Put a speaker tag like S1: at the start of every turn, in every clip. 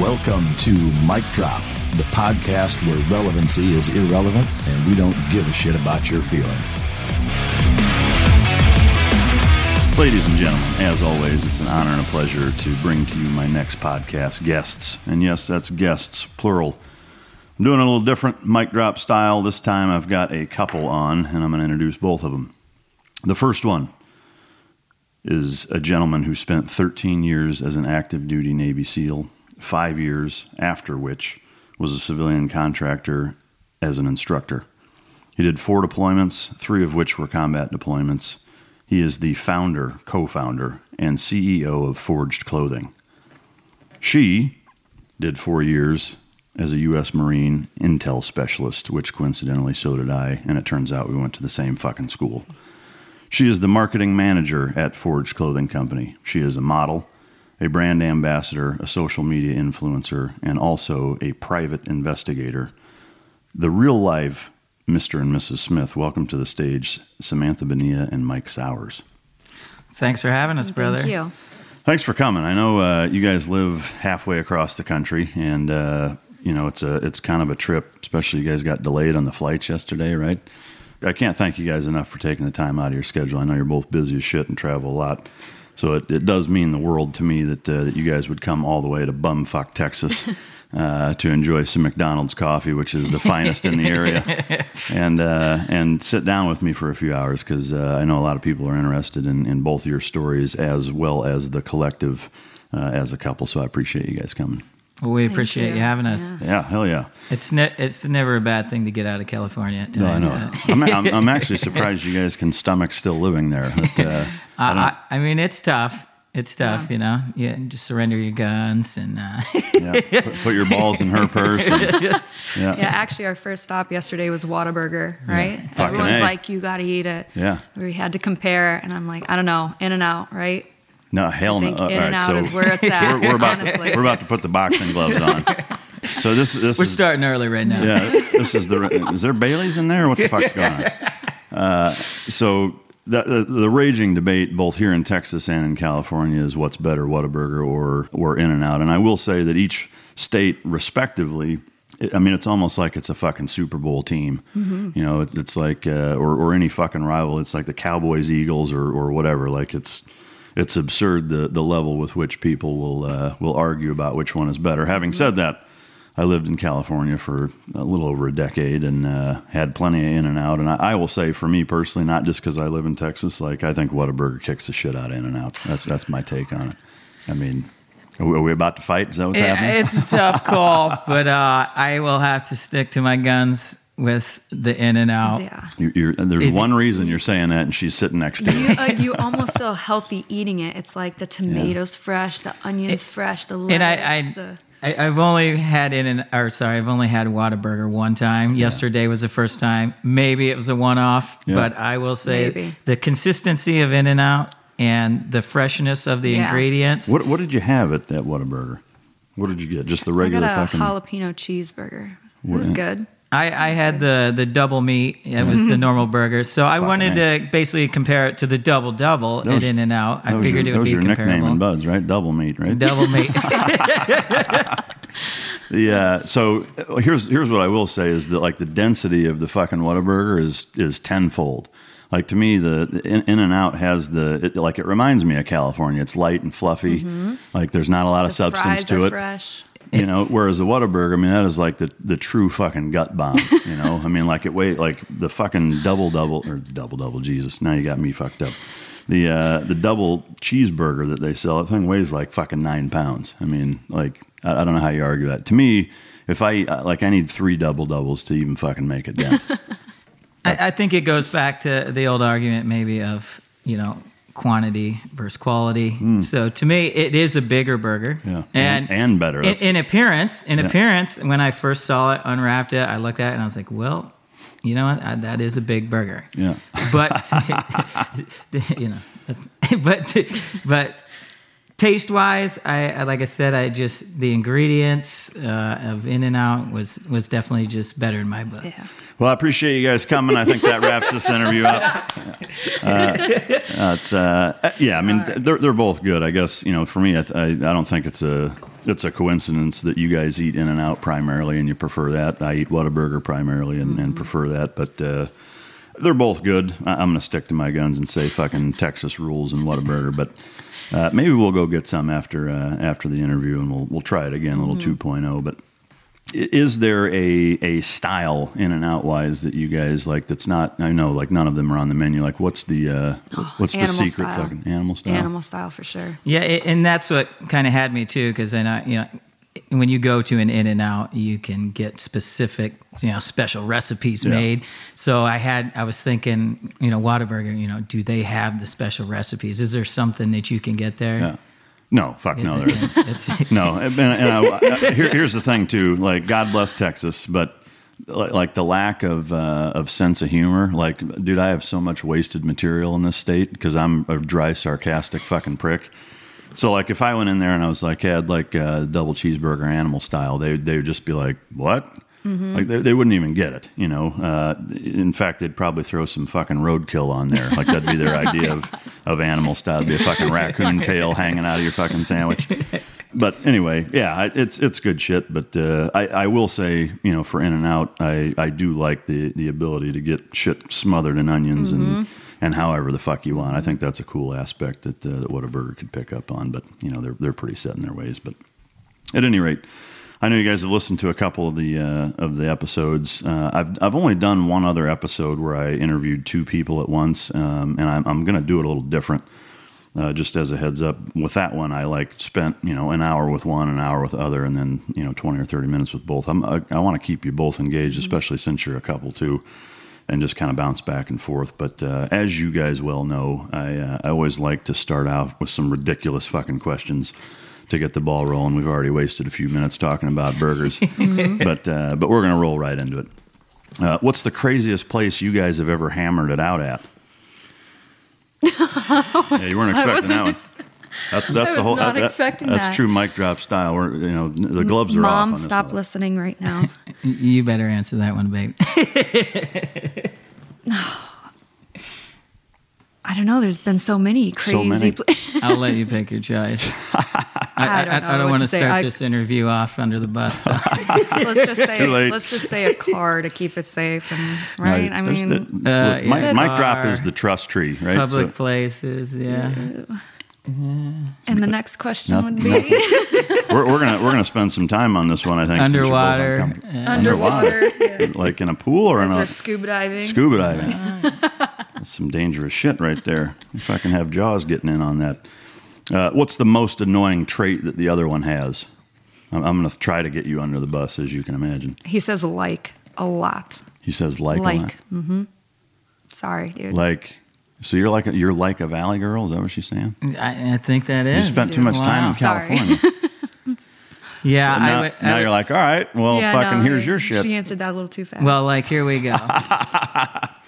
S1: Welcome to Mic Drop, the podcast where relevancy is irrelevant and we don't give a shit about your feelings.
S2: Ladies and gentlemen, as always, it's an honor and a pleasure to bring to you my next podcast guests. And yes, that's guests, plural. I'm doing a little different mic drop style. This time I've got a couple on, and I'm going to introduce both of them. The first one is a gentleman who spent 13 years as an active duty Navy SEAL, five years after which was a civilian contractor as an instructor. He did four deployments, three of which were combat deployments. He is the founder, co founder, and CEO of Forged Clothing. She did four years as a U.S. Marine intel specialist, which coincidentally so did I, and it turns out we went to the same fucking school. She is the marketing manager at Forged Clothing Company. She is a model, a brand ambassador, a social media influencer, and also a private investigator. The real life Mr. and Mrs. Smith, welcome to the stage, Samantha Bonilla and Mike Sauers.
S3: Thanks for having us, brother.
S4: Thank you.
S2: Thanks for coming. I know uh, you guys live halfway across the country, and uh, you know it's a it's kind of a trip. Especially you guys got delayed on the flights yesterday, right? I can't thank you guys enough for taking the time out of your schedule. I know you're both busy as shit and travel a lot, so it, it does mean the world to me that uh, that you guys would come all the way to bumfuck Texas. Uh, to enjoy some McDonald's coffee, which is the finest in the area, and uh, and sit down with me for a few hours because uh, I know a lot of people are interested in, in both your stories as well as the collective uh, as a couple. So I appreciate you guys coming.
S3: Well, we appreciate you.
S4: you.
S3: having us.
S2: Yeah, hell yeah.
S3: It's ne- it's never a bad thing to get out of California at
S2: No, I
S3: times.
S2: know. I'm, I'm, I'm actually surprised you guys can stomach still living there. But, uh,
S3: I, I, I mean, it's tough. It's tough, you know. You just surrender your guns and uh,
S2: yeah, put, put your balls in her purse. and- yeah.
S5: Yeah, actually, our first stop yesterday was Whataburger, right?
S2: Fucking
S5: Everyone's
S2: A.
S5: like, you got to eat it.
S2: Yeah.
S5: We had to compare, and I'm like, I don't know, In and Out, right?
S2: No, hell no.
S5: think
S2: Uh, all
S5: In-N-Out
S2: right,
S5: is where it's at,
S2: We're, we're about to, we're about to put the boxing gloves on. So this this
S3: we're
S2: is
S3: starting early right now.
S2: yeah. This is the is there Bailey's in there? What the fuck's going on? Uh, so the, the the raging debate both here in Texas and in California is what's better, Whataburger or or In and Out. And I will say that each state, respectively. I mean, it's almost like it's a fucking Super Bowl team. You know, it's, it's like, uh, or, or any fucking rival. It's like the Cowboys, Eagles, or, or whatever. Like it's, it's absurd the, the level with which people will uh, will argue about which one is better. Having said that, I lived in California for a little over a decade and uh, had plenty of in and out. And I, I will say, for me personally, not just because I live in Texas, like I think Whataburger kicks the shit out of In and Out. That's that's my take on it. I mean, are we, about to fight? Is that what's happening?
S3: it's a tough call, but uh, I will have to stick to my guns with the in and out.
S5: Yeah.
S2: You, you're, there's
S3: It-
S2: one reason you're saying that, and she's sitting next to you.
S5: You, uh, you almost feel healthy eating it. It's like the tomatoes fresh, the onions fresh, the lettuce.
S3: And I, I,
S5: the,
S3: I, I've only had in and or sorry, I've only had Whataburger one time. Yesterday was the first time. Maybe it was a one-off,
S2: Yeah.
S3: but I will say
S5: Maybe.
S3: the consistency of In and Out and the freshness of the
S5: Yeah.
S3: ingredients.
S2: What what did you have at that Whataburger? What did you get? Just the regular
S5: I got
S2: regular
S5: a
S2: fucking.
S5: jalapeno cheeseburger. It was good.
S3: I, I had the the double meat. It was the normal burger. So I wanted to basically compare it to the double double at In and Out. I figured
S2: your,
S3: it would be
S2: that was your nickname
S3: comparable.
S2: in Buds, right? Double meat, right?
S3: Double meat.
S2: the uh, so uh, here's here's what I will say is that like the density of the fucking Whataburger is is tenfold. Like to me, the, the In, in and Out has the it, like it reminds me of California. It's light and fluffy. Like there's not a lot of substance
S5: fries
S2: to
S5: are
S2: it.
S5: fresh.
S2: You know, whereas the Whataburger, I mean, that is like the, the true fucking gut bomb. You know, I mean, like it weigh like the fucking double double or double double. Jesus, now you got me fucked up. The uh, the double cheeseburger that they sell, that thing weighs like fucking nine pounds. I mean, like I, I don't know how you argue that. To me, if I like, I need three double doubles to even fucking make it down.
S3: I, I think it goes back to the old argument, maybe of you know quantity versus quality. So to me, it is a bigger burger.
S2: Yeah.
S3: and
S2: And- and better.
S3: in, in appearance. In
S2: Yeah.
S3: appearance, when I first saw it, unwrapped it, I looked at it and I was like, well. You know what? Uh, That is a big burger.
S2: Yeah.
S3: But you know, but but taste wise, I I- like I said, I just the ingredients uh, of In and Out was was definitely just better in my book.
S5: Yeah.
S2: Well, I appreciate you guys coming. I think that wraps this interview up. Uh, it's, uh, yeah, I mean, they're they're both good. I guess you know, for me, I, I, I don't think it's a it's a coincidence that you guys eat In and Out primarily, and you prefer that. I eat Whataburger primarily, and, and prefer that. But uh, they're both good. I, I'm going to stick to my guns and say fucking Texas rules and Whataburger. But uh, maybe we'll go get some after uh, after the interview, and we'll we'll try it again, a little 2.0. But is there a a style in and out wise that you guys like that's not I know like none of them are on the menu like what's the uh what's the secret
S5: style.
S2: fucking animal style
S5: Animal style for sure.
S3: Yeah, it, and that's what kind of had me too, because then I, you know, when you go to an In and Out, you can get specific, you know, special recipes
S2: Yeah.
S3: made. So I had, I was thinking, you know, Whataburger, you know, do they have the special recipes? Is there something that you can get there?
S2: yeah no fuck no there
S3: It's-
S2: isn't
S3: it's- it's-
S2: no and, and I, I- here, here's the thing too like God bless Texas but like, like the lack of uh, of sense of humor like dude I have so much wasted material in this state because I'm a dry sarcastic fucking prick So like if I went in there and I was like, hey, I'd like a double cheeseburger animal style, they they would just be like, what? Like they, they wouldn't even get it, you know. Uh, in fact, they'd probably throw some fucking roadkill on there. Like that'd be their idea of, of animal style. It'd be a fucking raccoon tail hanging out of your fucking sandwich. But anyway, yeah, it's it's good shit. But uh, I, I will say, you know, for In and Out, I, I do like the the ability to get shit smothered in onions and and however the fuck you want. I think that's a cool aspect that uh, that Whataburger could pick up on. But you know, they're they're pretty set in their ways. But at any rate, I know you guys have listened to a couple of the uh, of the episodes. Uh, I've I've only done one other episode where I interviewed two people at once, um, and I'm, I'm going to do it a little different. Uh, just as a heads up, with that one, I like spent you know an hour with one, an hour with other, and then you know twenty or thirty minutes with both. I'm, I, I want to keep you both engaged, especially since you're a couple too, and just kind of bounce back and forth. But uh, as you guys well know, I uh, I always like to start out with some ridiculous fucking questions to get the ball rolling. We've already wasted a few minutes talking about burgers, but uh, but we're gonna roll right into it. Uh, what's the craziest place you guys have ever hammered it out at? yeah, you weren't expecting that one. That's that's
S5: I
S2: the whole.
S5: not
S2: that-
S5: expecting
S2: that's
S5: that.
S2: true mic drop style. We're you know the gloves are off.
S5: Mom, stop
S2: one.
S5: listening right now.
S3: You better answer that one, babe.
S5: I don't know. There's been so many crazy.
S2: So many.
S5: pla-
S3: I'll let you pick your choice. I,
S5: I don't know what
S3: want
S5: to
S3: to
S5: say.
S3: start
S5: I-
S3: this interview off under the bus. so.
S5: let's just say let's just say a car to keep it safe and
S2: No,
S5: right. I mean,
S2: the,
S3: Uh,
S2: mic,
S3: yeah.
S2: mic drop is the trust tree, right?
S3: Public
S2: So-
S3: places, yeah.
S5: And the next question
S2: No-
S5: would be
S2: we're, we're gonna we're gonna spend some time on this one. I think since you're both
S3: Underwater.
S2: uncomfortable.
S5: underwater. yeah.
S2: like in a pool or in
S5: Or
S2: a
S5: scuba diving.
S2: scuba diving. That's some dangerous shit right there. If I can have Jaws getting in on that. Uh, what's the most annoying trait that the other one has? I'm, I'm going to try to get you under the bus, as you can imagine.
S5: He says like a lot.
S2: He says like, a lot.
S5: Like. Mm-hmm. Sorry, dude.
S2: like. So you're like a, you're like a valley girl. Is that what she's saying?
S3: I, I think that is.
S2: You spent too much time in
S5: Sorry.
S2: California.
S3: Yeah,
S2: So
S3: I
S2: now,
S3: would- I
S2: now
S3: would-
S2: you're like, all right, well,
S5: Yeah,
S2: fucking
S5: no,
S2: here's your shit.
S5: She answered that a little too fast.
S3: Well, like here we go.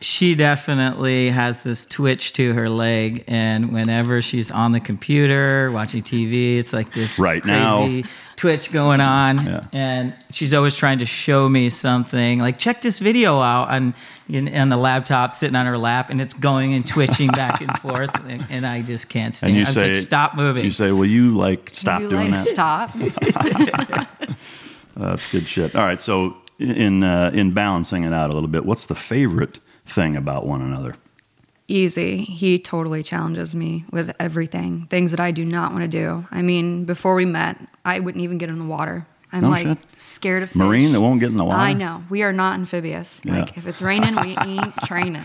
S3: she definitely has this twitch to her leg, and whenever she's on the computer watching TV, it's like this
S2: Right now.
S3: crazy twitch going on,
S2: Yeah.
S3: and she's always trying to show me something. Like, check this video out on in, on the laptop, sitting on her lap, and it's going and twitching back and forth, and, and I just can't stand.
S2: And you
S3: it. I'm
S2: say,
S3: like, stop moving.
S2: You say, will you like stop
S5: you
S2: doing
S5: like
S2: that?
S5: stop.
S2: That's good shit. All right, so in uh, in balancing it out a little bit, what's the favorite thing about one another?
S5: Easy. He totally challenges me with everything. Things that I do not want to do. I mean, before we met, I wouldn't even get in the water. I'm
S2: No
S5: like
S2: shit.
S5: scared of fish.
S2: Marine that won't get in the water?
S5: I know. We are not amphibious.
S2: Yeah.
S5: Like if it's raining, we ain't training.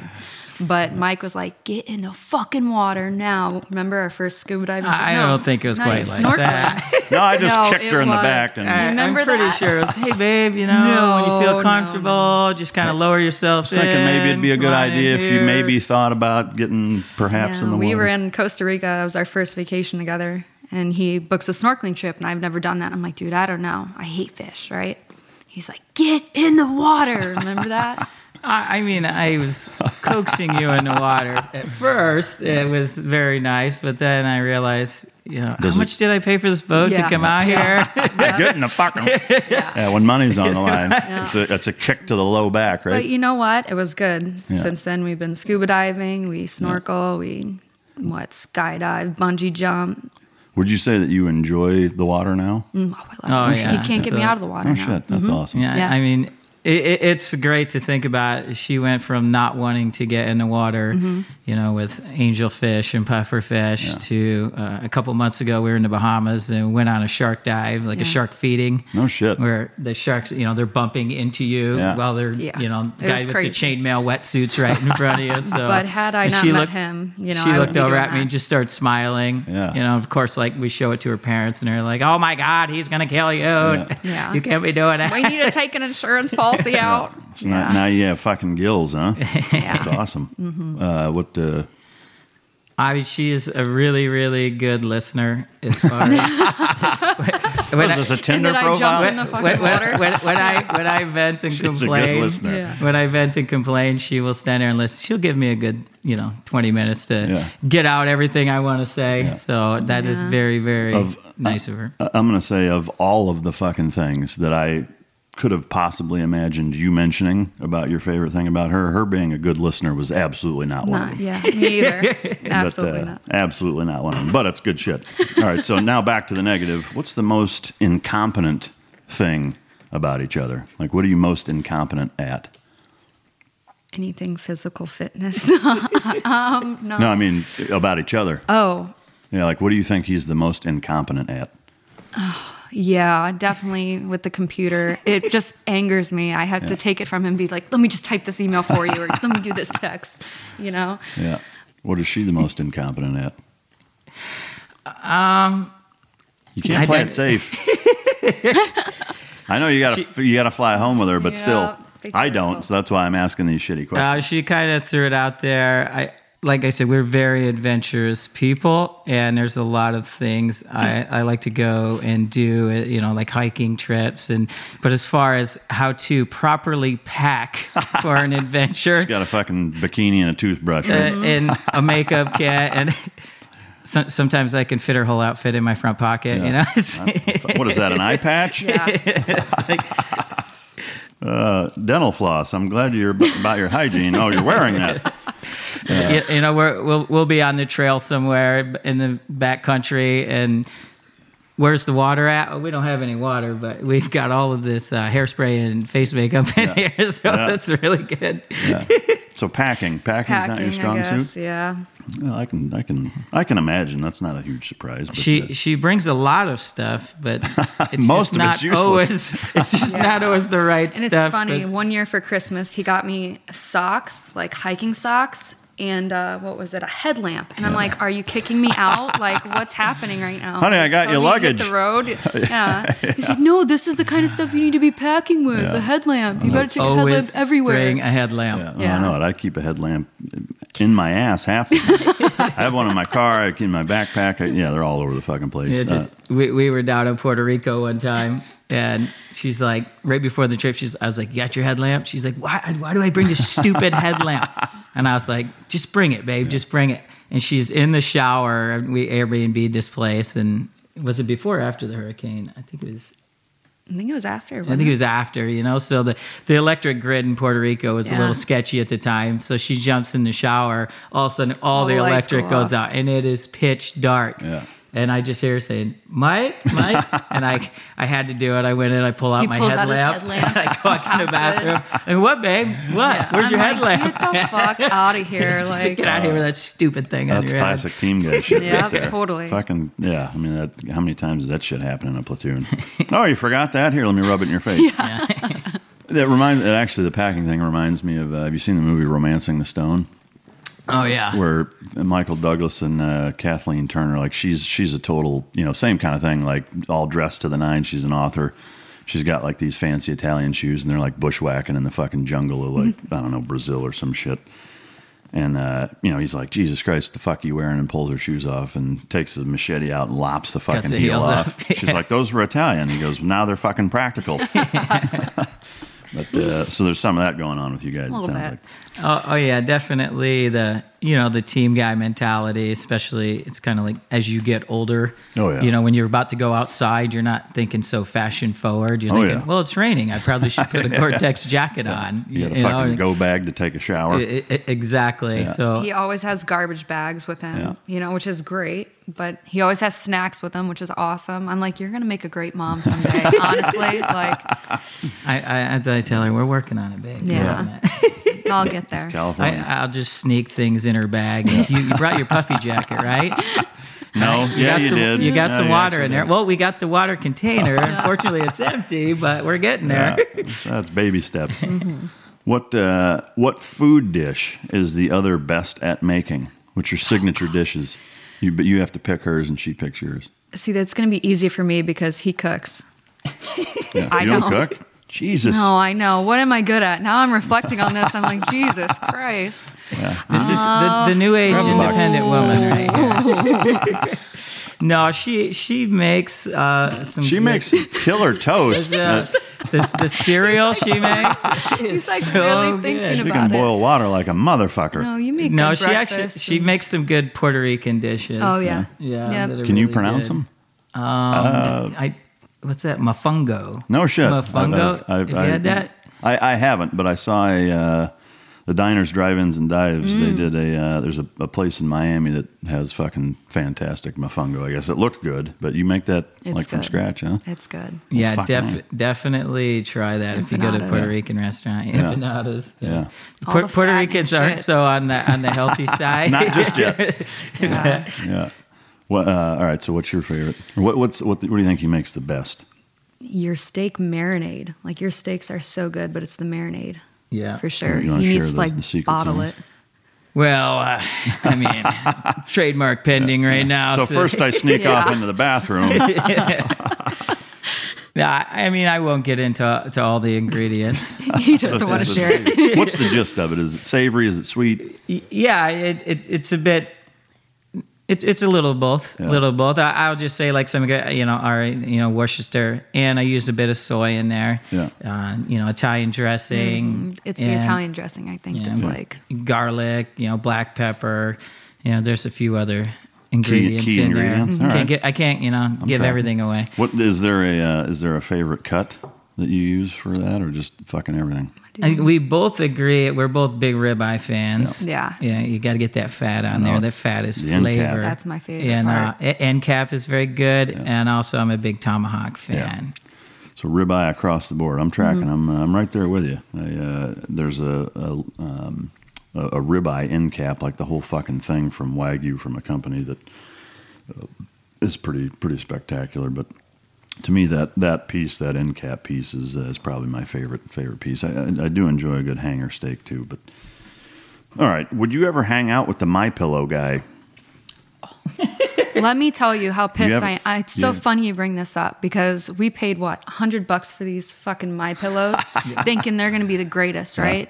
S5: But Mike was like, "Get in the fucking water now!" Remember our first scuba diving? trip?
S3: I
S5: No,
S3: don't think it was quite like
S5: snorkeling.
S3: that.
S2: No, I just
S5: No,
S2: kicked her
S5: it
S2: in the back and
S3: I-
S5: Remember
S3: I'm pretty
S5: that?
S3: sure. It was, hey, babe, you know, when you
S5: No,
S3: feel
S5: no,
S3: comfortable, just kind of lower yourself.
S2: I was thinking maybe it'd be a good
S3: lie in
S2: idea if you maybe thought about getting perhaps
S5: Yeah,
S2: in the water.
S5: we were in Costa Rica. It was our first vacation together, and he books a snorkeling trip, and I've never done that. I'm like, dude, I don't know. I hate fish, right? He's like, get in the water. Remember that?
S3: I, I mean, I was coaxing you in the water. At first, it was very nice, but then I realized, you know,
S2: Does
S3: how
S2: it-
S3: much did I pay for this boat
S5: Yeah.
S3: to come out here?
S2: Get in the fucking. yeah. when money's on the line, it's, a, it's a kick to the low back, right?
S5: But
S2: right?
S5: you know what? It was good.
S2: Yeah.
S5: Since then, we've been scuba diving, we snorkel, we what skydive, bungee jump.
S2: Would you say that you enjoy the water now?
S5: Mm, oh, I
S3: Oh,
S5: it.
S3: yeah.
S5: He can't get me
S3: So-
S5: out of the water
S2: Oh
S5: now.
S2: shit, that's awesome.
S3: Yeah,
S5: Yeah.
S3: I mean, it, it, it's great to think about. She went from not wanting to get in the water,
S5: Mm-hmm.
S3: you know, with angelfish and pufferfish,
S2: Yeah.
S3: to uh, a couple months ago we were in the Bahamas and went on a shark dive, like a shark feeding.
S2: No shit.
S3: Where the sharks, you know, they're bumping into you
S2: Yeah.
S3: while they're,
S5: Yeah.
S3: you know,
S5: It
S3: guy with
S5: crazy.
S3: the chainmail wetsuits right in front of you. So,
S5: But had I
S3: and
S5: not
S3: she
S5: met
S3: looked-
S5: him, you know,
S3: she
S5: I
S3: looked over at me and just started smiling.
S2: Yeah.
S3: You know, of course, like we show it to her parents, and they're like, "Oh my God, he's gonna kill you!
S5: Yeah.
S3: You can't be doing that."
S5: we need to take an insurance policy out.
S2: So now, now you have fucking gills, huh? That's awesome.
S5: Mm-hmm.
S2: Uh, what uh,
S3: I mean, she is a really, really good listener as far as when,
S2: was
S3: I,
S2: this a Tinder
S5: then I
S2: profile?
S5: jumped in the fucking
S3: when, when-
S5: water.
S3: when- when I when I vent and
S2: She's a good
S3: complain,
S2: listener.
S5: Yeah.
S3: when I vent and complain, she will stand there and listen. She'll give me a good, you know, twenty minutes to
S2: Yeah.
S3: get out everything I want to say.
S2: Yeah.
S3: So that is
S5: Yeah.
S3: very, very
S2: Of-
S3: nice of her.
S2: I'm going to say of all of the fucking things that I could have possibly imagined you mentioning about your favorite thing about her, her being a good listener was absolutely not one of
S5: Not,
S2: them.
S5: yeah, me either.
S2: But,
S5: Absolutely
S2: uh,
S5: not.
S2: Absolutely not one of them. But it's good shit. All right, so now back to the negative. What's the most incompetent thing about each other? Like, what are you most incompetent at?
S5: Anything physical fitness. um, no.
S2: No, I mean about each other.
S5: Oh,
S2: Yeah, like what do you think he's the most incompetent at?
S5: Yeah, definitely with the computer. It just angers me. I have to take it from him and be like, let me just type this email for you or let me do this text, you know?
S2: Yeah. What is she the most incompetent at?
S3: Um,
S2: You can't
S3: I
S2: play
S3: did-
S2: it safe. I know you got to you got to fly home with her, but
S5: Yeah,
S2: still, I don't. So that's why I'm asking these shitty questions.
S3: Uh, she kind of threw it out there. I like I said, we're very adventurous people, and there's a lot of things I, I like to go and do. uh, You know, like hiking trips, and but as far as how to properly pack for an adventure, She's
S2: got a fucking bikini and a toothbrush.
S3: uh, and a makeup kit, and so, sometimes I can fit her whole outfit in my front pocket. You know,
S2: what is that? An eye patch?
S5: Yeah.
S3: it's like,
S2: Uh, dental floss. I'm glad you're about your hygiene. Oh, you're wearing that.
S3: You, you know, we're, we'll we'll be on the trail somewhere in the back country, and where's the water at? Oh, we don't have any water, but we've got all of this uh, hairspray and face makeup in
S2: Yeah.
S3: here, so
S2: Yeah.
S3: that's really good.
S2: Yeah. So packing, packing is not your strong
S5: guess.
S2: suit.
S5: Yeah.
S2: Well, I can, I can, I can imagine. That's not a huge surprise. But,
S3: She she brings a lot of stuff, but it's
S2: Most
S3: just
S2: of
S3: not
S2: it's useless.
S3: always. It's just not always the right
S5: And
S3: stuff.
S5: And it's funny.
S3: but-
S5: One year for Christmas, he got me socks, like hiking socks, and uh, what was it? A headlamp. And I'm like, "Are you kicking me out? Like, what's happening right now?"
S2: Honey, I got
S5: Tell
S2: your
S5: me to hit
S2: luggage.
S5: The road. Yeah. He's like, "No, this is the kind of stuff you need to be packing with. The headlamp. You got to take a headlamp
S3: always
S5: everywhere."
S3: bring a headlamp.
S2: Yeah,
S5: Yeah.
S2: I know it. I keep a headlamp in my ass half the time. I have one in my car, I keep in my backpack. I, yeah, they're all over the fucking place.
S3: Yeah,
S2: Uh,
S3: just we, we were down in Puerto Rico one time, and she's like, right before the trip, she's I was like, "You got your headlamp?" She's like, "Why? Why do I bring this stupid headlamp?" And I was like, just bring it, babe, just bring it. And she's in the shower. We Airbnb this place, and was it before or after the hurricane? I think it was.
S5: I think it was after.
S3: I think it was after, you know. So the, the electric grid in Puerto Rico was a little sketchy at the time. So she jumps in the shower. All of a sudden, all,
S5: All
S3: the
S5: the
S3: electric
S5: go
S3: goes
S5: off.
S3: out, and it is pitch dark.
S2: Yeah.
S3: And I just hear her saying, "Mike, Mike," and I I had to do it. I went in, I pull out
S5: He
S3: my
S5: pulls out
S3: headlamp,
S5: headlamp,
S3: and I walk in the bathroom. And what, babe? What?
S5: Yeah,
S3: Where's your
S5: I'm like,
S3: headlamp?
S5: Get the fuck out of here!
S3: Just
S5: like,
S3: get out of here with that stupid thing on
S2: That's
S3: your head.
S2: classic team guy shit.
S5: Yeah,
S2: right there.
S5: totally.
S2: Fucking yeah. I mean, that, how many times does that shit happen in a platoon? oh, you forgot that? Here, let me rub it in your face. Yeah. that reminds. That actually, the packing thing reminds me of. Uh, have you seen the movie *Romancing the Stone*?
S3: Oh yeah.
S2: where Michael Douglas and uh, Kathleen Turner, like she's she's a total, you know, same kind of thing, like all dressed to the nine. She's an author. She's got like these fancy Italian shoes, and they're like bushwhacking in the fucking jungle of like I don't know Brazil or some shit. And uh, you know, he's like, Jesus Christ, the fuck are you wearing? And pulls her shoes off and takes his machete out and lops the fucking
S3: the
S2: heel off. She's like, those were Italian. He goes, now they're fucking practical. but uh, so there's some of that going on with you guys.
S5: A
S2: it
S5: little
S2: sounds
S5: bit.
S2: like.
S3: Oh, oh yeah, definitely the you know the team guy mentality. Especially, it's kind of like as you get older.
S2: Oh, yeah.
S3: You know, when you're about to go outside, you're not thinking so fashion forward. You're
S2: Oh,
S3: thinking,
S2: yeah.
S3: well, it's raining. I probably should put a Gore-Tex jacket on.
S2: You got a
S3: you know,
S2: fucking
S3: and-
S2: go bag to take a shower.
S3: I- I- exactly.
S2: Yeah.
S3: So
S5: He always has garbage bags with him,
S2: Yeah.
S5: you know, which is great. But he always has snacks with him, which is awesome. I'm like, you're gonna make a great mom someday. honestly, like,
S3: I, I, I tell her, we're working on it, babe. We're
S5: Yeah.
S3: working on it.
S5: I'll get there.
S2: California.
S3: I, I'll just sneak things in her bag. You, you brought your puffy jacket, right?
S2: no,
S3: You
S2: yeah,
S3: got
S2: you
S3: some,
S2: did.
S3: You got
S2: Yeah,
S3: some water in there.
S2: did.
S3: Well, we got the water container. Unfortunately, it's empty, but we're getting there.
S2: Yeah, that's- that's baby steps.
S5: Mm-hmm.
S2: What uh, what food dish is the other best at making? What's your signature dishes? You but you have to pick hers and she picks yours.
S5: See, that's gonna be easy for me because he cooks.
S2: Yeah.
S5: I
S2: don't
S5: don't.
S2: cook? Jesus.
S5: No, I know. What am I good at? Now I'm reflecting on this. I'm like, Jesus Christ.
S3: This is the, the new age
S2: Grab
S3: independent woman right no, she she makes uh, some.
S2: She
S3: good-
S2: makes killer toast.
S3: the, the, the cereal she makes.
S5: He's like
S3: so
S5: really
S3: good.
S5: thinking
S2: she
S5: about
S2: can
S5: it.
S2: boil water like a motherfucker.
S5: No, you make
S3: No,
S5: good
S3: she actually
S5: breakfast
S3: she makes some good Puerto Rican dishes.
S5: Oh yeah,
S3: yeah.
S5: Yep.
S3: that are
S2: Can you pronounce
S3: good.
S2: them?
S3: Um, I what's that? Mafungo.
S2: No shit.
S3: Mofongo. Have you had that?
S2: I, I haven't, but I saw a uh, the diners, drive-ins, and dives.
S5: Mm.
S2: They did a. Uh, there's a, a place in Miami that has fucking fantastic mofongo. I guess it looked good, but you make that
S5: It's
S2: like from scratch, huh?
S5: It's good.
S3: Yeah,
S2: fuck
S3: def- definitely try that if you go to a Puerto Rican restaurant.
S2: Yeah.
S3: Empanadas.
S2: Yeah.
S5: All
S3: Puerto, Puerto Ricans aren't so on the on the healthy side.
S2: Not just yet.
S5: Yeah.
S2: yeah. What? Uh, all right. So, what's your favorite? What, what's what? What do you think he makes the best?
S5: your steak marinade. Like your steaks are so good, but it's the marinade
S3: yeah,
S5: for sure.
S2: You wanna
S5: he
S2: share
S5: needs
S2: the-
S5: to like
S2: the
S5: bottle
S2: on
S5: it.
S3: Well, uh, I mean, trademark pending right now.
S2: So first, I sneak off into the bathroom.
S3: yeah, I mean, I won't get into to all the ingredients.
S5: He doesn't want to share it.
S2: it- What's the gist of it? Is it savory? Is it sweet?
S3: Yeah, it, it it's a bit. It's it's a little of both, a
S2: Yeah.
S3: little of both. I, I'll just say like some you know, our you know Worcester, and I use a bit of soy in there.
S2: Yeah.
S3: Uh, you know, Italian dressing.
S5: It's the Italian dressing, I think.
S3: Yeah.
S5: It's like
S3: garlic, you know, black pepper. You know, there's a few other ingredients
S2: key
S3: in
S2: ingredients?
S3: there.
S2: All
S3: Can't
S2: right.
S3: get, I can't, you know, give
S2: tracking.
S3: everything away.
S2: What is there a uh, is there a favorite cut that you use for that, or just fucking everything?
S3: I, we both agree. We're both big ribeye fans.
S5: Yeah.
S3: yeah. You got to get that fat on
S2: No,
S3: there. That fat is
S2: the end cap.
S3: flavor.
S5: That's my favorite
S3: And
S5: part.
S3: Uh, end cap is very good. And also, I'm a big tomahawk fan.
S2: So ribeye across the board. I'm tracking. I'm uh, I'm right there with you. I, uh, there's a a, um, a a ribeye end cap, like the whole fucking thing from Wagyu from a company that uh, is pretty pretty spectacular. But to me, that that piece, that end cap piece, is uh, is probably my favorite favorite piece. I, I, I do enjoy a good hanger steak too. But all right, would you ever hang out with the My Pillow guy?
S5: Let me tell you how pissed
S2: have-
S5: I am. It's so
S2: yeah.
S5: funny you bring this up because we paid what, 100 bucks for these fucking My Pillows, thinking they're going to be the greatest, right?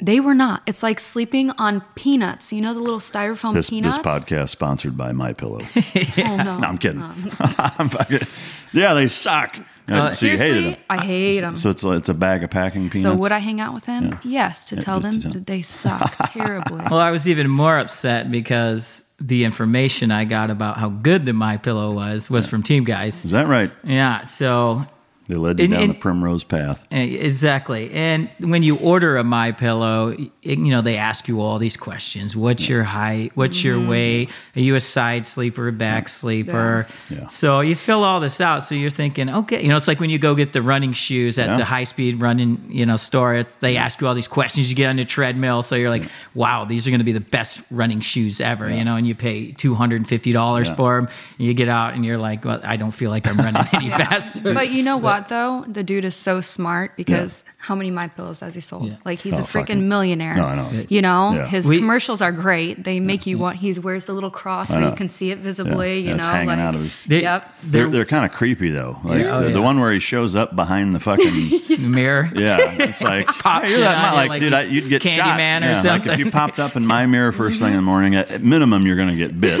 S5: They were not. It's like sleeping on peanuts. You know the little styrofoam
S2: This
S5: peanuts?
S2: this podcast sponsored by My Pillow.
S5: Oh, no.
S2: No, I'm kidding. I'm fucking- yeah, they suck.
S3: Uh,
S2: so you hated
S5: Seriously. I hate them.
S2: So it's a, it's a bag of packing peanuts.
S5: So would I hang out with them?
S2: Yeah.
S5: Yes, to
S2: Yeah,
S5: tell
S2: to
S5: them
S2: tell-
S5: that they suck terribly.
S3: Well, I was even more upset because the information I got about how good the My Pillow was was from Team Guys.
S2: Is that right?
S3: Yeah, so
S2: They led you
S3: And-
S2: down
S3: and-
S2: the primrose path.
S3: Eh, Exactly. And when you order a My Pillow, you know, they ask you all these questions. What's your height? What's your weight? Are you a side sleeper, a back sleeper?
S2: Yeah.
S3: So you fill all this out. So you're thinking, okay, you know, it's like when you go get the running shoes at
S2: Yeah.
S3: the high speed running, you know, store. It's, they ask you all these questions. You get on the treadmill. So you're like, wow, these are going to be the best running shoes ever, you know, and you pay $250
S2: Yeah.
S3: for them. And you get out and you're like, well, I don't feel like I'm running any faster.
S5: But you know what though? The dude is so smart because how many my pillows has he sold?
S3: Yeah.
S5: Like he's
S2: Oh,
S5: a freaking
S2: fucking-
S5: millionaire.
S2: No, I know.
S5: You know,
S2: Yeah.
S5: his
S3: We-
S5: commercials are great. They make you want. He wears the little cross
S2: I
S5: where you can see it visibly.
S2: Yeah,
S5: you
S2: it's
S5: know,
S2: hanging
S5: like
S2: out of his.
S3: They-
S5: yep.
S2: They're, they're kind of creepy though. Like
S3: Yeah. Oh,
S2: the, the one where he shows up behind the fucking
S3: mirror.
S2: yeah, it's like
S3: Pop
S2: you're that
S3: shit on
S2: mi-
S3: you
S2: like,
S3: like
S2: dude, I, you'd get shot.
S3: Candyman or
S2: yeah, Like if you popped up in my mirror first thing in the morning, at, at minimum you're going to get bit.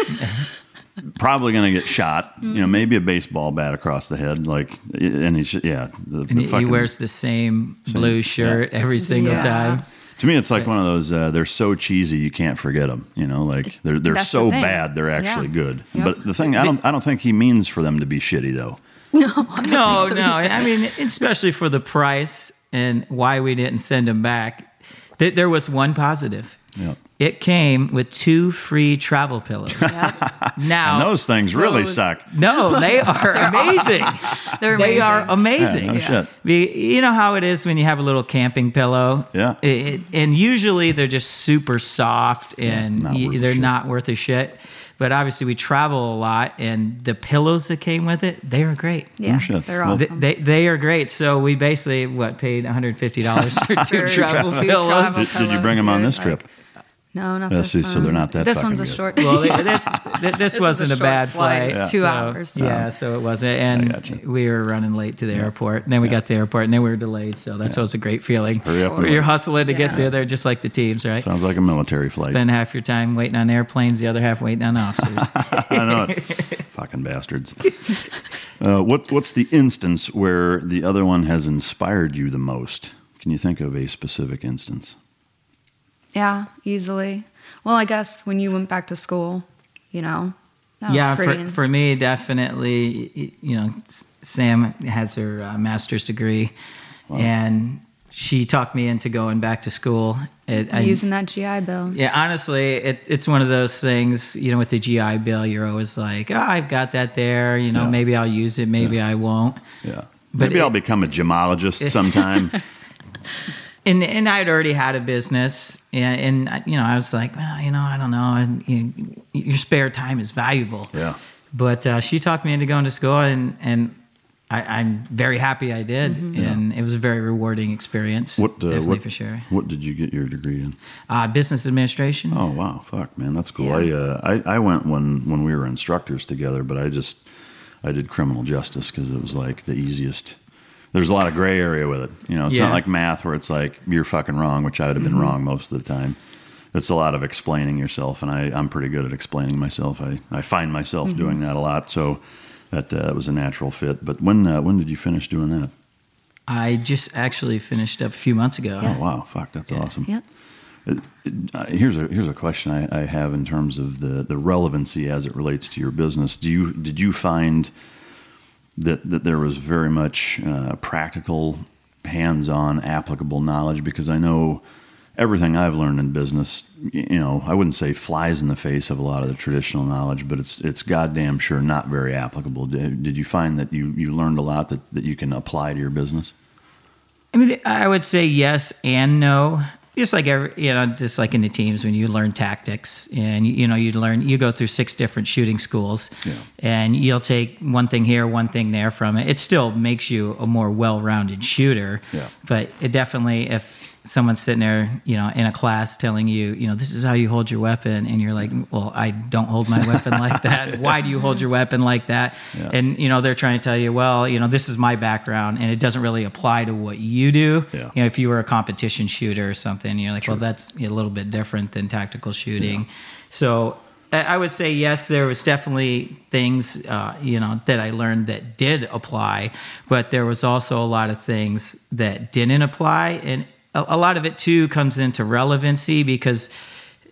S2: Probably going to get shot. You know, maybe a baseball bat across the head. Like, and he's yeah. The,
S3: And
S2: the
S3: he, he
S2: fucking-
S3: wears the same blue shirt every single
S5: Yeah.
S3: time.
S2: To me, it's like one of those. Uh, they're so cheesy you can't forget them. You know, like they're they're
S5: That's
S2: so
S5: the
S2: bad they're actually
S5: Yeah.
S2: good.
S5: Yep.
S2: But the thing, I don't I don't think he means for them to be shitty though.
S3: No,
S5: so
S3: no.
S5: either.
S3: I mean, especially for the price and why we didn't send him back. Th- There was one positive.
S2: Yeah.
S3: It came with two free travel pillows. Now,
S2: And those things really
S5: Those-
S2: suck.
S3: no, they are amazing.
S5: They're
S3: They are
S5: amazing.
S3: amazing.
S2: Yeah, no shit.
S3: You know how it is when you have a little camping pillow?
S2: Yeah.
S3: It- it- and usually they're just super soft and
S2: not
S3: y- they're
S2: shit.
S3: not worth a shit. But obviously, we travel a lot, and the pillows that came with it, they are great.
S5: Yeah,
S2: shit.
S5: they're
S2: Well-
S3: They,
S5: awesome.
S3: they, they are great. So we basically what paid one hundred fifty dollars for two
S5: For
S3: travel
S5: two
S3: pillows.
S5: travel
S2: Did, did you bring them on this
S5: Like-
S2: trip?
S5: No, not
S2: Yeah,
S5: this
S2: see,
S5: time.
S2: so they're not that
S5: This one's a
S2: good.
S5: short.
S3: Well, th- this this,
S5: was
S3: wasn't
S5: a
S3: a, bad
S5: flight,
S3: flight.
S5: two
S3: so-
S5: hours.
S3: Yeah, so it wasn't, and
S2: gotcha.
S3: we were running late to the airport. And then we got to the airport, and then we were delayed. So that's always a great feeling.
S2: Hurry up!
S3: You're
S2: wait.
S3: hustling to get
S5: Yeah.
S3: there. They're just like the teams, right?
S2: Sounds like a military flight.
S3: Spend half your time waiting on airplanes, the other half waiting on officers.
S2: I know it. Fucking bastards. Uh, what What's the instance where the other one has inspired you the most? Can you think of a specific instance?
S5: Yeah, easily. Well, I guess when you went back to school, you know, that
S3: yeah,
S5: pretty.
S3: for, for me, definitely, you know, Sam has her uh, master's degree, and she talked me into going back to school. It, I-
S5: using that GI Bill.
S3: Yeah, honestly, it, it's one of those things, you know, with the GI Bill, you're always like, oh, I've got that there. You know,
S2: Yeah.
S3: maybe I'll use it, maybe I won't.
S2: Yeah.
S3: But
S2: Maybe
S3: it-
S2: I'll become a gemologist sometime.
S3: And and I'd already had a business, and, and I- you know, I was like, well, you know, I don't know, and you, your spare time is valuable.
S2: yeah.
S3: But uh, she talked me into going to school, and and I, I'm very happy I did, and it was a very rewarding experience.
S2: What uh,
S3: definitely
S2: what,
S3: for sure.
S2: What did you get your degree in?
S3: Uh, business administration.
S2: Oh wow, fuck man, that's cool.
S5: Yeah.
S2: I, uh, I I went when when we were instructors together, but I just I did criminal justice because it was like the easiest. There's a lot of gray area with it. You know, it's
S3: Yeah.
S2: not like math where it's like you're fucking wrong, which I would have been wrong most of the time. It's a lot of explaining yourself, and I, I'm pretty good at explaining myself. I, I find myself doing that a lot, so that uh, was a natural fit. But when uh, when did you finish doing that?
S3: I just actually finished up a few months ago.
S2: Oh wow, fuck, that's awesome.
S5: Yep.
S2: Uh, here's a here's a question I, I have in terms of the, the relevancy as it relates to your business. Do you did you find that that there was very much uh, practical, hands-on, applicable knowledge? Because I know everything I've learned in business, you know, I wouldn't say flies in the face of a lot of the traditional knowledge, but it's it's goddamn sure not very applicable. Did, did you find that you you learned a lot that, that you can apply to your business?
S3: I mean, I would say yes and no. Just like every, you know, just like in the teams when you learn tactics and you, know you learn, you go through six different shooting schools,
S2: Yeah.
S3: and you'll take one thing here, one thing there from it. It still makes you a more well-rounded shooter.
S2: Yeah.
S3: But it definitely, if someone's sitting there, you know, in a class telling you, you know, this is how you hold your weapon, and you're like, well, I don't hold my weapon like that. Why do you hold your weapon like that?
S2: Yeah.
S3: And you know, they're trying to tell you, well, you know, this is my background, and it doesn't really apply to what you do.
S2: Yeah.
S3: You know, if you were a competition shooter or something, you're like, well, that's a little bit different than tactical shooting. So I I would say yes. There was definitely things uh, you know that I learned that did apply, but there was also a lot of things that didn't apply, and a, a lot of it too comes into relevancy because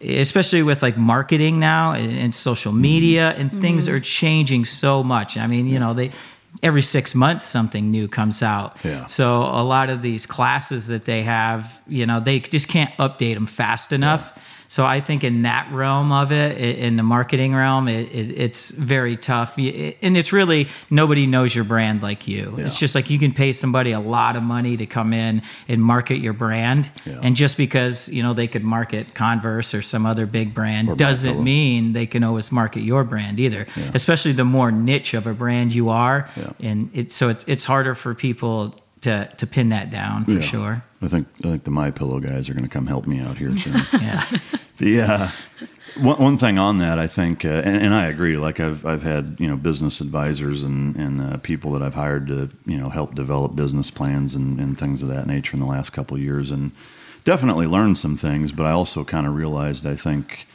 S3: especially with like marketing now and, and social mm-hmm. media and mm-hmm. things are changing so much. I mean, you know, they every six months something new comes out.
S2: Yeah.
S3: So a lot of these classes that they have, you know, they just can't update them fast enough. So I think in that realm of it, in the marketing realm, it, it, it's very tough, and it's really nobody knows your brand like you. It's just like you can pay somebody a lot of money to come in and market your brand,
S2: Yeah.
S3: and just because you know they could market Converse or some other big brand
S2: Or
S3: doesn't mean they can always market your brand either. Especially the more niche of a brand you are,
S2: Yeah.
S3: and it's so it's it's harder for people to to pin that down for
S2: Yeah.
S3: sure.
S2: I think I think the My Pillow guys are going to come help me out here soon.
S3: Yeah.
S2: the uh, one, one thing on that, I think, uh, and, and I agree. Like I've I've had you know business advisors and and uh, people that I've hired to you know help develop business plans and, and things of that nature in the last couple of years, and definitely learned some things. But I also kind of realized, I think,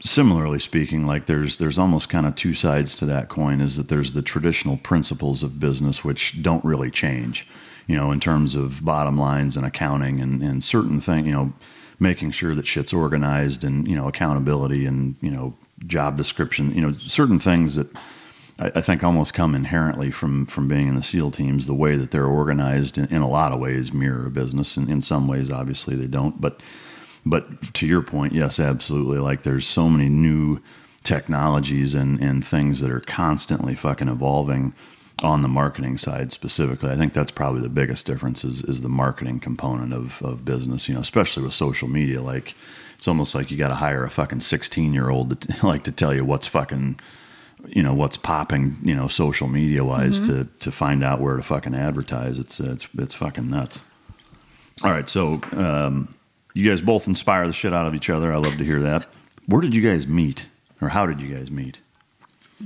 S2: similarly speaking, like there's there's almost kind of two sides to that coin. Is that there's the traditional principles of business which don't really change, you know, in terms of bottom lines and accounting and and certain things, you know, making sure that shit's organized and you know accountability and you know job description, you know, certain things that. I I think almost come inherently from from being in the SEAL teams. The way that they're organized, in, in a lot of ways, mirror a business. And in some ways, obviously, they don't. But but to your point, yes, absolutely. Like there's so many new technologies and, and things that are constantly fucking evolving on the marketing side specifically. I think that's probably the biggest difference is, is the marketing component of, of business, you know, especially with social media. Like it's almost like you got to hire a fucking 16 year old to like to tell you what's fucking, you know, what's popping, you know, social media wise to, to find out where to fucking advertise. It's, it's, it's fucking nuts. All right. So, um, you guys both inspire the shit out of each other. I love to hear that. Where did you guys meet, or how did you guys meet?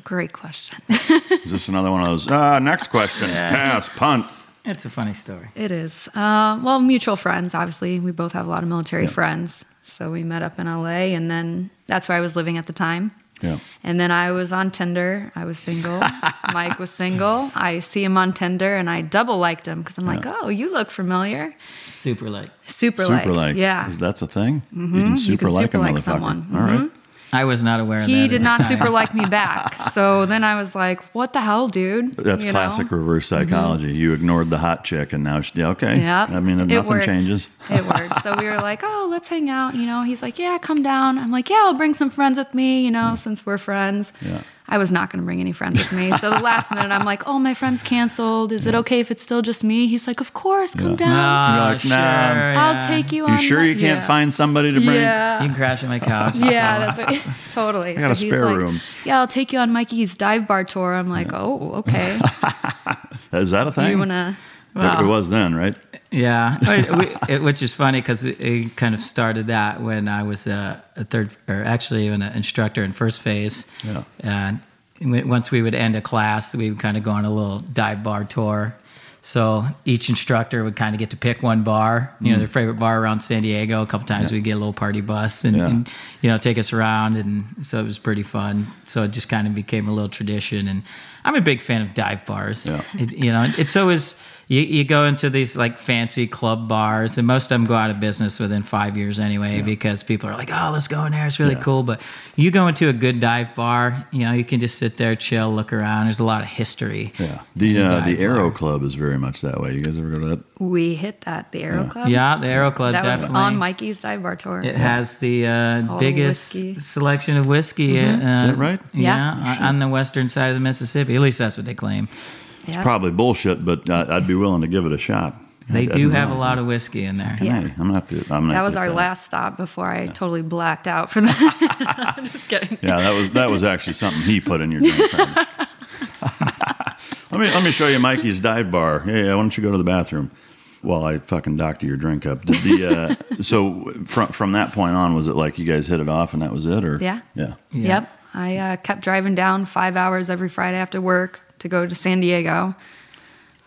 S5: Great question.
S2: Is this another one of those? Ah, next question. Pass, punt.
S3: It's a funny story.
S5: It is. Uh, well, mutual friends, obviously. We both have a lot of military
S2: Yeah.
S5: friends. So we met up in LA, and then that's where I was living at the time.
S2: Yeah.
S5: And then I was on Tinder. I was single. Mike was single. I see him on Tinder, and I double liked him because I'm like, oh, you look familiar.
S3: Super like.
S5: Super,
S2: Super
S5: liked.
S2: like.
S5: Yeah.
S2: That's a thing? You
S5: Mhm.
S2: can super
S5: can
S2: like
S5: super
S2: a
S5: like
S2: motherfucker.
S5: someone.
S2: All right.
S3: I was not aware of that.
S5: He did not
S3: time.
S5: super like me back. So then I was like, what the hell, dude?
S2: That's
S5: You know? Mm-hmm.
S2: classic reverse psychology. You ignored the hot chick, and now, she, yeah, okay.
S5: Yeah.
S2: I mean,
S5: It
S2: nothing
S5: worked.
S2: changes.
S5: It worked. So we were like, oh, let's hang out. You know, he's like, yeah, come down. I'm like, yeah, I'll bring some friends with me, you know, since we're friends.
S2: Yeah.
S5: I was not going to bring any friends with me. So the last minute, I'm like, oh, my friend's canceled. Is it okay if it's still just me? He's like, of course, come
S2: Yeah.
S5: down.
S3: Ah,
S2: You're like,
S3: sure,
S2: nah.
S5: I'll
S3: yeah.
S5: take you
S2: You
S5: on.
S2: sure
S5: my-"
S2: you can't
S5: Yeah.
S2: find somebody to bring?
S5: Yeah.
S3: You can crash on my couch.
S5: Yeah, that's what, totally.
S2: I got a
S5: so he's
S2: spare
S5: like,
S2: room.
S5: yeah, I'll take you on Mikey's dive bar tour. I'm like, oh, okay.
S2: Is that a thing?
S5: you want to?
S2: It- It was then, right?
S3: Yeah, we- it- which is funny because it, it kind of started that when I was a, a third, or actually even an instructor in first phase.
S2: Yeah.
S3: And once we would end a class, we would kind of go on a little dive bar tour. So each instructor would kind of get to pick one bar, you know, mm. their favorite bar around San Diego. A couple times we'd get a little party bus and,
S2: Yeah.
S3: and, you know, take us around. And so it was pretty fun. So it just kind of became a little tradition. And I'm a big fan of dive bars.
S2: Yeah.
S3: It, you know, it's always you, you go into these like fancy club bars, and most of them go out of business within five years anyway because people are like, "Oh, let's go in there; it's really
S2: Yeah.
S3: cool." But you go into a good dive bar, you know, you can just sit there, chill, look around. There's a lot of history.
S2: Yeah. The
S3: in
S2: uh, the Aero
S3: bar.
S2: Club is very much that way. You guys ever go to that?
S5: We hit that, the Aero Club.
S3: Yeah, the Aero Club
S5: That was on Mikey's dive bar tour.
S3: It has the uh, biggest
S5: whiskey.
S3: selection of whiskey. Uh,
S2: Is that right?
S3: Yeah,
S5: Yeah.
S3: on the western side of the Mississippi. At least that's what they claim.
S5: Yeah.
S2: Probably bullshit, but uh, I'd be willing to give it a shot.
S3: They
S2: I
S3: do
S2: didn't
S3: have a lot
S2: that.
S3: of whiskey in there.
S5: Yeah.
S2: Hey, I'm gonna have to. I'm gonna
S5: That was our
S2: look
S5: last stop before I totally blacked out for that. I'm just kidding.
S2: Yeah, that was that was actually something he put in your drink. Let me let me show you Mikey's dive bar. Hey, why don't you go to the bathroom while I fucking doctor your drink up? Did the uh, so from from that point on, was it like you guys hit it off and that was it, or
S5: Yeah.
S2: yeah,
S5: Yep. I uh, kept driving down five hours every Friday after work to go to San Diego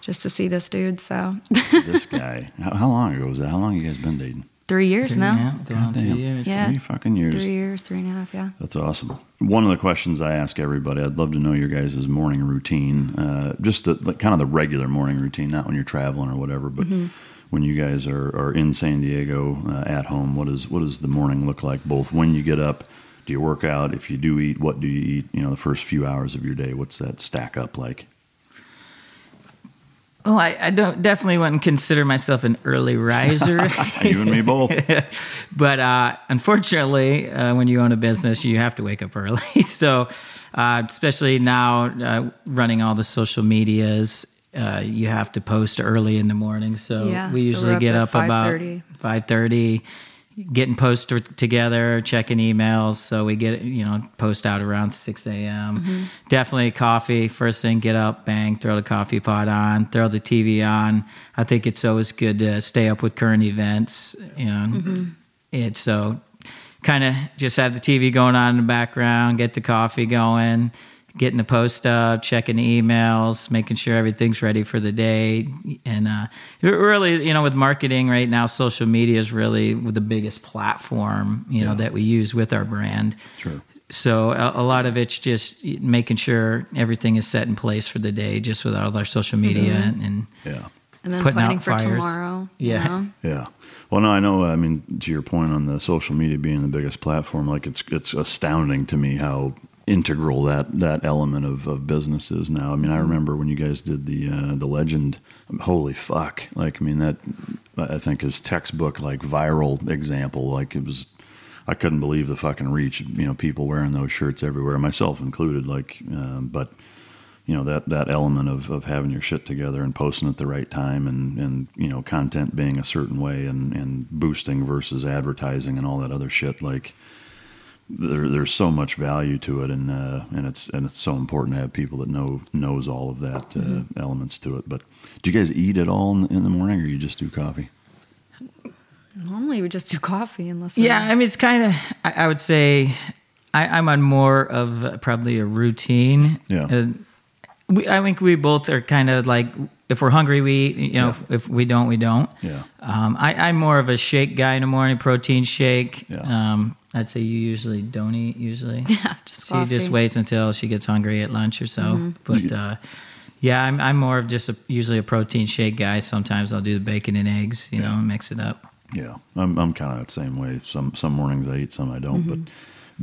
S5: just to see this dude. So
S2: this guy. How, how long ago was that? How long you guys been dating?
S5: three years now.
S3: Yeah, going three years.
S5: Yeah.
S2: Three fucking years.
S5: Three years, three and a half, yeah.
S2: That's awesome. One of the questions I ask everybody, I'd love to know your guys' morning routine, uh, just the like, kind of the regular morning routine, not when you're traveling or whatever, but when you guys are, are in San Diego uh, at home. What is what does the morning look like? Both when you get up, do you work out? If you do eat, what do you eat? You know, the first few hours of your day, what's that stack up like?
S3: Well, I, I don't definitely wouldn't consider myself an early riser.
S2: you and me both.
S3: but uh, unfortunately, uh, when you own a business, you have to wake up early. so, uh, especially now, uh, running all the social medias, uh, you have to post early in the morning. So
S5: Yeah,
S3: we usually
S5: we're up
S3: get
S5: at
S3: up about
S5: 5:30.
S3: five thirty, getting posts together, checking emails. So we get you know post out around six a.m.
S5: Mm-hmm.
S3: Definitely coffee first thing. Get up, bang, throw the coffee pot on, throw the TV on. I think it's always good to stay up with current events. You know,
S5: Mm-hmm.
S3: it's so kind of just have the TV going on in the background, get the coffee going, getting the post up, checking the emails, making sure everything's ready for the day. And uh, really, you know, with marketing right now, social media is really the biggest platform, you know, that we use with our brand.
S2: Sure.
S3: So a, a lot of it's just making sure everything is set in place for the day, just with all our social media and, and
S2: Yeah.
S5: And then
S3: Putting
S5: planning
S3: out
S5: for
S3: fires.
S5: tomorrow. you
S3: Yeah.
S5: know?
S2: Yeah. Well, no, I know. I mean, to your point on the social media being the biggest platform, like it's it's astounding to me how integral that that element of, of business is now. I mean, I remember when you guys did the uh, the legend. Holy fuck! Like, I mean, that I think is textbook like viral example. Like, it was. I couldn't believe the fucking reach. You know, people wearing those shirts everywhere, myself included. Like, um, but you know that that element of, of having your shit together and posting at the right time and, and you know content being a certain way and, and boosting versus advertising and all that other shit like there, there's so much value to it and uh, and it's and it's so important to have people that know knows all of that uh, elements to it but do you guys eat at all in, in the morning or you just do coffee
S5: Normally we just do coffee unless we're
S3: Yeah, I mean, it's kind of, I, I would say, I, I'm on more of probably a routine.
S2: Yeah.
S3: Uh, we, I think we both are kind of like, if we're hungry, we eat. You know,
S2: Yeah.
S3: if, if we don't, we don't.
S2: Yeah.
S3: Um, I, I'm more of a shake guy in the morning, protein shake.
S2: Yeah.
S3: Um, I'd say you usually don't eat usually.
S5: Yeah, just
S3: She just waits until she gets hungry at lunch or so. But uh, yeah, I'm, I'm more of just a, usually a protein shake guy. Sometimes I'll do the bacon and eggs, you know, mix it up.
S2: yeah I'm, I'm kind of that same way some some mornings I eat some I don't but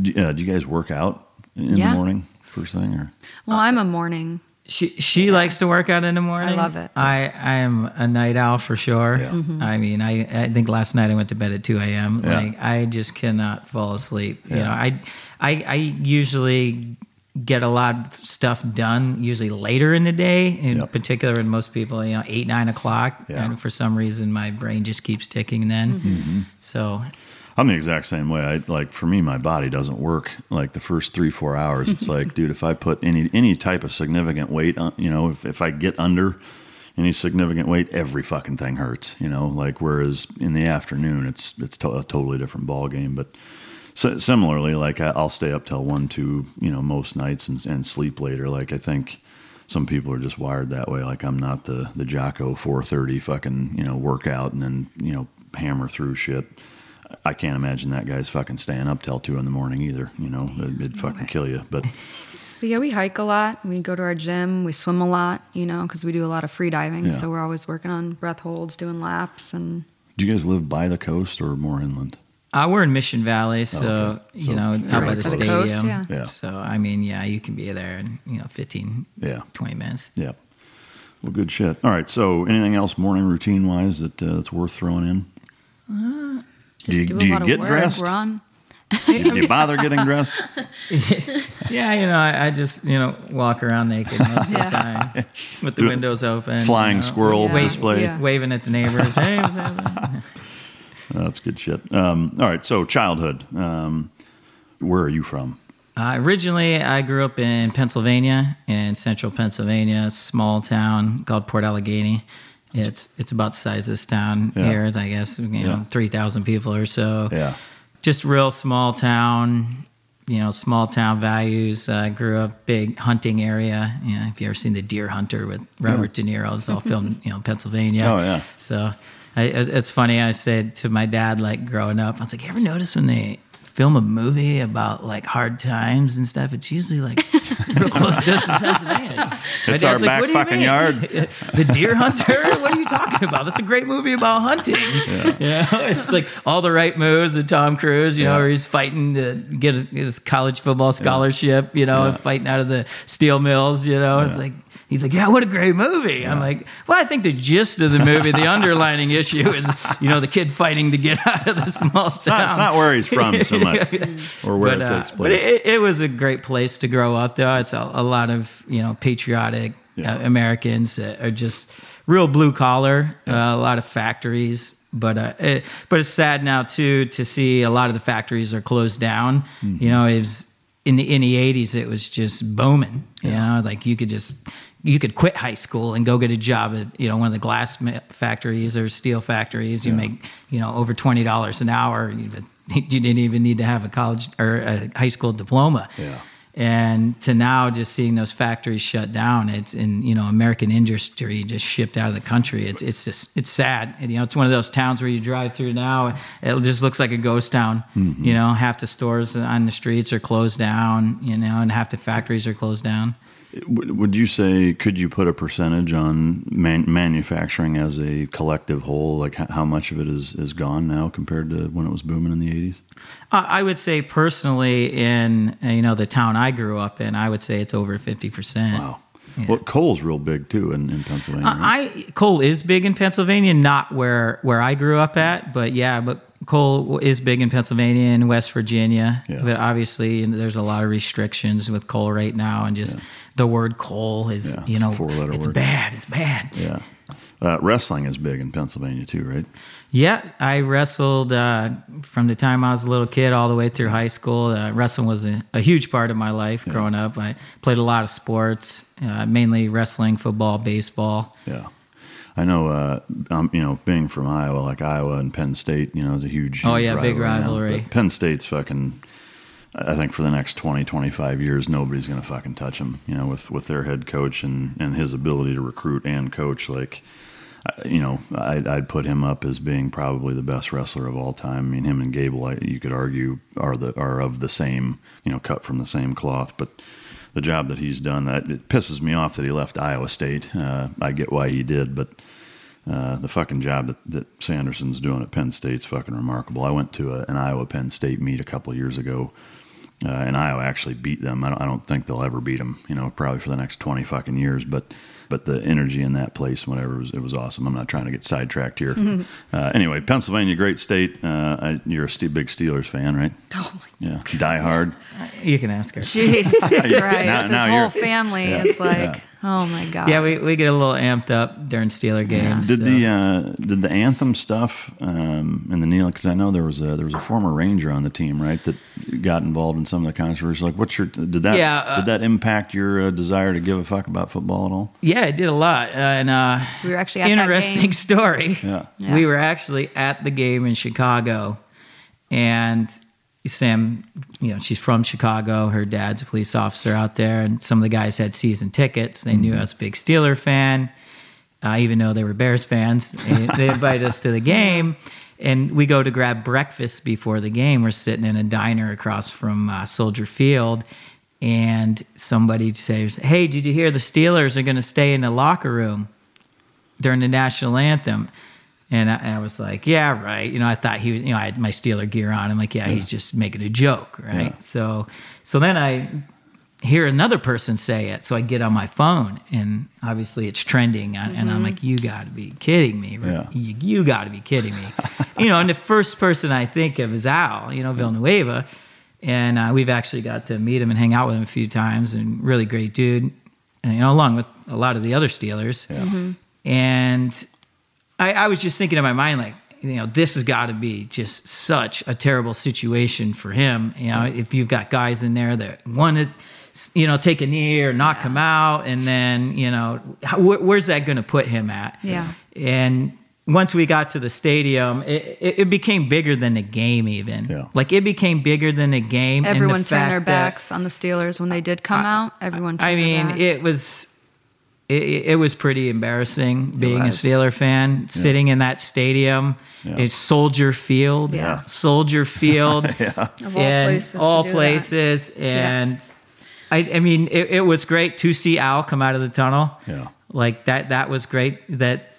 S2: do, uh, do you guys work out in
S5: Yeah.
S2: the morning first thing or
S5: Well, I'm a morning.
S3: She she likes to work out in the morning.
S5: I love it.
S3: I I am a night owl for sure.
S2: Yeah.
S3: I mean, I I think last night I went to bed at two a.m.
S2: Yeah.
S3: Like I just cannot fall asleep. You know, I I I usually get a lot of stuff done usually later in the day in
S2: Yep.
S3: particular and most people you know eight nine o'clock
S2: Yeah.
S3: and for some reason my brain just keeps ticking then
S2: Mm-hmm.
S3: so
S2: I'm the exact same way. I like for me, my body doesn't work like the first three, four hours. It's like, dude, if I put any any type of significant weight on, you know, if, if I get under any significant weight, every fucking thing hurts, you know. Like whereas in the afternoon, it's it's to- a totally different ball game. But so, similarly, like I, I'll stay up till one, two, you know, most nights and, and sleep later. Like I think some people are just wired that way. Like I'm not the the Jocko 430 fucking you know workout and then you know hammer through shit. I can't imagine that guy's fucking staying up till two in the morning either. You know, it'd, it'd fucking kill you. But
S5: But yeah, we hike a lot. We go to our gym. We swim a lot, you know, because we do a lot of free diving.
S2: Yeah.
S5: So we're always working on breath holds, doing laps, and
S2: do you guys live by the coast or more inland?
S3: Uh, we're in Mission Valley, so
S2: okay. So
S3: you know,
S2: it's
S3: out
S2: right
S3: by the
S2: by the
S3: stadium.
S5: coast, yeah.
S2: Yeah.
S3: So I mean, yeah, you can be there in you know 15,
S2: Yeah.
S3: 20 minutes.
S2: Yeah. Well, good shit. All right. So, anything else morning routine wise that uh, that's worth throwing in?
S5: Just
S2: you-
S5: do,
S2: do you
S5: a lot
S2: get
S5: of work,
S2: dressed?
S5: run.
S2: Do you bother getting dressed?
S3: Yeah, you know, I, I just you know walk around naked most of the time with the windows open,
S2: Flying
S3: you know,
S2: squirrel
S5: Yeah.
S2: display.
S5: Yeah.
S3: waving at the neighbors. Hey, what's happening?
S2: That's good shit. Um, all right. So, childhood. Um, where are you from?
S3: Uh, originally, I grew up in Pennsylvania, in central Pennsylvania, a small town called Port Allegany. It's it's about the size of this town
S2: Yeah.
S3: here, I guess. You know,
S2: Yeah.
S3: three thousand people or so.
S2: Yeah.
S3: just real small town, you know, small town values. Uh, I grew up big hunting area. You know, if you ever seen The Deer Hunter with Robert De Niro, it's all filmed, you know, in Pennsylvania.
S2: Oh, yeah.
S3: So I, it's funny. I said to my dad, like growing up, I was like, "You ever notice when they film a movie about like hard times and stuff, it's usually like real close to us in Pennsylvania.
S2: It's our back
S3: "What do you
S2: fucking
S3: mean?"
S2: yard.
S3: the Deer Hunter? What are you talking about? That's a great movie about hunting. You know, it's like all the right moves of Tom Cruise. You know, where he's fighting to get his, college football scholarship. You know,
S2: Yeah.
S3: fighting out of the steel mills. You know, it's like. He's like, yeah, what a great movie. I'm like, well, I think the gist of the movie, the underlining issue is, you know, the kid fighting to get out of the small town.
S2: It's not, it's not where he's from so much, or where
S3: but,
S2: it
S3: uh,
S2: takes
S3: but
S2: place.
S3: it, it was a great place to grow up, though. It's a, a lot of you know patriotic
S2: Yeah.
S3: uh, Americans that are just real blue collar. Uh, a lot of factories, but uh, it, but it's sad now too to see a lot of the factories are closed down.
S2: Mm-hmm.
S3: You know, it was in the in the eighties, it was just booming. You know, like you could just you could quit high school and go get a job at you know one of the glass factories or steel factories. You make you know over twenty dollars an hour. You, you didn't even need to have a college or a high school diploma.
S2: Yeah.
S3: And to now just seeing those factories shut down, it's in you know American industry just shipped out of the country. It's it's just it's sad. And, you know, it's one of those towns where you drive through now, it just looks like a ghost town. Mm-hmm. You know, half the stores on the streets are closed down. You know, and half the factories are closed down.
S2: Would you say, could you put a percentage on man- manufacturing as a collective whole? Like how much of it is, is gone now compared to when it was booming in the 80s?
S3: Uh, I would say personally, in you know the town I grew up in, I would say it's over fifty percent.
S2: Wow. Well, coal's real big too in, in Pennsylvania. right?
S3: I coal is big in Pennsylvania, not where where I grew up at, but yeah, but coal is big in Pennsylvania and West Virginia.
S2: Yeah.
S3: But obviously, there's a lot of restrictions with coal right now, and just the word coal is
S2: Yeah,
S3: you know it's bad. It's bad.
S2: yeah. Uh, wrestling is big in Pennsylvania too, right?
S3: Yeah, I wrestled uh, from the time I was a little kid all the way through high school. Uh, wrestling was a, a huge part of my life growing up. I played a lot of sports, uh, mainly wrestling, football, baseball.
S2: Yeah. I know, uh, um, you know, being from Iowa, like Iowa and Penn State, you know, is a huge,
S3: Oh,
S2: huge
S3: yeah, big
S2: now.
S3: rivalry.
S2: But Penn State's fucking, I think for the next 20, 25 years, nobody's going to fucking touch them, you know, with, with their head coach and, and his ability to recruit and coach. Like, you know, I'd, I'd put him up as being probably the best wrestler of all time. I mean, him and Gable, I, you could argue, are the are of the same, you know, cut from the same cloth. But the job that he's done, that it pisses me off that he left Iowa State. Uh, I get why he did, but uh, the fucking job that, that Sanderson's doing at Penn State's fucking remarkable. I went to a, an Iowa Penn State meet a couple years ago. Uh, and Iowa actually beat them. I don't, I don't think they'll ever beat them, you know, probably for the next 20 fucking years. But but the energy in that place, whatever, it was, it was awesome. I'm not trying to get sidetracked here. Uh, anyway, Pennsylvania, great state. Uh, I, you're a Ste big Steelers fan, right?
S5: Oh my
S2: Yeah, die hard.
S3: You can ask her.
S5: Jesus Christ.
S2: Now-
S5: His
S2: now
S5: whole family
S2: Yeah,
S5: is like,
S2: yeah.
S5: Oh my God.
S3: Yeah, we, we get a little amped up during Steeler games.
S2: Did
S3: so.
S2: the uh, did the anthem stuff um, and the kneel? Because I know there was a there was a former Ranger on the team, right, that got involved in some of the controversy. Like, what's your did that
S3: Yeah, uh,
S2: did that impact your uh, desire to give a fuck about football at all?
S3: Yeah, it did a lot. Uh, and uh,
S5: We were actually at that
S3: interesting
S5: game.
S3: story.
S2: Yeah.
S5: Yeah.
S3: We were actually at the game in Chicago, and Sam, you know, she's from Chicago. Her dad's a police officer out there, and some of the guys had season tickets. They knew I was a big Steeler fan, uh, even though they were Bears fans. They invited us to the game, and we go to grab breakfast before the game. We're sitting in a diner across from uh, Soldier Field, and somebody says, "Hey, did you hear the Steelers are going to stay in the locker room during the national anthem?" And I, and I was like, "Yeah, right." You know, I thought he was. You know, I had my Steeler gear on. I'm like, "Yeah, he's just making a joke, right?"
S2: Yeah.
S3: So, so then I hear another person say it. So I get on my phone, and obviously it's trending, and and I'm mm-hmm. like, "You got to be kidding me! right?
S2: Yeah.
S3: You, you got to be kidding me!" you know, and the first person I think of is Al. You know, Villanueva, and uh, we've actually got to meet him and hang out with him a few times, and really great dude. And, you know, along with a lot of the other Steelers, mm-hmm. and I, I was just thinking in my mind, like, you know, this has got to be just such a terrible situation for him. You know, if you've got guys in there that want to, you know, take a knee or knock him out, and then, you know, how, wh- where's that going to put him at?
S5: Yeah.
S3: And once we got to the stadium, it, it, it became bigger than the game, even.
S2: Yeah.
S3: Like, it became bigger than the game. and the
S5: Everyone turned their
S3: fact that-
S5: backs on the Steelers when they did come out. Everyone turned
S3: I
S5: their
S3: mean,
S5: backs.
S3: it was it, it was pretty embarrassing being a. Steeler fan, sitting in that stadium.
S2: Yeah.
S3: It's Soldier Field.
S5: Yeah.
S3: Soldier Field.
S5: Of all places
S3: all places. And I, I mean, it, it was great to see Al come out of the tunnel.
S2: Yeah.
S3: Like that, that was great. That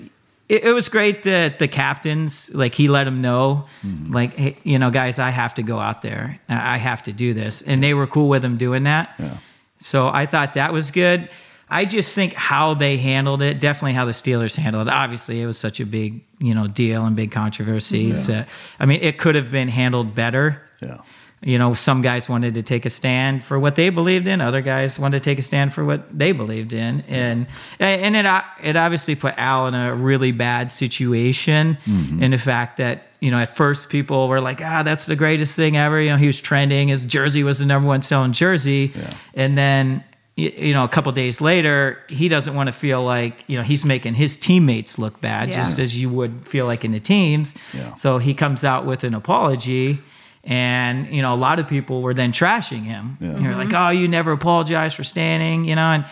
S3: it, it was great that the captains, like he let them know,
S2: Mm-hmm.
S3: like, hey, you know, guys, I have to go out there. I I have to do this. And they were cool with him doing that.
S2: Yeah.
S3: So I thought that was good. I just think how they handled it, definitely how the Steelers handled it. Obviously, it was such a big, you know, deal and big controversy. So, I mean, it could have been handled better.
S2: Yeah.
S3: You know, some guys wanted to take a stand for what they believed in. Other guys wanted to take a stand for what they believed in, and and it it obviously put Al in a really bad situation. In the fact that you know, at first people were like, "Ah, that's the greatest thing ever." You know, he was trending. His jersey was the number one selling jersey, and then you know, a couple days later, he doesn't want to feel like you know he's making his teammates look bad,
S5: Yeah.
S3: just as you would feel like in the teams.
S2: Yeah.
S3: So he comes out with an apology. And you know, a lot of people were then trashing him.
S2: Yeah.
S3: You're like, mm-hmm. "Oh, you never apologized for standing," you know. And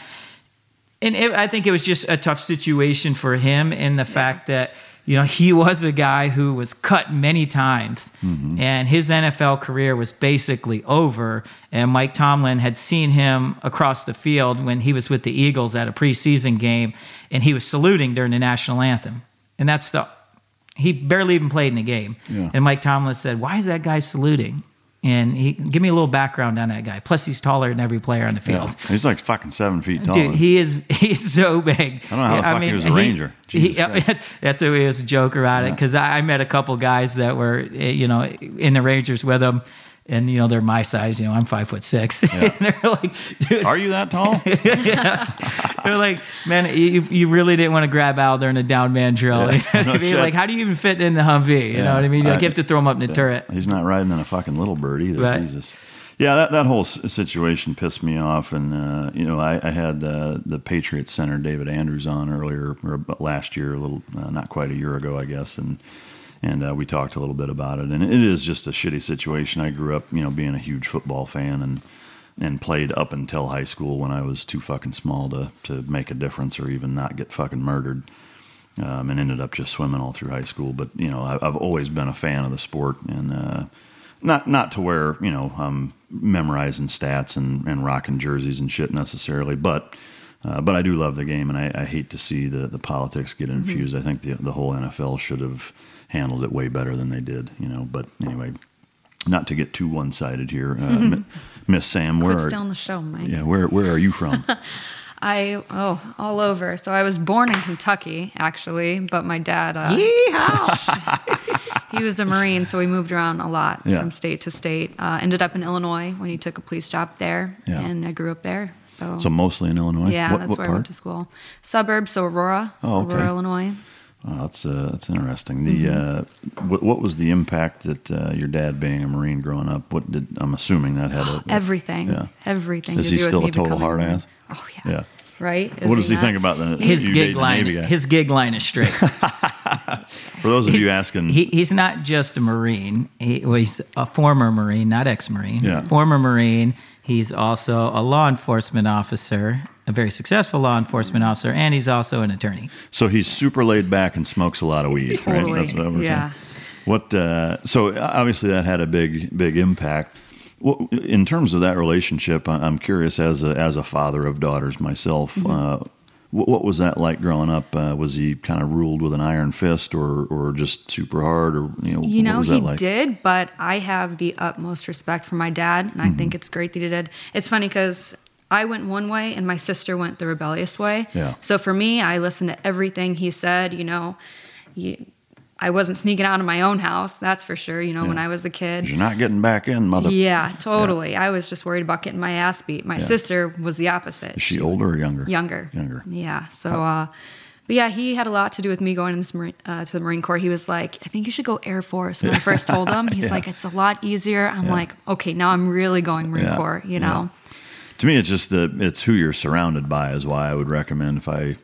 S3: and it, I think it was just a tough situation for him in the fact that you know he was a guy who was cut many times, mm-hmm. and his NFL career was basically over. And Mike Tomlin had seen him across the field when he was with the Eagles at a preseason game, and he was saluting during the national anthem, and that's the he barely even played in the game.
S2: Yeah.
S3: And Mike Tomlin said, "Why is that guy saluting?" And he give me a little background on that guy. Plus, he's taller than every player on the field.
S2: Yeah. He's like fucking seven feet tall.
S3: Dude, he is he's so big.
S2: I don't know how the fuck he was a Ranger.
S3: he-
S2: Jesus Christ.
S3: that's what he was a joke about it because I, I met a couple guys that were eh, you know in the Rangers with him, and you know they're my size. You know I'm five foot six. and they're like, dude,
S2: Are you that tall?
S3: they're like, man, you, you really didn't want to grab Al during a down man drill. You know
S2: No
S3: I mean? Like, how do you even fit in the Humvee? You know what I mean? Like,
S2: I-
S3: you have to throw him up in the turret.
S2: He's not riding in a fucking little bird either.
S3: Right.
S2: Jesus. Yeah, that, that whole situation pissed me off. And, uh, you know, I, I had uh, the Patriots center, David Andrews, on earlier, or last year, a little, uh, not quite a year ago, I guess. And, and uh, we talked a little bit about it. And it is just a shitty situation. I grew up, you know, being a huge football fan and, and played up until high school when I was too fucking small to, to make a difference or even not get fucking murdered um, and ended up just swimming all through high school. But you know, I, I've always been a fan of the sport, and uh, not not to where you know I'm memorizing stats and, and rocking jerseys and shit necessarily, but. Uh, but I do love the game, and I, I hate to see the, the politics get infused. I think the the whole NFL should have handled it way better than they did, you know. But anyway, not to get too one sided here, uh, Miss Sam, where
S5: Quit
S2: are
S5: stealing the show, Mike.
S2: yeah where where are you from?
S5: I oh all over. So I was born in Kentucky actually, but my dad uh, he was a Marine, so we moved around a lot
S2: Yeah.
S5: from state to state. Uh, ended up in Illinois when he took a police job there,
S2: Yeah.
S5: and I grew up there. So,
S2: so mostly in Illinois.
S5: yeah,
S2: What-
S5: that's
S2: what
S5: where I went to school. Suburbs, so Aurora,
S2: Oh, okay.
S5: Aurora, Illinois.
S2: Oh, that's uh, that's interesting. The
S5: Mm-hmm.
S2: uh, what, what was the impact that uh, your dad being a Marine growing up? What did I'm assuming that had a,
S5: Everything,
S2: Yeah.
S5: everything.
S2: Is he still a total hard ass?
S5: Oh yeah,
S2: Yeah.
S5: right. Is
S2: what does he
S5: not?
S2: think about the
S3: His gig line,
S2: Navy guy?
S3: his gig line is straight.
S2: For those of you asking,
S3: he, he's not just a Marine. He, well, he's a former Marine, not ex-Marine.
S2: Yeah.
S3: Former Marine. He's also a law enforcement officer, a very successful law enforcement officer, and he's also an attorney.
S2: so he's super laid back and smokes a lot of weed,
S5: Totally,
S2: right? That's what
S5: yeah.
S2: saying. What? Uh, so obviously that had a big big impact. What, in terms of that relationship, I- I'm curious as a as a father of daughters myself.
S5: Mm-hmm.
S2: Uh, what, what was that like growing up? Uh, was he kind of ruled with an iron fist, or or just super hard, or you know?
S5: You
S2: what
S5: know,
S2: was
S5: he
S2: like?
S5: did, but I have the utmost respect for my dad, and I
S2: Mm-hmm.
S5: think it's great that he did. It's funny because I went one way and my sister went the rebellious way.
S2: Yeah.
S5: So for me, I listened to everything he said. You know, I wasn't sneaking out of my own house, that's for sure. You know, when I was a kid.
S2: You're not getting back in, mother.
S5: Yeah, totally. I was just worried about getting my ass beat. My
S2: Yeah.
S5: sister was the opposite.
S2: Is she older or younger?
S5: Younger.
S2: Younger.
S5: Yeah. So, uh, but yeah, he had a lot to do with me going into the Marine, uh, to the Marine Corps. He was like, I think you should go Air Force. When I first told him, he's like, it's a lot easier. I'm
S2: Yeah.
S5: like, okay, now I'm really going Marine
S2: Yeah.
S5: Corps, you
S2: Yeah.
S5: know?
S2: To me, it's just the it's who you're surrounded by is why I would recommend if I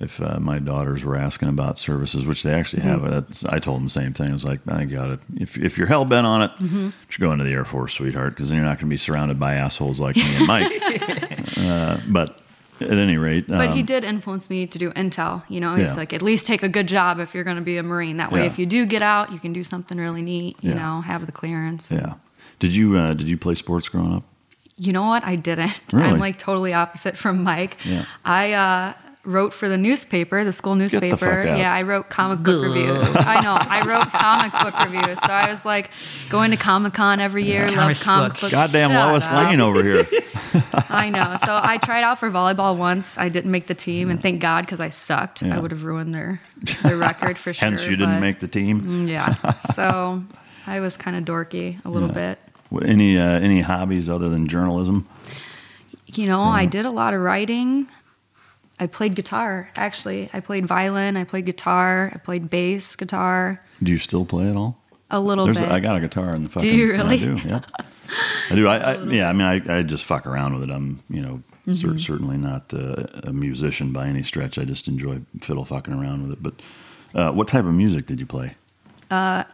S2: if uh, my daughters were asking about services, which they actually have.
S5: Mm-hmm.
S2: That's, I told them the same thing. I was like, I got it. If if you're hell bent on it,
S5: Mm-hmm.
S2: you should go into the Air Force, sweetheart, because then you're not going to be surrounded by assholes like me and Mike. uh, but at any rate,
S5: But he
S2: um,
S5: did influence me to do intel. You know, he's
S2: Yeah.
S5: like, at least take a good job if you're going to be a Marine. That way,
S2: Yeah.
S5: if you do get out, you can do something really neat. You
S2: Yeah.
S5: know, have the clearance.
S2: Yeah. Did you uh, did you play sports growing up?
S5: You know what? I didn't.
S2: Really?
S5: I'm like totally opposite from Mike.
S2: Yeah.
S5: I uh, wrote for the newspaper, the school
S2: the
S5: newspaper.
S2: fuck out.
S5: Yeah, I wrote comic book reviews. I know. I wrote comic book reviews. So I was like going to Comic Con every year.
S3: Comic
S5: Love comic
S3: book.
S5: books.
S2: Goddamn
S5: Shut
S2: Lois
S5: up.
S2: Lane over here.
S5: I know. So I tried out for volleyball once. I didn't make the team, and thank God because I sucked.
S2: Yeah.
S5: I would have ruined their their record for sure.
S2: Hence, you didn't
S5: but-
S2: make the team.
S5: Yeah. So I was kind of dorky a little bit.
S2: Any uh, any hobbies other than journalism?
S5: You know, I did a lot of writing. I played guitar, actually. I played violin, I played guitar, I played bass guitar
S2: Do you still play at all?
S5: a little
S2: There's
S5: bit.
S2: I got a guitar in the fucking.
S5: Do you really?
S2: I do. Yeah. I do. I, I yeah. I mean, I, I just fuck around with it. I'm you know
S5: Mm-hmm.
S2: cer- certainly not uh, a musician by any stretch. I just enjoy fiddle fucking around with it. But uh, what type of music did you play? Uh,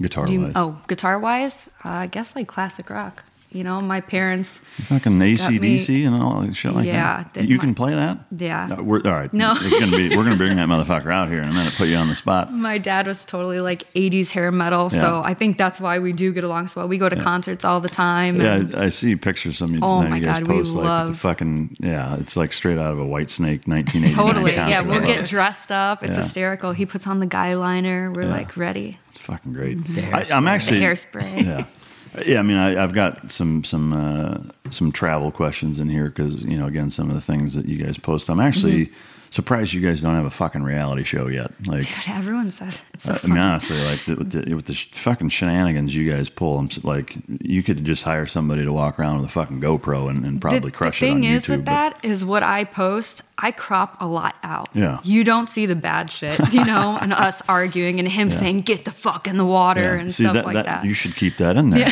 S2: guitar wise.
S5: oh, guitar wise, uh, I guess like classic rock. You know, my parents,
S2: Fucking ACDC
S5: me-
S2: and all that shit like
S5: Yeah,
S2: that.
S5: that
S2: You
S5: my-
S2: can play that?
S5: Yeah.
S2: We're, all right.
S5: No.
S2: It's gonna be. We're gonna bring that motherfucker out here in a minute. Put you on the spot.
S5: my dad was totally like 80s hair metal.
S2: Yeah.
S5: So I think that's why we do get along so well. We go to concerts all the time.
S2: Yeah,
S5: and-
S2: I, I see pictures of you
S5: Oh
S2: tonight.
S5: my
S2: you guys
S5: God, we
S2: like with the
S5: love-
S2: fucking yeah. It's like straight out of a Whitesnake 1989
S5: Totally. Yeah, we'll get dressed up. It's
S2: Yeah.
S5: hysterical. He puts on the guy liner. We're
S2: Yeah.
S5: like ready.
S2: It's fucking great.
S3: The
S2: I, I'm actually
S5: The hairspray.
S2: Yeah, yeah. I mean, I, I've got some some uh, some travel questions in here because you know, again, some of the things that you guys post. I'm actually
S5: Mm-hmm.
S2: Surprised you guys don't have a fucking reality show yet. Like,
S5: Dude, everyone says it's uh, so
S2: I mean, honestly, like the, with, the, with the sh- fucking shenanigans you guys pull, I'm like, you could just hire somebody to walk around with a fucking GoPro and, and probably
S5: the,
S2: crush
S5: the
S2: it on
S5: thing is
S2: YouTube.
S5: with that is what I post, I crop a lot out.
S2: Yeah.
S5: You don't see the bad shit, you know, and us arguing and him saying, get the fuck in the water
S2: Yeah.
S5: and
S2: See,
S5: stuff
S2: that,
S5: like
S2: that,
S5: that.
S2: You should keep that in there.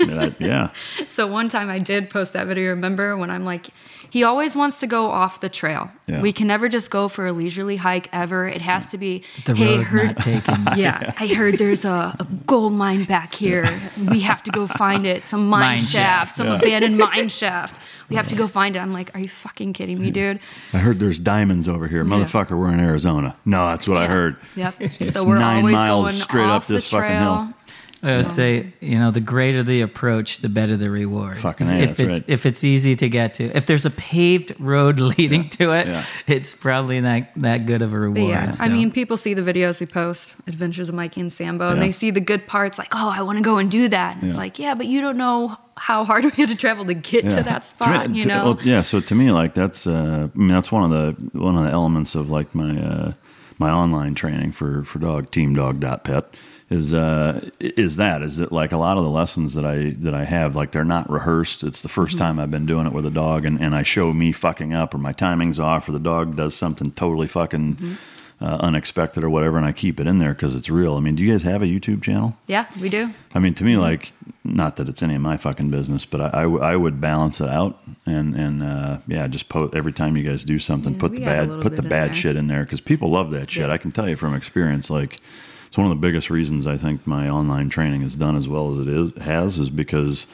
S2: yeah. yeah.
S5: So one time I did post that video, remember, when I'm like, he always wants to go off the trail.
S2: Yeah.
S5: We can never just go for a leisurely hike ever. It has to be,
S3: The
S5: hey,
S3: road
S5: heard,
S3: not taken.
S5: yeah, I heard there's a, a gold mine back here. We have to go find it. Some mine,
S3: Mine
S5: shaft,
S3: shaft.
S5: some abandoned mine shaft. We have to go find it. I'm like, are you fucking kidding me, dude?
S2: I heard there's diamonds over here. Motherfucker, we're in Arizona. No, that's what I heard.
S5: Yep.
S2: It's
S5: so we're
S2: nine
S5: always
S2: miles
S5: going
S2: straight
S5: off
S2: up this
S5: the
S2: fucking
S5: trail.
S2: hill.
S3: I would say, you know, the greater the approach, the better the reward.
S2: Fucking
S3: if,
S2: A,
S3: if
S2: that's
S3: it's
S2: right.
S3: if it's easy to get to, if there's a paved road leading to it,
S2: yeah.
S3: it's probably not that good of a
S5: But
S3: reward.
S5: yeah, I mean, people see the videos we post, Adventures of Mikey and Sambo, and
S2: Yeah.
S5: they see the good parts, like, oh, I want to go and do that. And
S2: Yeah.
S5: it's like, yeah, but you don't know how hard we had to travel to get
S2: Yeah.
S5: to that
S2: To
S5: spot,
S2: me-
S5: you
S2: to-
S5: know?
S2: well, yeah. So to me, like that's, uh, I mean, that's one of the one of the elements of like my uh, my online training for for dog teamdog.pet is uh is that is that like a lot of the lessons that I that I have like they're not rehearsed. It's the 1st time I've been doing it with a dog, and and I show me fucking up or my timing's off or the dog does something totally fucking. Uh, unexpected or whatever, and I keep it in there because it's real. I mean, do you guys have a YouTube channel?
S5: yeah, we do.
S2: I mean, to me, like, not that it's any of my fucking business, but I, I, w- I would balance it out and and uh, yeah, just post every time you guys do something,
S5: Yeah,
S2: put the bad put the bad
S5: there.
S2: shit in there because people love that shit.
S5: Yeah.
S2: I can tell you from experience, like, it's one of the biggest reasons I think my online training is done as well as it is has is because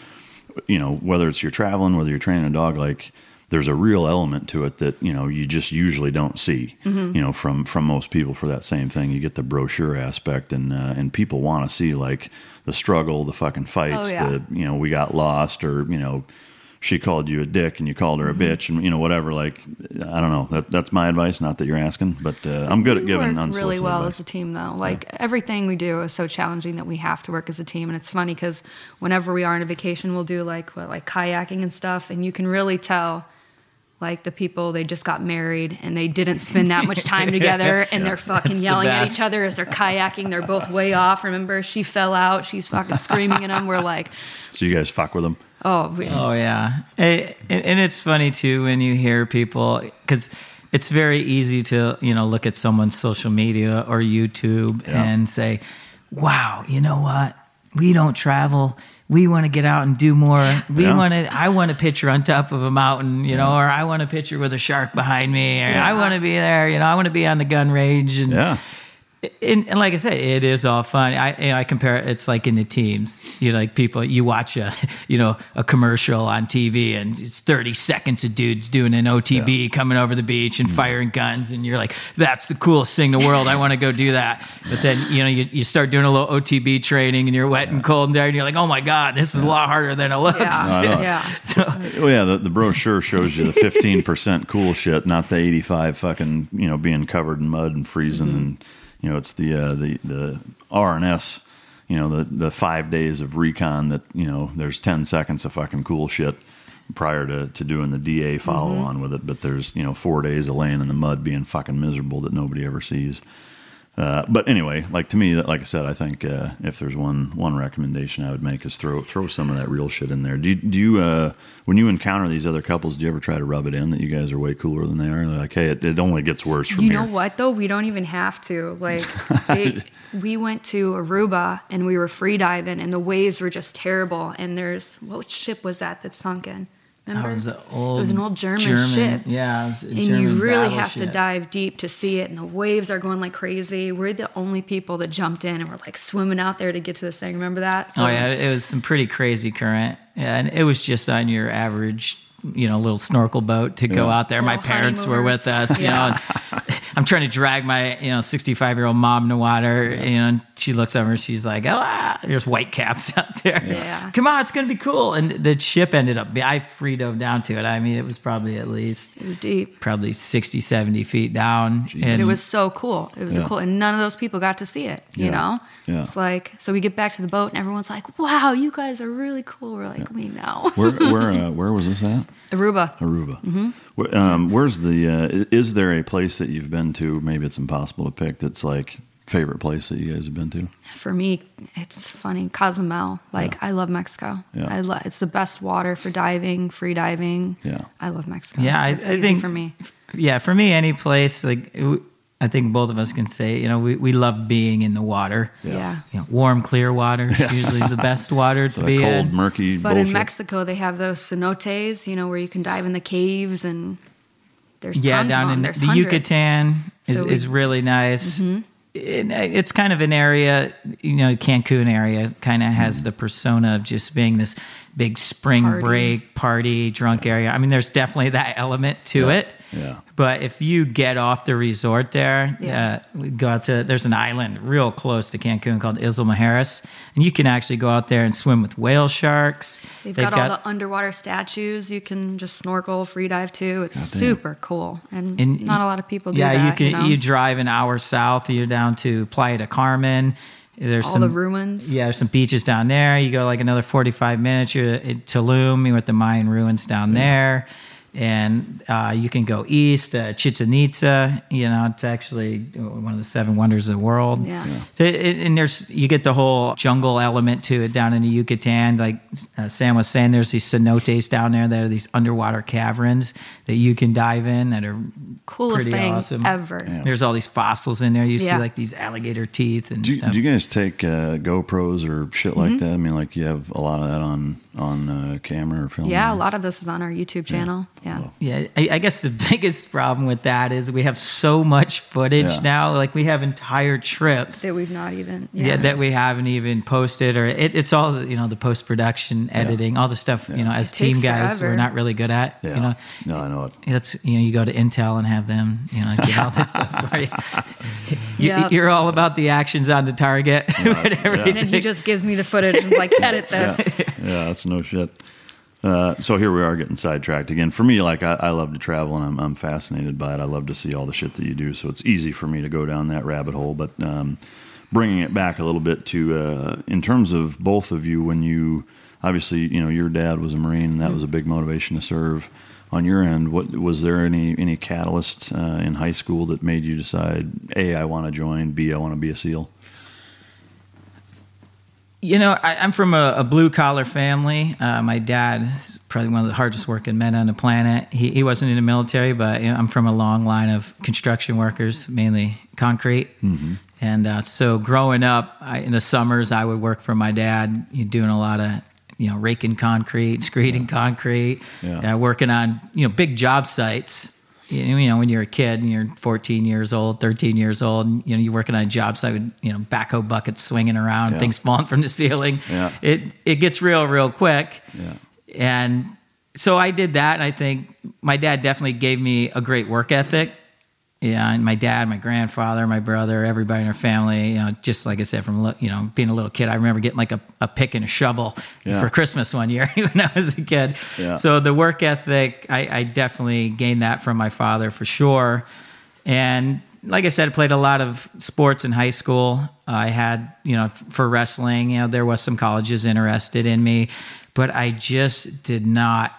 S2: you know whether it's you're traveling, whether you're training a dog, like. There's a real element to it that you know you just usually don't see,
S5: Mm-hmm.
S2: you know, from from most people for that same thing. You get the brochure aspect, and uh, and people want to see like the struggle, the fucking fights,
S5: Oh, yeah.
S2: the you know we got lost, or you know she called you a dick and you called her a
S5: Mm-hmm.
S2: bitch, and you know whatever. Like I don't know. That, that's my advice. Not that you're asking, but uh, I'm good at giving
S5: work really well
S2: advice.
S5: as a team though like everything we do is so challenging that we have to work as a team and it's funny because whenever we are on a vacation we'll do like what like kayaking and stuff and you can really tell like the people they just got married and they didn't spend that much time together and they're fucking yelling at each other as they're kayaking they're both way off remember she fell out she's fucking screaming at them we're like
S2: So you guys fuck with them.
S5: Oh we,
S3: Oh yeah, Eh, and, and it's funny too when you hear people because it's very easy to you know look at someone's social media or YouTube
S2: Yeah.
S3: and say, "Wow, you know what? We don't travel. We want to get out and do more. We
S2: Yeah.
S3: want to. I want a picture on top of a mountain, you know, or I want a picture with a shark behind me, or
S5: Yeah.
S3: I want to be there. You know, I want to be on the gun range and."
S2: Yeah.
S3: And, and like I said, it is all fun. I you know, I compare it, it's like in the teams. You know, like people you watch a you know a commercial on TV and it's thirty seconds of dudes doing an OTB coming over the beach and mm. firing guns, and you're like, that's the coolest thing in the world. I want to go do that. But then you know you, you start doing a little OTB training and you're wet and cold there, and you're like, oh my god, this is a lot harder than it looks.
S5: Yeah.
S2: I
S5: yeah.
S3: So,
S2: Well, yeah, the, the brochure shows you the fifteen percent cool shit, not the eighty-five fucking you know being covered in mud and freezing, mm-hmm. and you know it's the uh, the the R and S, you know the the five days of recon that you know there's ten seconds of fucking cool shit prior to, to doing the DA follow on with it, but there's you know four days of laying in the mud being fucking miserable that nobody ever sees. Uh, but anyway, like to me, like I said, I think uh, if there's one one recommendation I would make is throw throw some of that real shit in there. Do you, do you uh, when you encounter these other couples, do you ever try to rub it in that you guys are way cooler than they are? They're like, hey, it, it only gets worse from
S5: You
S2: here.
S5: know what though? We don't even have to. Like, they, we went to Aruba and we were free diving, and the waves were just terrible. And there's what ship was that that sunk in? Remember?
S3: Was the
S5: it was an old German, ship.
S3: Yeah, it was a
S5: And
S3: German
S5: you really have to dive deep to see it, and the waves are going like crazy. We're the only people that jumped in and were like swimming out there to get to this thing. Remember that? So,
S3: Oh yeah, it was some pretty crazy current, yeah, and it was just on your average, you know, little snorkel boat to go
S2: Yeah.
S3: out there. My parents were with
S5: honeymooners.
S3: us, you
S5: Yeah.
S3: know. I'm trying to drag my, you know, 65 year old mom in the water, you know, and she looks over and she's like, "Oh, ah, there's white caps out there.
S5: Yeah.
S3: Come on, it's gonna be cool." And the ship ended up. I free dove down to it. I mean, it was probably at least
S5: It was deep.
S3: probably 60, 70 feet down,
S5: And it was so cool. It was
S2: Yeah.
S5: cool. And none of those people got to see it, you know?
S2: Yeah.
S5: It's like, so we get back to the boat and everyone's like, wow, you guys are really cool. We're like, we know.
S2: where where uh, where was this at?
S5: Aruba.
S2: Aruba.
S5: Mm-hmm.
S2: Um, where's the? Uh, is there a place that you've been to? Maybe it's impossible to pick. That's like favorite place that you guys have been to.
S5: For me, it's funny. Cozumel. Like, I love Mexico.
S2: Yeah.
S5: I lo- it's the best water for diving, free diving.
S2: Yeah.
S5: I love Mexico.
S3: Yeah, I,
S5: it's
S3: I
S5: easy
S3: think
S5: for me.
S3: Yeah, for me, any place like it- I think both of us can say, you know, we, we love being in the water.
S5: Yeah.
S3: You know, warm, clear water is usually the best water to
S2: The
S3: be
S2: cold,
S3: in.
S2: murky.
S5: But
S2: bullshit.
S5: in Mexico, they have those cenotes, you know, where you can dive in the caves and there's
S3: yeah,
S5: tons
S3: down
S5: of them.
S3: in
S5: There's
S3: the
S5: hundreds.
S3: Yucatan is,
S5: So we- Mm-hmm.
S3: is really nice. It- it's kind of an area, you know, Cancun area kind of has the persona of just being this big spring
S5: Party.
S3: break party, drunk area. I mean, there's definitely that element to it.
S2: Yeah.
S3: But if you get off the resort there,
S5: Yeah.
S3: uh, we go out to there's an island real close to Cancun called Isla Mujeres, and you can actually go out there and swim with whale sharks.
S5: They've, got, all the underwater statues. You can just snorkel, free dive too. It's super cool, and,
S3: And-
S5: not a lot of people do
S3: yeah,
S5: that.
S3: you can
S5: know?
S3: drive an hour south. You're down to Playa de Carmen. There's
S5: all
S3: some
S5: the ruins.
S3: Yeah, there's some beaches down there. You go like another 45 minutes. You're at Tulum with the Mayan ruins down there. And uh, you can go east, uh, Chichen Itza. You know, it's actually one of the seven wonders of the world.
S5: Yeah. Yeah.
S3: So it, and there's you get the whole jungle element to it down in the Yucatan. Like uh, Sam was saying, there's these cenotes down there that are these underwater caverns that you can dive in that are
S5: Coolest
S3: pretty
S5: thing
S3: awesome.
S5: ever. Yeah.
S3: There's all these fossils in there. You see like these alligator teeth and
S2: Do you,
S3: stuff.
S2: do you guys take uh, GoPros or shit
S5: Mm-hmm.
S2: like that? I mean, like you have a lot of that on on uh, camera or film.
S5: Yeah, a lot of this is on our YouTube channel. Yeah.
S3: Yeah, I, I guess the biggest problem with that is we have so much footage
S2: Yeah.
S3: now. Like we have entire trips.
S5: That we've not even.
S3: Yeah.
S5: Yeah.
S3: that we haven't even posted, or it, it's all you know the post production, editing, all the stuff you know as
S5: It
S3: team guys
S5: forever.
S3: we're not really good at.
S2: Yeah.
S3: You know,
S2: no, I know it.
S3: it's you know you go to Intel and have them you know get all this stuff for you. you
S5: Yeah.
S3: You're all about the actions on the target.
S2: Yeah.
S5: and then he just gives me the footage and is like, edit this.
S2: yeah, no shit. Uh, so here we are getting sidetracked again. For me, like I, I love to travel and I'm, I'm fascinated by it. I love to see all the shit that you do. So it's easy for me to go down that rabbit hole. But um, bringing it back a little bit to uh, in terms of both of you, when you obviously you know your dad was a Marine and that was a big motivation to serve. On your end, what was there any any catalyst uh, in high school that made you decide a I want to join, b I want to be a SEAL?
S3: You know, I, I'm from a, a blue collar family. Uh, my dad is probably one of the hardest working men on the planet. He, he wasn't in the military, but you know, I'm from a long line of construction workers, mainly concrete. And uh, so growing up, I, in the summers, I would work for my dad, you know, doing a lot of, you know, raking concrete, screeding concrete,
S2: Yeah.
S3: uh, working on, you know, big job sites. You know, when you're a kid and you're 14 years old, 13 years old, and, you know, you're working on a job site with, you know, backhoe buckets swinging around,
S2: Yeah.
S3: things falling from the ceiling.
S2: Yeah.
S3: It, it gets real, real quick.
S2: Yeah.
S3: And so I did that. And I think my dad definitely gave me a great work ethic. Yeah, and my dad, my grandfather, my brother, everybody in our family, you know, just like I said, from you know being a little kid, I remember getting like a, a pick and a shovel
S2: Yeah.
S3: for Christmas one year when I was a kid.
S2: Yeah.
S3: So the work ethic, I, I definitely gained that from my father for sure. And like I said, I played a lot of sports in high school. I had, you know, for wrestling, you know, there was some colleges interested in me, but I just did not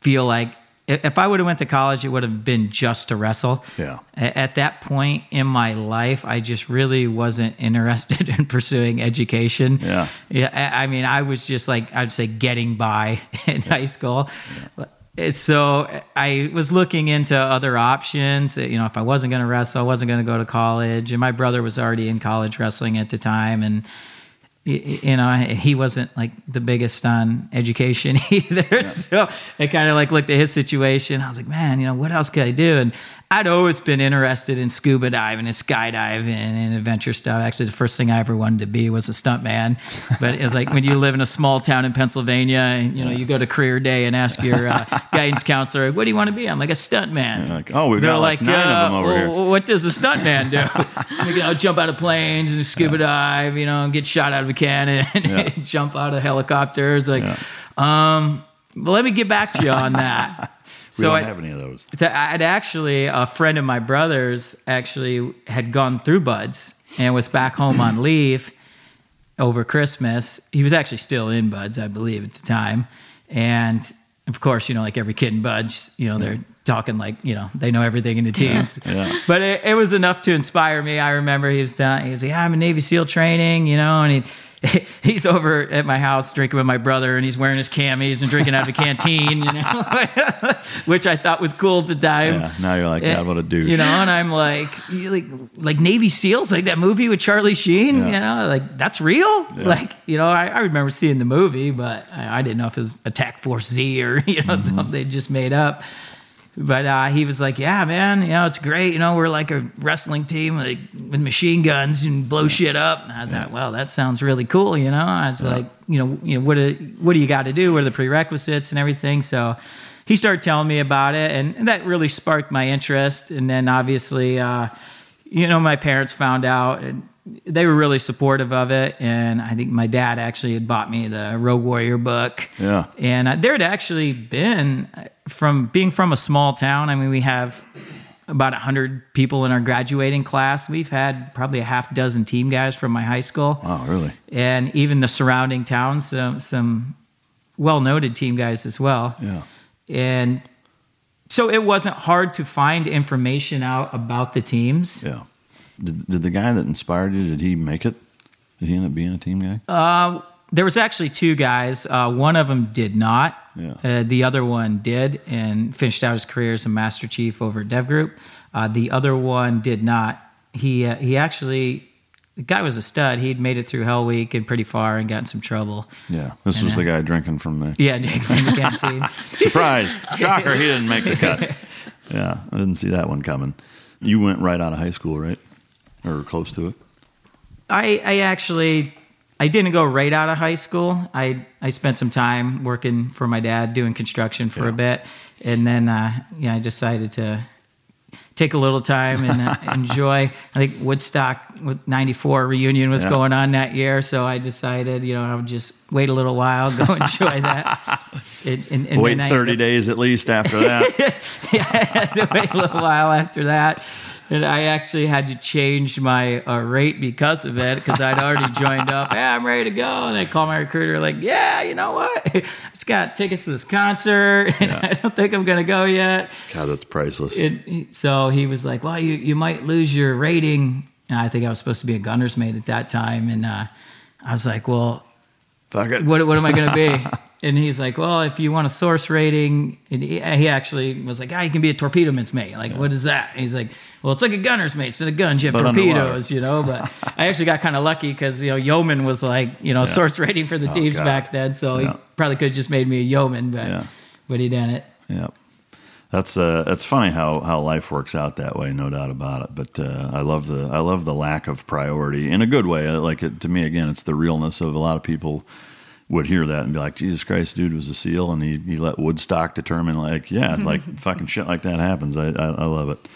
S3: feel like if I would have went to college, it would have been just to wrestle.
S2: Yeah.
S3: At that point in my life, I just really wasn't interested in pursuing education.
S2: Yeah.
S3: Yeah. I mean, I was just like, I'd say getting by in high school. It's so I was looking into other options. You know, if I wasn't going to wrestle, I wasn't going to go to college. And my brother was already in college wrestling at the time. And, you know, he wasn't like the biggest on education either. So I kind of like looked at his situation. I was like, man, you know, what else could I do? And I'd always been interested in scuba diving and skydiving and adventure stuff. Actually, the first thing I ever wanted to be was a stuntman. But it's like when you live in a small town in Pennsylvania and, you know, you go to career day and ask your uh, guidance counselor, what do you want to be? I'm like a stuntman.
S2: Like, oh, we've got like nine of them over
S3: well,
S2: here.
S3: what does the stuntman do? you know, jump out of planes and scuba dive, you know, get shot out of a cannon,
S2: Yeah.
S3: jump out of helicopters. Like,
S2: Yeah.
S3: um, well, let me get back to you on that.
S2: We
S3: so
S2: don't
S3: I,
S2: have any of those.
S3: so I'd actually a friend of my brother's actually had gone through BUD/S and was back home on leave over Christmas. He was actually still in BUD/S, I believe, at the time. And of course, you know, like every kid in BUD/S, you know, they're talking like, you know, they know everything in the teams.
S2: Yeah.
S3: But it, it was enough to inspire me. I remember he was down, he was like, yeah, I'm in Navy SEAL training, you know, and he he's over at my house drinking with my brother and he's wearing his camis and drinking out of a canteen, you know, which I thought was cool at the time.
S2: Yeah. Now you're like, God, what a douche.
S3: You know, and I'm like, like, like Navy SEALs, like that movie with Charlie Sheen.
S2: Yeah.
S3: You know, like that's real. Like, you know, I, I remember seeing the movie, but I, I didn't know if it was Attack Force Z or you know
S2: Mm-hmm.
S3: something they just made up. But uh, he was like, "Yeah, man, you know it's great. You know we're like a wrestling team like with machine guns and blow shit up." And I thought, "Well, that sounds really cool." You know, I was like, "You know, you know what? Do, what do you got to do? What are the prerequisites and everything?" So he started telling me about it, and, and that really sparked my interest. And then obviously, uh, you know, my parents found out, and they were really supportive of it. And I think my dad actually had bought me the Rogue Warrior book.
S2: Yeah.
S3: And uh, there had actually been, uh, from being from a small town, I mean, we have about 100 people in our graduating class. We've had probably a half dozen team guys from my high school.
S2: Wow, really?
S3: And even the surrounding towns, some, some well noted team guys as well.
S2: Yeah.
S3: And so it wasn't hard to find information out about the teams.
S2: Yeah. Did, did the guy that inspired you, did he make it? Did he end up being a team guy?
S3: Uh, there was actually two guys. Uh, one of them did not.
S2: Yeah.
S3: Uh, the other one did and finished out his career as a master chief over at Dev Group. Uh, the other one did not. He uh, he actually the guy was a stud. He'd made it through Hell Week and pretty far and got in some trouble.
S2: yeah. This
S3: And,
S2: was the guy drinking from the.
S3: Yeah, Jake from the canteen.
S2: Surprise! Shocker, he didn't make the cut. Yeah, I didn't see that one coming. You went right out of high school, right? Or close to it?
S3: I, I actually I didn't go right out of high school. I I spent some time working for my dad doing construction for
S2: Yeah.
S3: a bit, and then uh, yeah, I decided to take a little time and uh, enjoy. I think Woodstock with '94 reunion was
S2: Yeah.
S3: going on that year, so I decided you know I would just wait a little while, go enjoy that. And, and, and
S2: Wait
S3: then I
S2: 30 days at least after that.
S3: yeah, I had to wait a little while after that. And I actually had to change my uh, rate because of it, because I'd already joined up. Hey, I'm ready to go. And they call my recruiter, like, yeah, you know what? I just got tickets to this concert, and I don't think I'm going to go yet.
S2: God, that's priceless.
S3: It, so he was like, well, you, you might lose your rating. And I think I was supposed to be a gunner's mate at that time. And uh, I was like, well,
S2: Fuck it.
S3: what, what am I going to be? And he's like, well, if you want a source rating, and he, he actually was like, ah, you can be a torpedo man's mate. Like, what is that? And he's like, well, it's like a gunner's mate. Instead of guns, you have
S2: But
S3: torpedoes, you know? But I actually got kind of lucky because, you know, yeoman was like, you know, source rating for the
S2: Oh,
S3: teams
S2: God.
S3: back then. So
S2: Yeah.
S3: he probably could have just made me a yeoman, but,
S2: Yeah.
S3: but he didn't.
S2: Yeah. That's uh, that's funny how, how life works out that way, no doubt about it. But uh, I love the I love the lack of priority in a good way. I Like it to me, again, it's the realness of a lot of people would hear that and be like, Jesus Christ, dude was a SEAL, and he, he let Woodstock determine, like, yeah, like fucking shit like that happens. I I, I love it.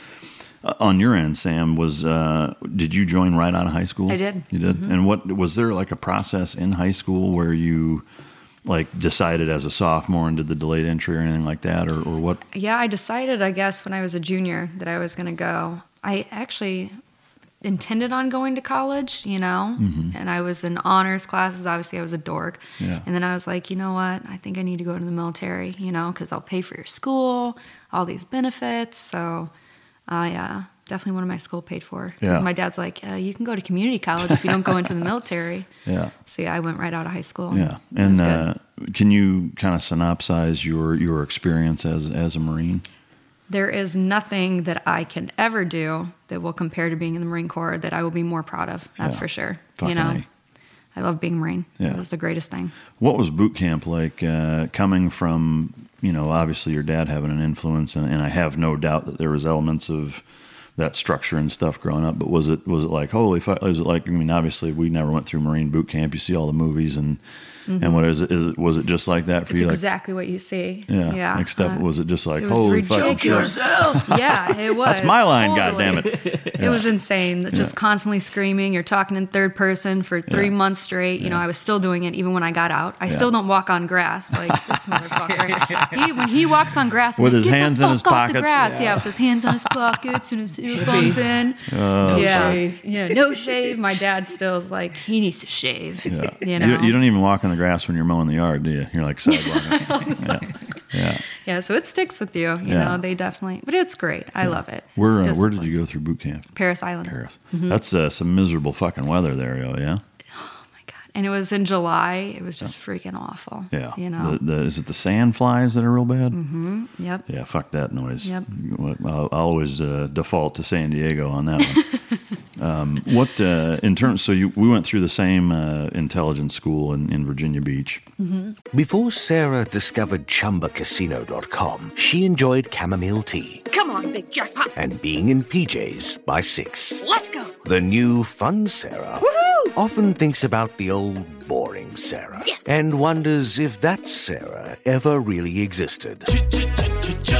S2: Uh, on your end, Sam, was uh, did you join right out of high school?
S5: I did.
S2: You did. And what was there like a process in high school where you like decided as a sophomore and did the delayed entry or anything like that, or, or what?
S5: Yeah, I decided, I guess, when I was a junior that I was going to go. I actually intended on going to college, you know, and I was in honors classes. Obviously, I was a dork.
S2: Yeah.
S5: And then I was like, you know what? I think I need to go to the military, you know, because I'll pay for your school, all these benefits. So I uh, definitely wanted my school paid for. 'Cause
S2: Yeah.
S5: my dad's like, uh, you can go to community college if you don't go into the military.
S2: Yeah.
S5: So yeah, I went right out of high school.
S2: Yeah, and uh, can you kind of synopsize your your experience as as a Marine?
S5: there is nothing that I can ever do that will compare to being in the Marine Corps that I will be more proud of. That's
S2: Yeah.
S5: for sure. You know. I love being Marine.
S2: Yeah.
S5: It was the greatest thing.
S2: What was boot camp like? Uh, coming from you know, obviously your dad having an influence, and, and I have no doubt that there was elements of that structure and stuff growing up. But was it was it like holy fuck? Was it like I mean, obviously we never went through Marine boot camp. You see all the movies and and what is it? Is it was it just like that for
S5: Mm-hmm. It's
S2: you? Like
S5: exactly what you see.
S2: yeah,
S5: Yeah.
S2: Except
S5: Uh,
S2: was it just like
S5: it was
S2: holy fuck?
S5: yourself? yeah, it was.
S2: That's my line,
S5: totally.
S2: goddammit. it!
S5: It was insane. Just constantly screaming. You're talking in third person for three
S2: Yeah.
S5: months straight. You know, I was still doing it even when I got out. I
S2: Yeah.
S5: still don't walk on grass like this motherfucker. he, when he walks on grass, I'm
S2: With
S5: like,
S2: his
S5: "Get the
S2: hands in his
S5: off the
S2: pockets."
S5: grass. Yeah. with his hands on his pockets and his earphones in. yeah,
S3: shave.
S5: yeah, no shave. My dad still is like, he needs to shave.
S2: Yeah.
S5: You know,
S2: you, don't even walk on the grass when you're mowing the yard, do you? You're like sidewalking. yeah. yeah.
S5: yeah. So it sticks with you. You
S2: Yeah.
S5: know, they definitely. But it's great. I love it.
S2: Where uh, where did you go through boot camp?
S5: Parris Island.
S2: Parris.
S5: Mm-hmm.
S2: That's uh, some miserable fucking weather there, yo. Yeah.
S5: Oh my god! And it was in July. It was just freaking awful.
S2: Yeah.
S5: You know.
S2: The, the, is it the sand flies that are real bad? Mm-hmm.
S5: Yep.
S2: Yeah. Fuck that noise.
S5: Yep.
S2: I'll, I'll always uh, default to San Diego on that one. um, what uh, in terms? So you we went through the same uh, intelligence school in, in Virginia Beach.
S6: Before Sarah discovered ChumbaCasino.com, she enjoyed chamomile tea
S7: Come on, big jackpot.
S6: and being in PJs by six.
S7: Let's go.
S6: The new fun Sarah often thinks about the old boring Sarah
S7: Yes.
S6: and wonders if that Sarah ever really existed.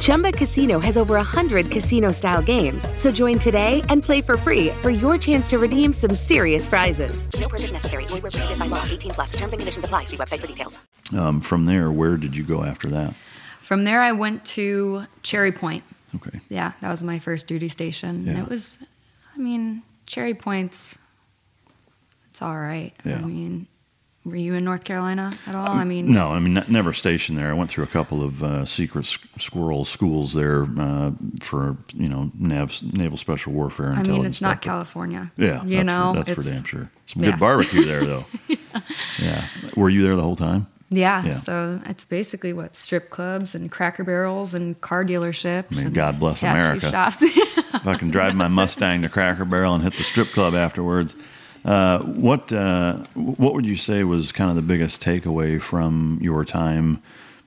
S8: Chumba Casino has over 100 casino style games. So join today and play for free for your chance to redeem some serious prizes.
S7: No purchase necessary. Void where prohibited by law. 18 plus. Terms and conditions apply. See website for details.
S2: Um, from there, where did you go after that?
S5: From there, I went to Cherry Point.
S2: Okay.
S5: Yeah, that was my first duty station.
S2: Yeah.
S5: It was, I mean, Cherry Point's, it's all right.
S2: Yeah.
S5: I mean, were you in North Carolina at all? I mean,
S2: No, I mean ne- never stationed there. I went through a couple of uh, secret s- squirrel schools there uh, for you know nav- naval special warfare.
S5: And I mean, it's not
S2: stuff,
S5: California.
S2: Yeah,
S5: you
S2: that's
S5: know,
S2: for, that's for damn sure. Some
S5: yeah.
S2: good barbecue there, though. yeah. Were you there the whole time?
S5: Yeah,
S2: Yeah.
S5: so it's basically what strip clubs and Cracker Barrels and car dealerships.
S2: I mean,
S5: and
S2: God bless America.
S5: Shops.
S2: if I can drive my Mustang to Cracker Barrel and hit the strip club afterwards. Uh, what uh, what would you say was kind of the biggest takeaway from your time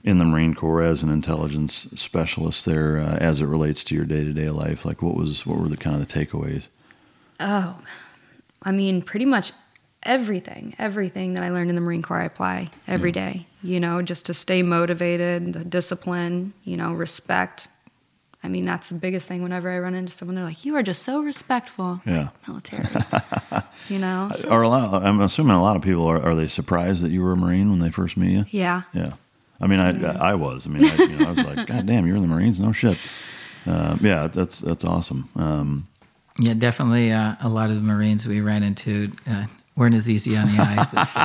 S2: in the Marine Corps as an intelligence specialist there, uh, as it relates to your day to day life? Like, what was what were the kind of the takeaways?
S5: Oh, I mean, pretty much everything, everything that I learned in the Marine Corps, I apply every day. You know, just to stay motivated, the discipline, you know, respect. I mean, that's the biggest thing. Whenever I run into someone, they're like, "You are just so respectful."
S2: Yeah.
S5: Military. you know. So-
S2: Are a lot? I'm assuming a lot of people are. Are they surprised that you were a Marine when they first meet you?
S5: yeah.
S2: Yeah. I mean, I I was. I mean, I, you know, I was like, God damn, you're in the Marines? No shit. Uh, yeah, that's that's awesome. Um,
S3: Yeah, definitely. Uh, a lot of the Marines we ran into uh, weren't as easy on the eyes. As,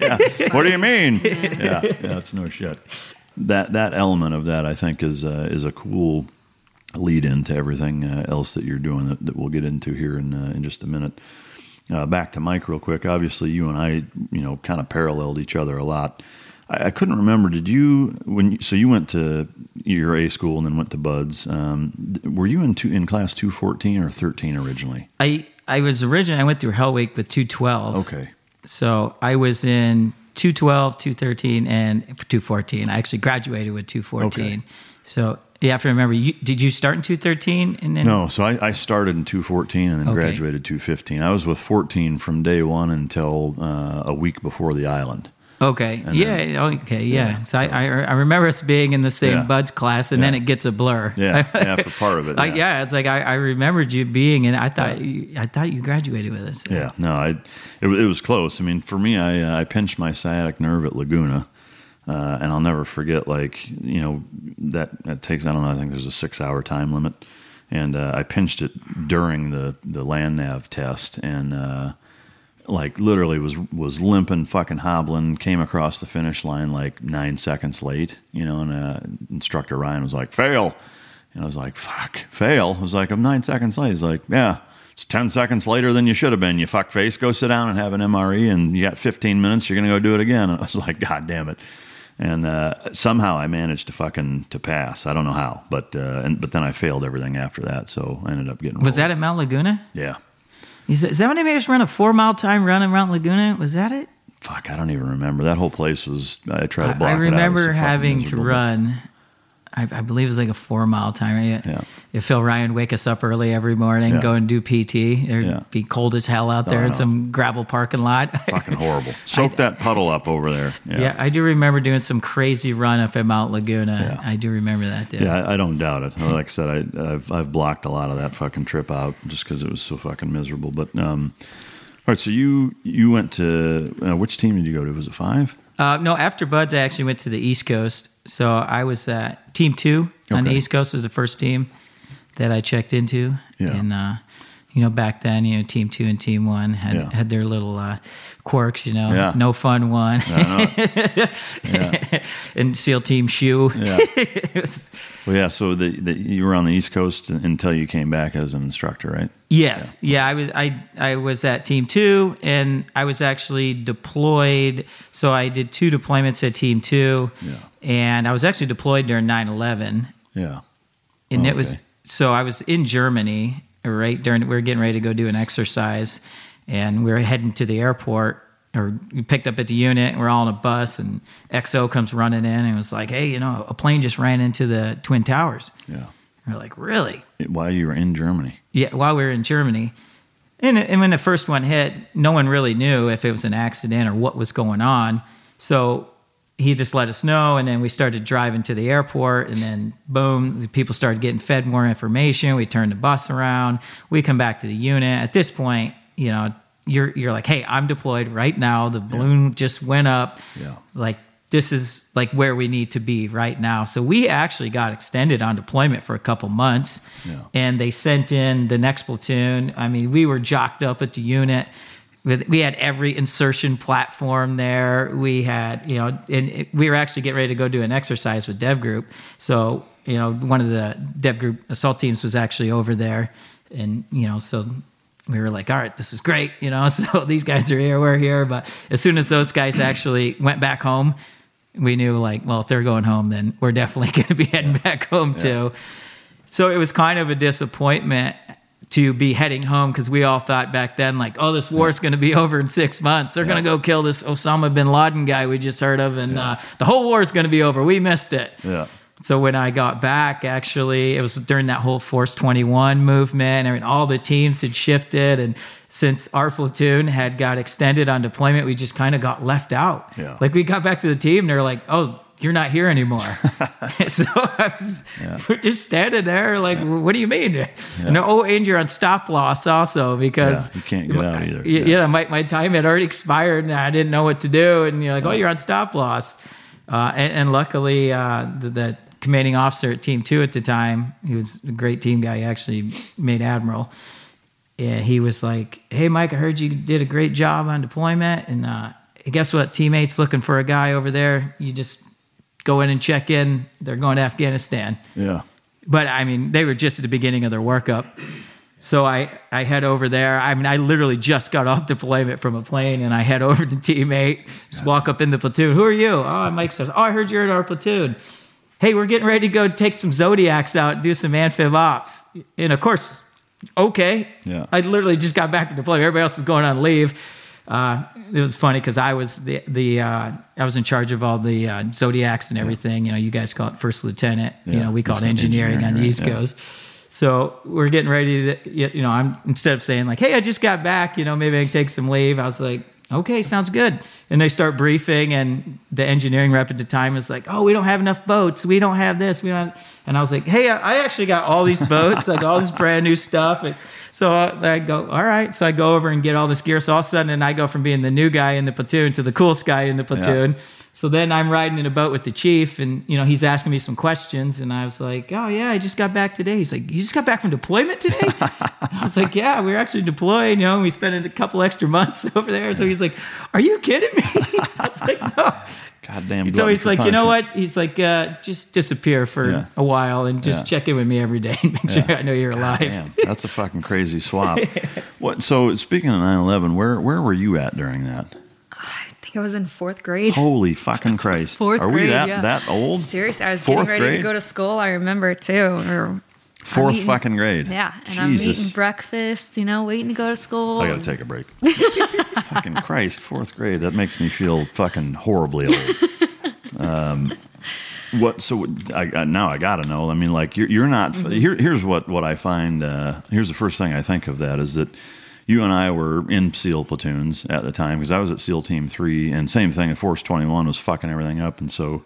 S3: you know.
S2: what do you mean? yeah, yeah, that's no shit. That that element of that, I think, is uh, is a cool lead into everything uh, else that you're doing that, that we'll get into here in uh, in just a minute. Uh, back to Mike real quick. Obviously, you and I, you know, kind of paralleled each other a lot. I, I couldn't remember. Did you when? You, so you went to your A school and then went to BUD/S. Um, were you in two, in class two fourteen or thirteen originally?
S3: I I was originally I went through Hell Week with 212.
S2: Okay.
S3: So I was in 212, 213, and 214. I actually graduated with 214.
S2: Okay.
S3: So you have to remember, you, did you start in 213? And then
S2: No, so I, I started in 214 and then
S3: Okay.
S2: graduated 215. I was with 14 from day one until uh, a week before the island.
S3: Okay.
S2: And
S3: yeah.
S2: then-
S3: okay. Yeah.
S2: yeah,
S3: so I, I I remember us being in the same
S2: Yeah.
S3: BUD/S class, and then it gets a blur.
S2: Yeah, yeah, for part of it.
S3: Like,
S2: yeah.
S3: yeah. It's like I, I remembered you being, and I thought you, I thought you graduated with us.
S2: Yeah, no, I it, it was close. I mean, for me, I uh, I pinched my sciatic nerve at Laguna, uh, and I'll never forget. Like you know that takes I don't know. I think there's a six hour time limit, and uh, I pinched it during the the land nav test, and uh, like literally was was limping, fucking hobbling, came across the finish line like nine seconds late. You know, and uh, instructor Ryan was like, "Fail." And I was like, fuck, fail. I was like, I'm nine seconds late. He's like, yeah, it's 10 seconds later than you should have been. You fuck face, go sit down and have an MRE, and you got 15 minutes, you're going to go do it again. And I was like, God damn it. And uh, somehow I managed to fucking to pass. I don't know how, but uh, and, but then I failed everything after that, so I ended up getting.
S3: Was
S2: rolled.
S3: that at Mount Laguna?
S2: Yeah.
S3: Is that, is that when they made us run a four mile time run in Mount Laguna? Was that it?
S2: Fuck, I don't even remember. That whole place was. I tried to block
S3: I
S2: it out. It
S3: remember having to run. I, I believe it was like a four mile time. Right?
S2: Yeah.
S3: If Phil Ryan wake us up early every morning,
S2: Yeah.
S3: go and do PT, it'd
S2: Yeah.
S3: be cold as hell out
S2: Oh,
S3: there
S2: I
S3: in some gravel parking lot.
S2: Fucking horrible. Soak that puddle up over there. Yeah.
S3: yeah. I do remember doing some crazy run up at Mount Laguna. I do remember that. Day.
S2: Yeah, I, I don't doubt it. Like I said, I, I've I've blocked a lot of that fucking trip out just because it was so fucking miserable. But um, all right, so you you went to uh, which team did you go to? Was it five?
S3: Uh, no, after BUD/S, I actually went to the East Coast. So I was uh, team two on the East Coast was the first team that I checked into.
S2: Yeah.
S3: And, uh, you know, back then, you know, team two and team one had,
S2: Yeah.
S3: had their little uh, quirks, you know,
S2: Yeah.
S3: no fun one. And SEAL team shoe.
S2: Yeah. Well, yeah. So the, the, you were on the East Coast until you came back as an instructor, right?
S3: Yes, yeah. I was I I was at Team Two, and I was actually deployed. So I did two deployments at Team Two,
S2: Yeah.
S3: And I was actually deployed during 9-11.
S2: Yeah.
S3: and
S2: Oh,
S3: it was so I was in Germany right during we were getting ready to go do an exercise, and we were heading to the airport. Or we picked up at the unit. and We're all on a bus, and XO comes running in and was like, "Hey, you know, a plane just ran into the twin towers."
S2: Yeah.
S3: We're like, "Really?"
S2: While you were in Germany.
S3: Yeah, while we were in Germany. And, and when the first one hit, no one really knew if it was an accident or what was going on. So he just let us know. And then we started driving to the airport. And then, boom, people started getting fed more information. We turned the bus around. We come back to the unit. At this point, you know, you're, you're like, hey, I'm deployed right now. The balloon just went up.
S2: Yeah.
S3: Like, this is like where we need to be right now. So we actually got extended on deployment for a couple months,
S2: Yeah.
S3: and they sent in the next platoon. I mean, we were jocked up at the unit. With, we had every insertion platform there. We had, you know, and we were actually getting ready to go do an exercise with Dev Group. So, you know, one of the Dev Group assault teams was actually over there, and you know, so we were like, all right, this is great, you know. So these guys are here, we're here. But as soon as those guys actually went back home, we knew like, well, if they're going home, then we're definitely going to be heading back home too. So it was kind of a disappointment to be heading home because we all thought back then like, oh, this war's going to be over in six months. They're going to go kill this Osama bin Laden guy we just heard of, and uh, the whole war is going to be over. We missed it.
S2: Yeah.
S3: so when I got back, actually, it was during that whole Force 21 movement. I mean, all the teams had shifted, and since our platoon had got extended on deployment, we just kind of got left out.
S2: Yeah.
S3: Like we got back to the team, and they're like, "Oh, you're not here anymore." so I was we're just standing there, like, "What do you mean?" And oh, and you're on stop loss also because
S2: Yeah, you can't get out either. Yeah.
S3: Yeah, my, my time had already expired, and I didn't know what to do. And you're like, "Oh, you're on stop loss." Uh, and, and luckily, uh, the, the commanding officer at Team Two at the time, he was a great team guy. He actually made admiral. Yeah, he was like, "Hey, Mike, I heard you did a great job on deployment, and uh, guess what? Team Eight's looking for a guy over there. You just go in and check in. They're going to Afghanistan."
S2: Yeah.
S3: But I mean, they were just at the beginning of their workup. So I, I head over there. I mean, I literally just got off deployment from a plane and I head over to Team Eight, just walk up in the platoon. Who are you? Oh, Mike Sauers, Oh, I heard you're in our platoon. Hey, we're getting ready to go take some Zodiacs out and do some amphib ops. And of course, okay.
S2: Yeah.
S3: I literally just got back to deployment. Everybody else is going on leave. Uh, it was funny because I was the the uh, I was in charge of all the uh, zodiacs and everything. You know, you guys call it first lieutenant. You know, we call it
S2: he's
S3: engineering, on the
S2: engineering,
S3: East
S2: yeah.
S3: Coast. So we're getting ready to, you know, I'm instead of saying like, "Hey, I just got back," you know, maybe I can take some leave. I was like, "Okay, sounds good." And they start briefing, and the engineering rep at the time is like, "Oh, we don't have enough boats. We don't have this. We don't." Have... And I was like, "Hey, I actually got all these boats, like all this brand new stuff." And so I go, "All right." So I go over and get all this gear. So all of a sudden, I go from being the new guy in the platoon to the coolest guy in the platoon. So then I'm riding in a boat with the chief, and you know he's asking me some questions, and I was like, "Oh yeah, I just got back today." He's like, "You just got back from deployment today?" I was like, "Yeah, we were actually deployed. You know, we spent a couple extra months over there." So he's like, "Are you kidding me?" I was like, "No."
S2: Goddamn.
S3: So
S2: glutton
S3: he's
S2: for
S3: like, "You know what?" He's like, uh, "Just disappear for
S2: Yeah.
S3: a while and just
S2: Yeah.
S3: check in with me every day and make sure I know you're alive."
S2: Damn, that's a fucking crazy swap. what? So speaking of 9/11, where where were you at during that?
S5: I think I was in fourth grade.
S2: Holy fucking Christ!
S5: Fourth
S2: Are
S5: grade,
S2: we that
S5: yeah.
S2: that old?
S5: Seriously, I was
S2: Fourth
S5: getting ready
S2: grade?
S5: to go to school. I remember too. Or
S2: Fourth
S5: eating-
S2: fucking grade.
S5: Yeah, and I'm eating breakfast. You know, waiting to go to school.
S2: I gotta take a break. fucking Christ, fourth grade. That makes me feel fucking horribly old. Um, what? So I, I, now I gotta know. I mean, like you're, you're not.
S5: Mm-hmm.
S2: Here, here's what what I find. Uh, here's the first thing I think of that is that you and I were in SEAL platoons at the time because I was at SEAL Team Three, and same thing. at Force Twenty One was fucking everything up, and so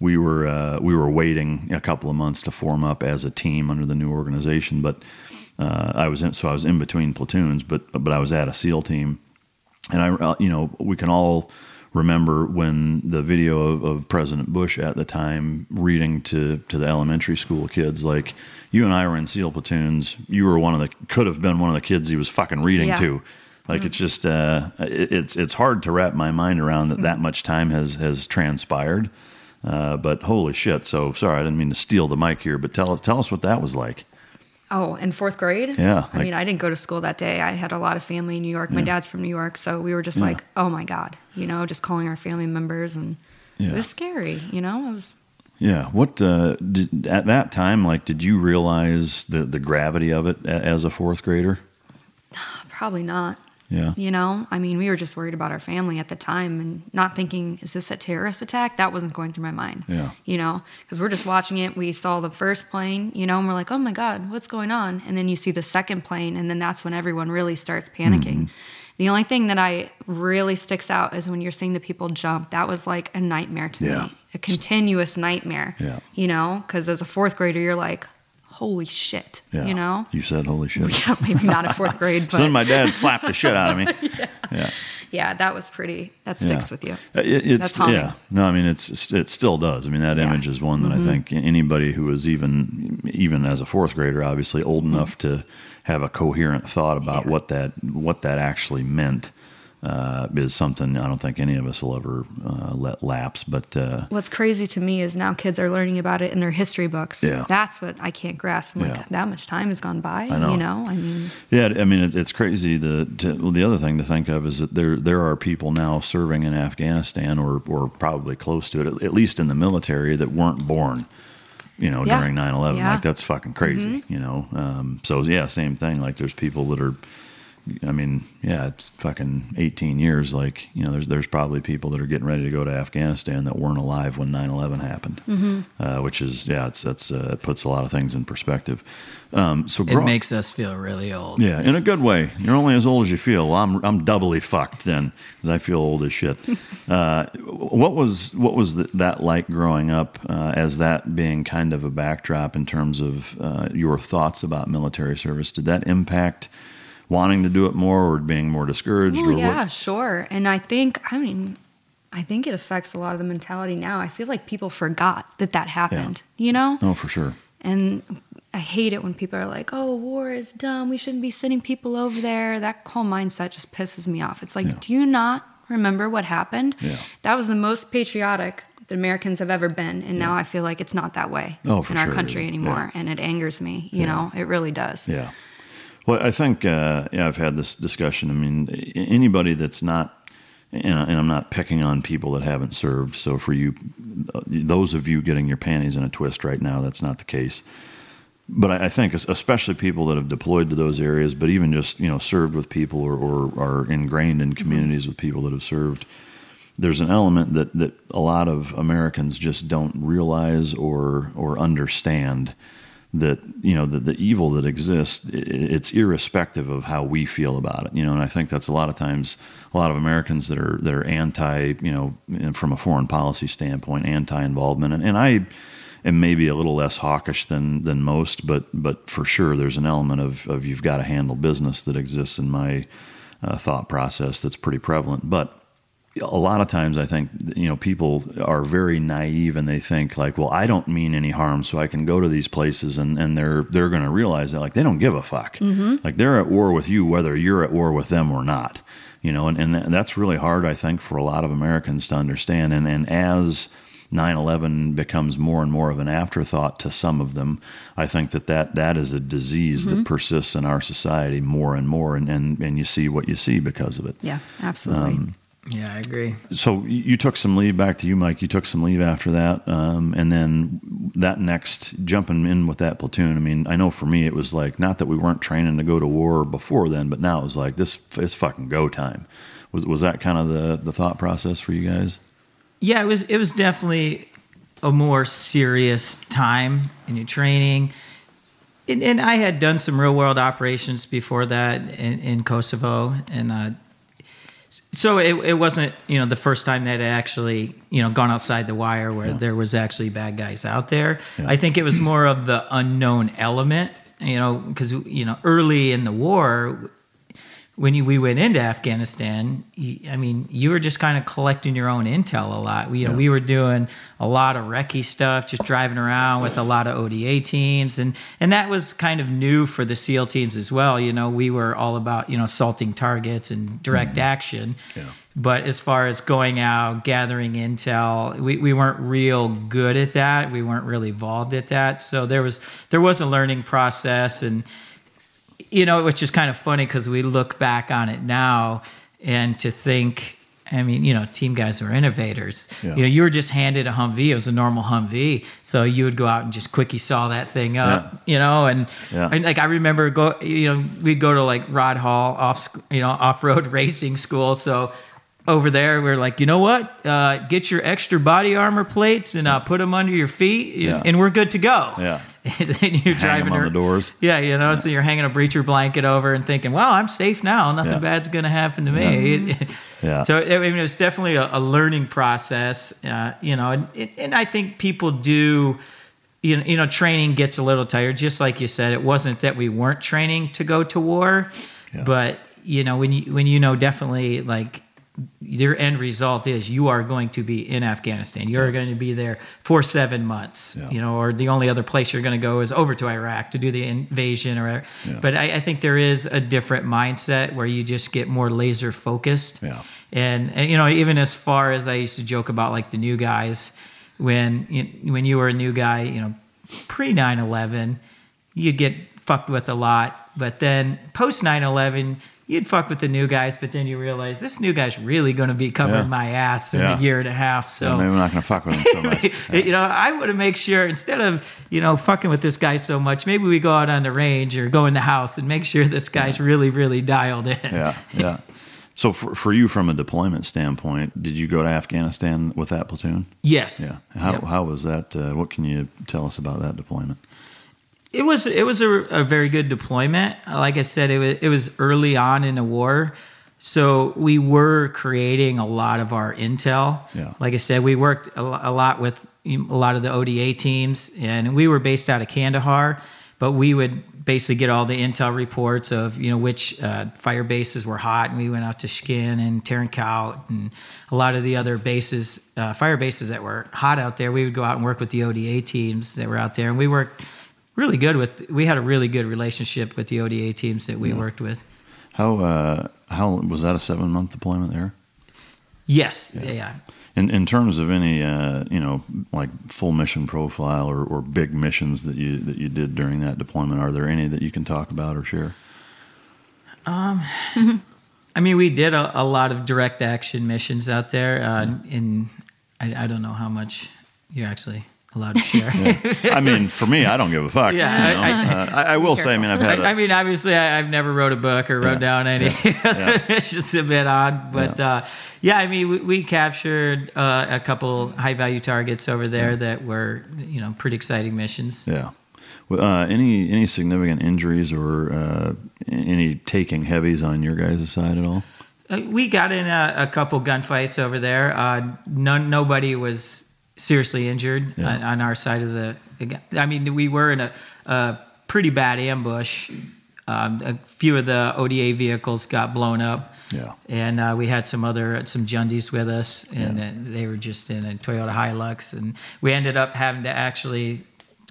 S2: we were uh, we were waiting a couple of months to form up as a team under the new organization. But uh, I was in, so I was in between platoons, but but I was at a SEAL team, and I uh, you know we can all remember when the video of, of President Bush at the time reading to to the elementary school kids like you and I were in SEAL platoons. You were one of the could have been one of the kids he was fucking reading
S5: Yeah.
S2: to. Like it's just uh, it, it's it's hard to wrap my mind around that that much time has has transpired. Uh, but holy shit! So sorry, I didn't mean to steal the mic here, but tell tell us what that was like.
S5: Oh, in fourth grade?
S2: Yeah,
S5: I mean, I didn't go to school that day. I had a lot of family in New York. My
S2: Yeah.
S5: dad's from New York. So we were just
S2: Yeah.
S5: like, oh my God, you know, just calling our family members. And
S2: Yeah.
S5: it was scary, you know? It was,
S2: Yeah. What uh, did, at that time? Like, did you realize the the gravity of it as a fourth grader?
S5: probably not.
S2: Yeah.
S5: You know, I mean, we were just worried about our family at the time and not thinking, is this a terrorist attack? That wasn't going through my mind.
S2: Yeah.
S5: You know, because we're just watching it. We saw the first plane, you know, and we're like, oh my God, what's going on? And then you see the second plane, and then that's when everyone really starts panicking.
S2: Mm-hmm.
S5: The only thing that I really sticks out is when you're seeing the people jump. That was like a nightmare to
S2: Yeah.
S5: me, a continuous nightmare.
S2: Yeah.
S5: You know, because as a fourth grader, you're like, holy shit.
S2: Yeah.
S5: You know?
S2: You said, "Holy shit!"
S5: Yeah, maybe not at fourth grade, but
S2: so then my dad slapped the shit out of me. yeah.
S5: yeah, that was pretty. That sticks
S2: Yeah.
S5: with you.
S2: Uh, It, it's
S5: That's haunting.
S2: yeah. No, I mean it's it still does. I mean that image is one that
S5: Mhm.
S2: I think anybody who is even even as a fourth grader, obviously old
S5: Mm-hmm.
S2: enough to have a coherent thought about what that what that actually meant. Uh, is something I don't think any of us will ever uh, let lapse. But uh,
S5: What's crazy to me is now kids are learning about it in their history books.
S2: Yeah.
S5: That's what I can't grasp. I'm
S2: Yeah.
S5: like, that much time has gone by.
S2: I know.
S5: You know, I mean,
S2: Yeah, I mean it, it's crazy. The to, well, the other thing to think of is that there there are people now serving in Afghanistan or or probably close to it, at, at least in the military, that weren't born. You know,
S5: Yeah.
S2: during 9-11.
S5: Yeah.
S2: like that's fucking crazy.
S5: Mhm.
S2: You know, um, so yeah, same thing. Like there's people that are I mean, yeah, it's fucking 18 years. Like, you know, there's there's probably people that are getting ready to go to Afghanistan that weren't alive when 9/11 happened,
S3: Mhm.
S2: uh, which is yeah, it's that's uh, it puts a lot of things in perspective. Um, so
S3: It
S2: grow-
S3: makes us feel really old.
S2: yeah, in a good way. You're only as old as you feel. Well, I'm I'm doubly fucked then because I feel old as shit. uh, what was what was th- that like growing up uh, as that being kind of a backdrop in terms of uh, your thoughts about military service? Did that impact wanting to do it more or being more discouraged? Or
S5: yeah,
S2: what?
S5: sure. And I think, I mean, I think it affects a lot of the mentality now. I feel like people forgot that that happened. You know,
S2: Oh, for sure.
S5: and I hate it when people are like, "Oh, war is dumb. We shouldn't be sending people over there." That whole mindset just pisses me off. It's like, do you not remember what happened?
S2: Yeah.
S5: That was the most patriotic the Americans have ever been, and now I feel like it's not that way
S2: Oh,
S5: in our
S2: sure.
S5: country
S2: Yeah.
S5: anymore, and it angers me. You
S2: Yeah.
S5: know, it really does.
S2: Yeah. Well, I think uh, yeah, I've had this discussion. I mean, anybody that's not, and and I'm not picking on people that haven't served. So for you, uh, those of you getting your panties in a twist right now, that's not the case. But I I think, especially people that have deployed to those areas, but even just you know served with people or, or are ingrained in communities with people that have served, there's an element that that a lot of Americans just don't realize or or understand that you know the, the evil that exists it's irrespective of how we feel about it you know and i think that's a lot of times a lot of americans that are that are anti you know from a foreign policy standpoint anti involvement and, and i am maybe a little less hawkish than than most but but for sure there's an element of of you've got to handle business that exists in my uh, thought process that's pretty prevalent but a lot of times I think you know people are very naive and they think like, well, I don't mean any harm, so I can go to these places and, and they're they're going to realize that like they don't give a fuck.
S9: Mhm.
S2: Like they're at war with you whether you're at war with them or not. You know, and, and that's really hard I think for a lot of Americans to understand. And and as 9/11 becomes more and more of an afterthought to some of them, I think that that, that is a disease
S5: Mhm.
S2: that persists in our society more and more, and, and and you see what you see because of it.
S5: Yeah, absolutely.
S2: Um,
S3: Yeah, I agree.
S2: so you took some leave back to you, Mike. You took some leave after that, um, and then that next jumping in with that platoon. I mean, I know for me it was like not that we weren't training to go to war before then, but now it was like this. It's fucking go time. Was was that kind of the the thought process for you guys?
S3: Yeah, it was it was definitely a more serious time in your training. And, and I had done some real world operations before that in, in Kosovo, and uh, so it, it wasn't you know the first time that it actually you know gone outside the wire where there was actually bad guys out there. I think it was more of the unknown element, you know, because you know early in the war when you, we went into Afghanistan, you, I mean, you were just kind of collecting your own intel a lot. We, you know, we were doing a lot of recce stuff, just driving around with a lot of ODA teams, and and that was kind of new for the SEAL teams as well. You know, we were all about you know assaulting targets and direct mm-hmm. action. But as far as going out, gathering intel, we, we weren't real good at that. We weren't really involved at that. So there was there was a learning process and you know, which is kind of funny because we look back on it now and to think, I mean, you know, team guys are innovators.
S2: Yeah.
S3: You know, you were just handed a Humvee. It was a normal Humvee, so you would go out and just quickie saw that thing up. You know, and,
S2: Yeah.
S3: and like I remember go, you know, we'd go to like Rod Hall off, you know, off road racing school. So over there, we are like, you know what? Uh, get your extra body armor plates and uh, put them under your feet,
S2: Yeah.
S3: and we're good to go.
S2: Yeah.
S3: and you're
S2: Hang
S3: driving
S2: on
S3: ar-
S2: the doors.
S3: yeah, you know, so you're hanging a breacher blanket over and thinking, "Well, I'm safe now. Nothing
S2: Yeah.
S3: bad's going to happen to me."
S2: Yeah.
S3: So I mean, it was definitely a, a learning process, uh, you know, and, and I think people do. You know, you know, training gets a little tired. Just like you said, it wasn't that we weren't training to go to war, but you know, when you when you know definitely like your end result is you are going to be in Afghanistan. You're going to be there for seven months, you know, or the only other place you're going to go is over to Iraq to do the invasion or.
S2: Yeah.
S3: But I, I think there is a different mindset where you just get more laser focused.
S2: Yeah.
S3: And, and, you know, even as far as I used to joke about like the new guys, when you, when you were a new guy, you know, pre 9 11, you'd get fucked with a lot. But then post 9 11, you'd fuck with the new guys, but then you realize this new guy's really going to be covering
S2: Yeah.
S3: my ass in
S2: Yeah.
S3: a year and a half. So
S2: So maybe I'm not going to fuck with him so much.
S3: you know, I would make sure instead of you know fucking with this guy so much, maybe we go out on the range or go in the house and make sure this guy's really, really dialed in.
S2: yeah, yeah. So for, for you, from a deployment standpoint, did you go to Afghanistan with that platoon?
S3: Yes.
S2: Yeah. How,
S3: Yep.
S2: how was that? Uh, what can you tell us about that deployment?
S3: It was it was a, a very good deployment. Like I said, it was it was early on in the war, so we were creating a lot of our intel.
S2: Yeah.
S3: Like I said, we worked a, a lot with a lot of the ODA teams, and we were based out of Kandahar. But we would basically get all the intel reports of you know which uh, fire bases were hot, and we went out to Shkin and Tarin Kowt and a lot of the other bases, uh, fire bases that were hot out there. We would go out and work with the ODA teams that were out there, and we worked really good with. We had a really good relationship with the ODA teams that we
S2: Yeah.
S3: worked with.
S2: How uh, how was that a seven month deployment there?
S3: Yes, yeah.
S2: In in terms of any uh, you know like full mission profile or, or big missions that you that you did during that deployment, are there any that you can talk about or share?
S3: Um, I mean, we did a, a lot of direct action missions out there. Uh, In I, I don't know how much you're actually allowed to share.
S2: Yeah. I mean, for me, I don't give a fuck.
S3: Yeah,
S2: you know?
S3: I- I-
S2: Uh, I, I will say, I mean, I've had.
S3: I,
S2: a-
S3: I mean, obviously, I, I've never wrote a book or wrote
S2: Yeah,
S3: down any
S2: yeah,
S3: missions a bit odd, but yeah, uh, yeah I mean, we, we captured uh, a couple high value targets over there that were, you know, pretty exciting missions.
S2: Yeah. Well, Uh, any any significant injuries or uh, any taking heavies on your guys' side at all?
S3: Uh, we got in a, a couple gunfights over there. Uh, none, nobody was seriously injured
S2: Yeah.
S3: on, on our side of the. I mean, we were in a, a pretty bad ambush. Um, a few of the ODA vehicles got blown up.
S2: Yeah.
S3: And uh, we had some other some Jundies with us, and uh, they were just in a Toyota Hilux, and we ended up having to actually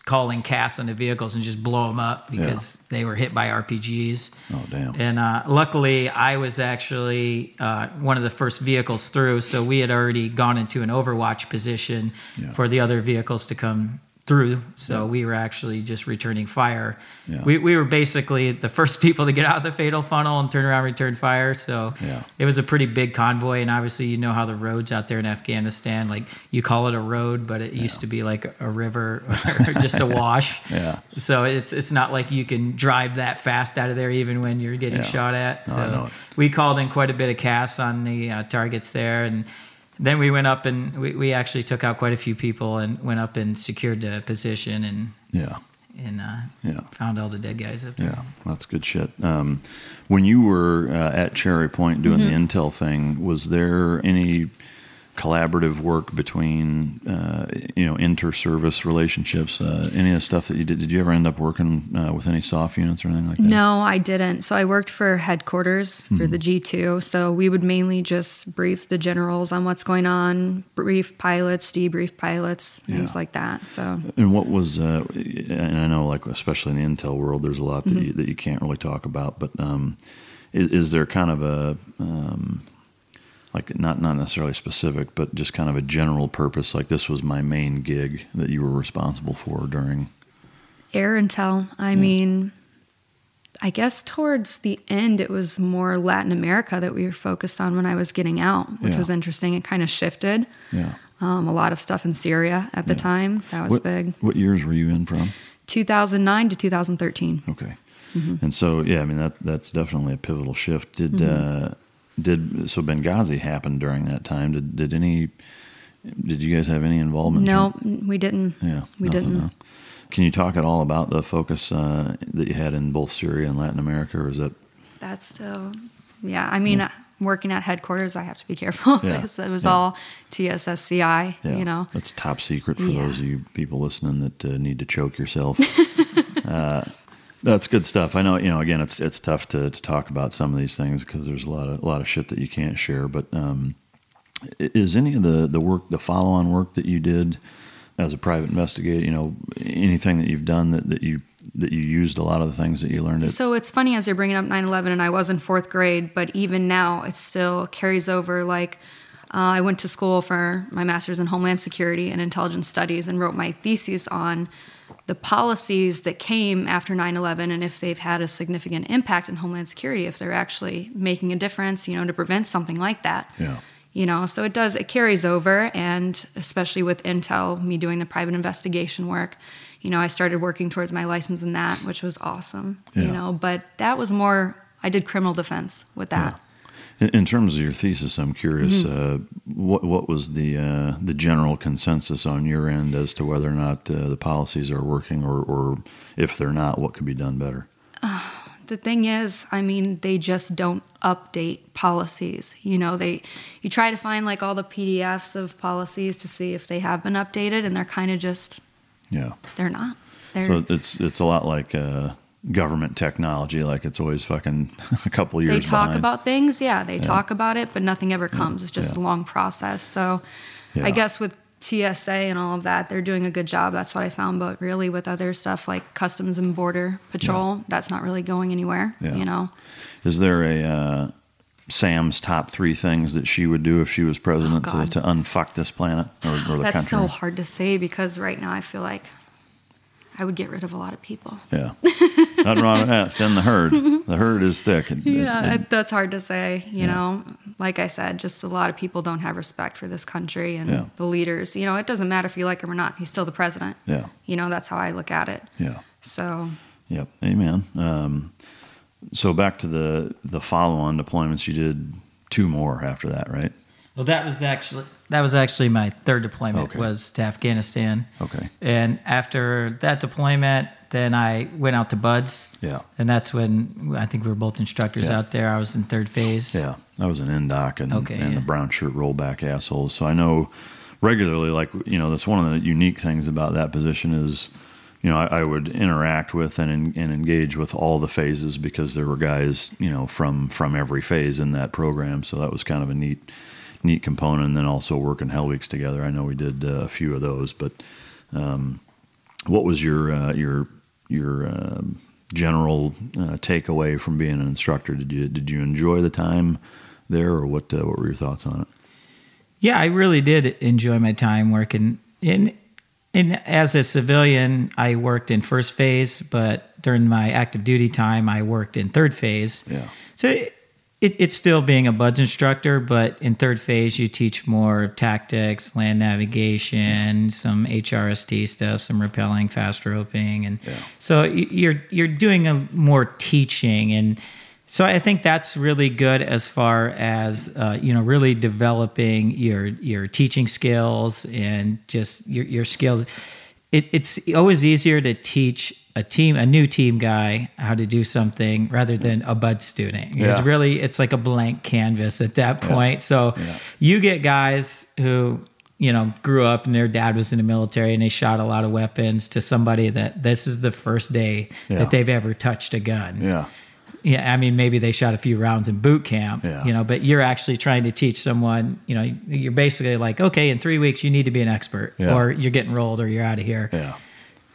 S3: call in CAS on the vehicles and just blow them up because they were hit by RPGs.
S2: Oh damn!
S3: And uh, luckily, I was actually uh, one of the first vehicles through, so we had already gone into an overwatch position
S2: Yeah.
S3: for the other vehicles to come through. So we were actually just returning fire.
S2: Yeah.
S3: We, we were basically the first people to get out of the fatal funnel and turn around, return fire. So
S2: Yeah.
S3: it was a pretty big convoy, and obviously you know how the roads out there in Afghanistan, like you call it a road, but it used to be like a river or just a wash.
S2: Yeah.
S3: So it's it's not like you can drive that fast out of there even when you're getting
S2: Yeah.
S3: shot at. So
S2: it.
S3: we called in quite a bit of CAS on the uh, targets there, and then we went up and we, we actually took out quite a few people and went up and secured the position and
S2: Yeah.
S3: and uh,
S2: Yeah.
S3: found all the dead guys up there.
S2: Yeah, that's good shit. Um, when you were uh, at Cherry Point doing
S3: Mhm.
S2: the intel thing, was there any collaborative work between uh, you know inter-service relationships? Uh, any of the stuff that you did? Did you ever end up working uh, with any SOF units or anything like that?
S5: No, I didn't. So I worked for headquarters for
S2: Mhm.
S5: the G2. So we would mainly just brief the generals on what's going on, brief pilots, debrief pilots, things
S2: Yeah.
S5: like that. So
S2: And what was, uh, and I know, like especially in the intel world, there's a lot that
S5: Mhm.
S2: you, that you can't really talk about. But um, is, is there kind of a um, like not not necessarily specific, but just kind of a general purpose? Like this was my main gig that you were responsible for during.
S5: air intel, I mean, I guess towards the end, it was more Latin America that we were focused on when I was getting out, which
S2: Yeah.
S5: was interesting. It kind of shifted.
S2: Yeah.
S5: Um, a lot of stuff in Syria at the
S2: Yeah.
S5: time. That was
S2: what,
S5: big.
S2: What years were you in from?
S5: 2009 to 2013.
S2: Okay.
S5: Mhm.
S2: And so, yeah, I mean that that's definitely a pivotal shift. Did
S5: Mhm.
S2: uh, did so Benghazi happened during that time? Did did any? Did you guys have any involvement?
S5: No, we didn't.
S2: Yeah,
S5: we
S2: nothing,
S5: didn't.
S2: no. Can you talk at all about the focus uh, that you had in both Syria and Latin America, or is that?
S5: That's still, yeah. I mean, working at headquarters, I have to be careful
S2: Yeah,
S5: because it was
S2: yeah.
S5: all TS/SCI.
S2: Yeah,
S5: You know,
S2: that's top secret for
S5: Yeah.
S2: those of you people listening that uh, need to choke yourself. uh, that's good stuff. I know. You know. Again, it's it's tough to, to talk about some of these things because there's a lot of a lot of shit that you can't share. But um, is any of the the work, the follow on work that you did as a private investigator, you know, anything that you've done that, that you that you used a lot of the things that you learned at
S5: So it's funny as you're bringing up 9/11, and I was in fourth grade, but even now it still carries over. Like uh, I went to school for my master's in Homeland Security and Intelligence Studies, and wrote my thesis on the policies that came after 9/11 and if they've had a significant impact in homeland security if they're actually making a difference, you know, to prevent something like that.
S2: Yeah.
S5: You know, so it does it carries over and especially with Intel, me doing the private investigation work, you know, I started working towards my license in that, which was awesome. You know, but that was more I did criminal defense with that.
S2: In, in terms of your thesis, I'm curious.
S5: Mhm.
S2: Uh, what what was the uh, the general consensus on your end as to whether or not uh, the policies are working, or, or if they're not, what could be done better?
S5: The thing is, I mean, they just don't update policies. You know, they you try to find like all the PDFs of policies to see if they have been updated, and they're kind of just
S2: Yeah.
S5: they're not. They're
S2: So it's it's a lot like uh, government technology. Like it's always fucking a couple years.
S5: they talk
S2: behind.
S5: about things, yeah, they
S2: Yeah.
S5: talk about it, but nothing ever comes. It's just
S2: yeah.
S5: a long process. So. I guess with TSA and all of that, they're doing a good job. That's what I found. But really, with other stuff like Customs and Border Patrol, that's not really going anywhere. You know,
S2: Is there a uh, Sam's top three things that she would do if she was president to,
S5: Oh, God.
S2: to unfuck this planet or, or the
S5: that's
S2: country?
S5: so hard to say because right now I feel like I would get rid of a lot of people.
S2: Yeah. Nothing wrong with that. Thin the herd. The herd is thick. It- it-
S5: Yeah,
S2: it-
S5: it, that's hard to say. You
S2: Yeah.
S5: know, like I said, just a lot of people don't have respect for this country and
S2: Yeah.
S5: the leaders. You know, it doesn't matter if you like him or not. He's still the president.
S2: Yeah.
S5: You know, that's how I look at it.
S2: Yeah.
S5: So
S2: Yep. Amen. Um, so back to the the follow on deployments, you did two more after that, right?
S3: Well, that was actually that was actually my third deployment
S2: Okay.
S3: was to Afghanistan.
S2: Okay.
S3: And after that deployment, then I went out to BUD/S.
S2: Yeah.
S3: And that's when I think we were both instructors
S2: Yeah.
S3: out there. I was in third phase.
S2: Yeah. I was an NDOC and,
S3: Okay,
S2: and
S3: yeah.
S2: the brown shirt rollback assholes. So I know regularly, like, you know, that's one of the unique things about that position is, you know, I, I would interact with and, and engage with all the phases because there were guys, you know, from, from every phase in that program. So that was kind of a neat, neat component. And then also working Hell Weeks together. I know we did uh, a few of those, but, um, what was your, uh, your, your, um general uh, takeaway from being an instructor? Did you, did you enjoy the time there or what, uh, what were your thoughts on it?
S3: Yeah, I really did enjoy my time working in. In as a civilian, I worked in first phase, but during my active duty time, I worked in third phase.
S2: Yeah.
S3: So it, it, it's still being a BUD/S instructor, but in third phase, you teach more tactics, land navigation, some HRST stuff, some rappelling, fast roping, and so you're you're doing a more teaching and. So I think that's really good as far as uh, you know, really developing your your teaching skills and just your your skills. It, it's always easier to teach a team, a new team guy, how to do something rather than a BUD/S student. It's really it's like a blank canvas at that point. So you get guys who you know grew up and their dad was in the military and they shot a lot of weapons to somebody that this is the first day
S2: Yeah.
S3: that they've ever touched a gun.
S2: Yeah.
S3: Yeah, I mean, maybe they shot a few rounds in boot camp,
S2: Yeah.
S3: you know, but you're actually trying to teach someone, you know, you're basically like, okay, in three weeks, you need to be an expert,
S2: Yeah.
S3: or you're getting rolled, or you're out of here.
S2: Yeah.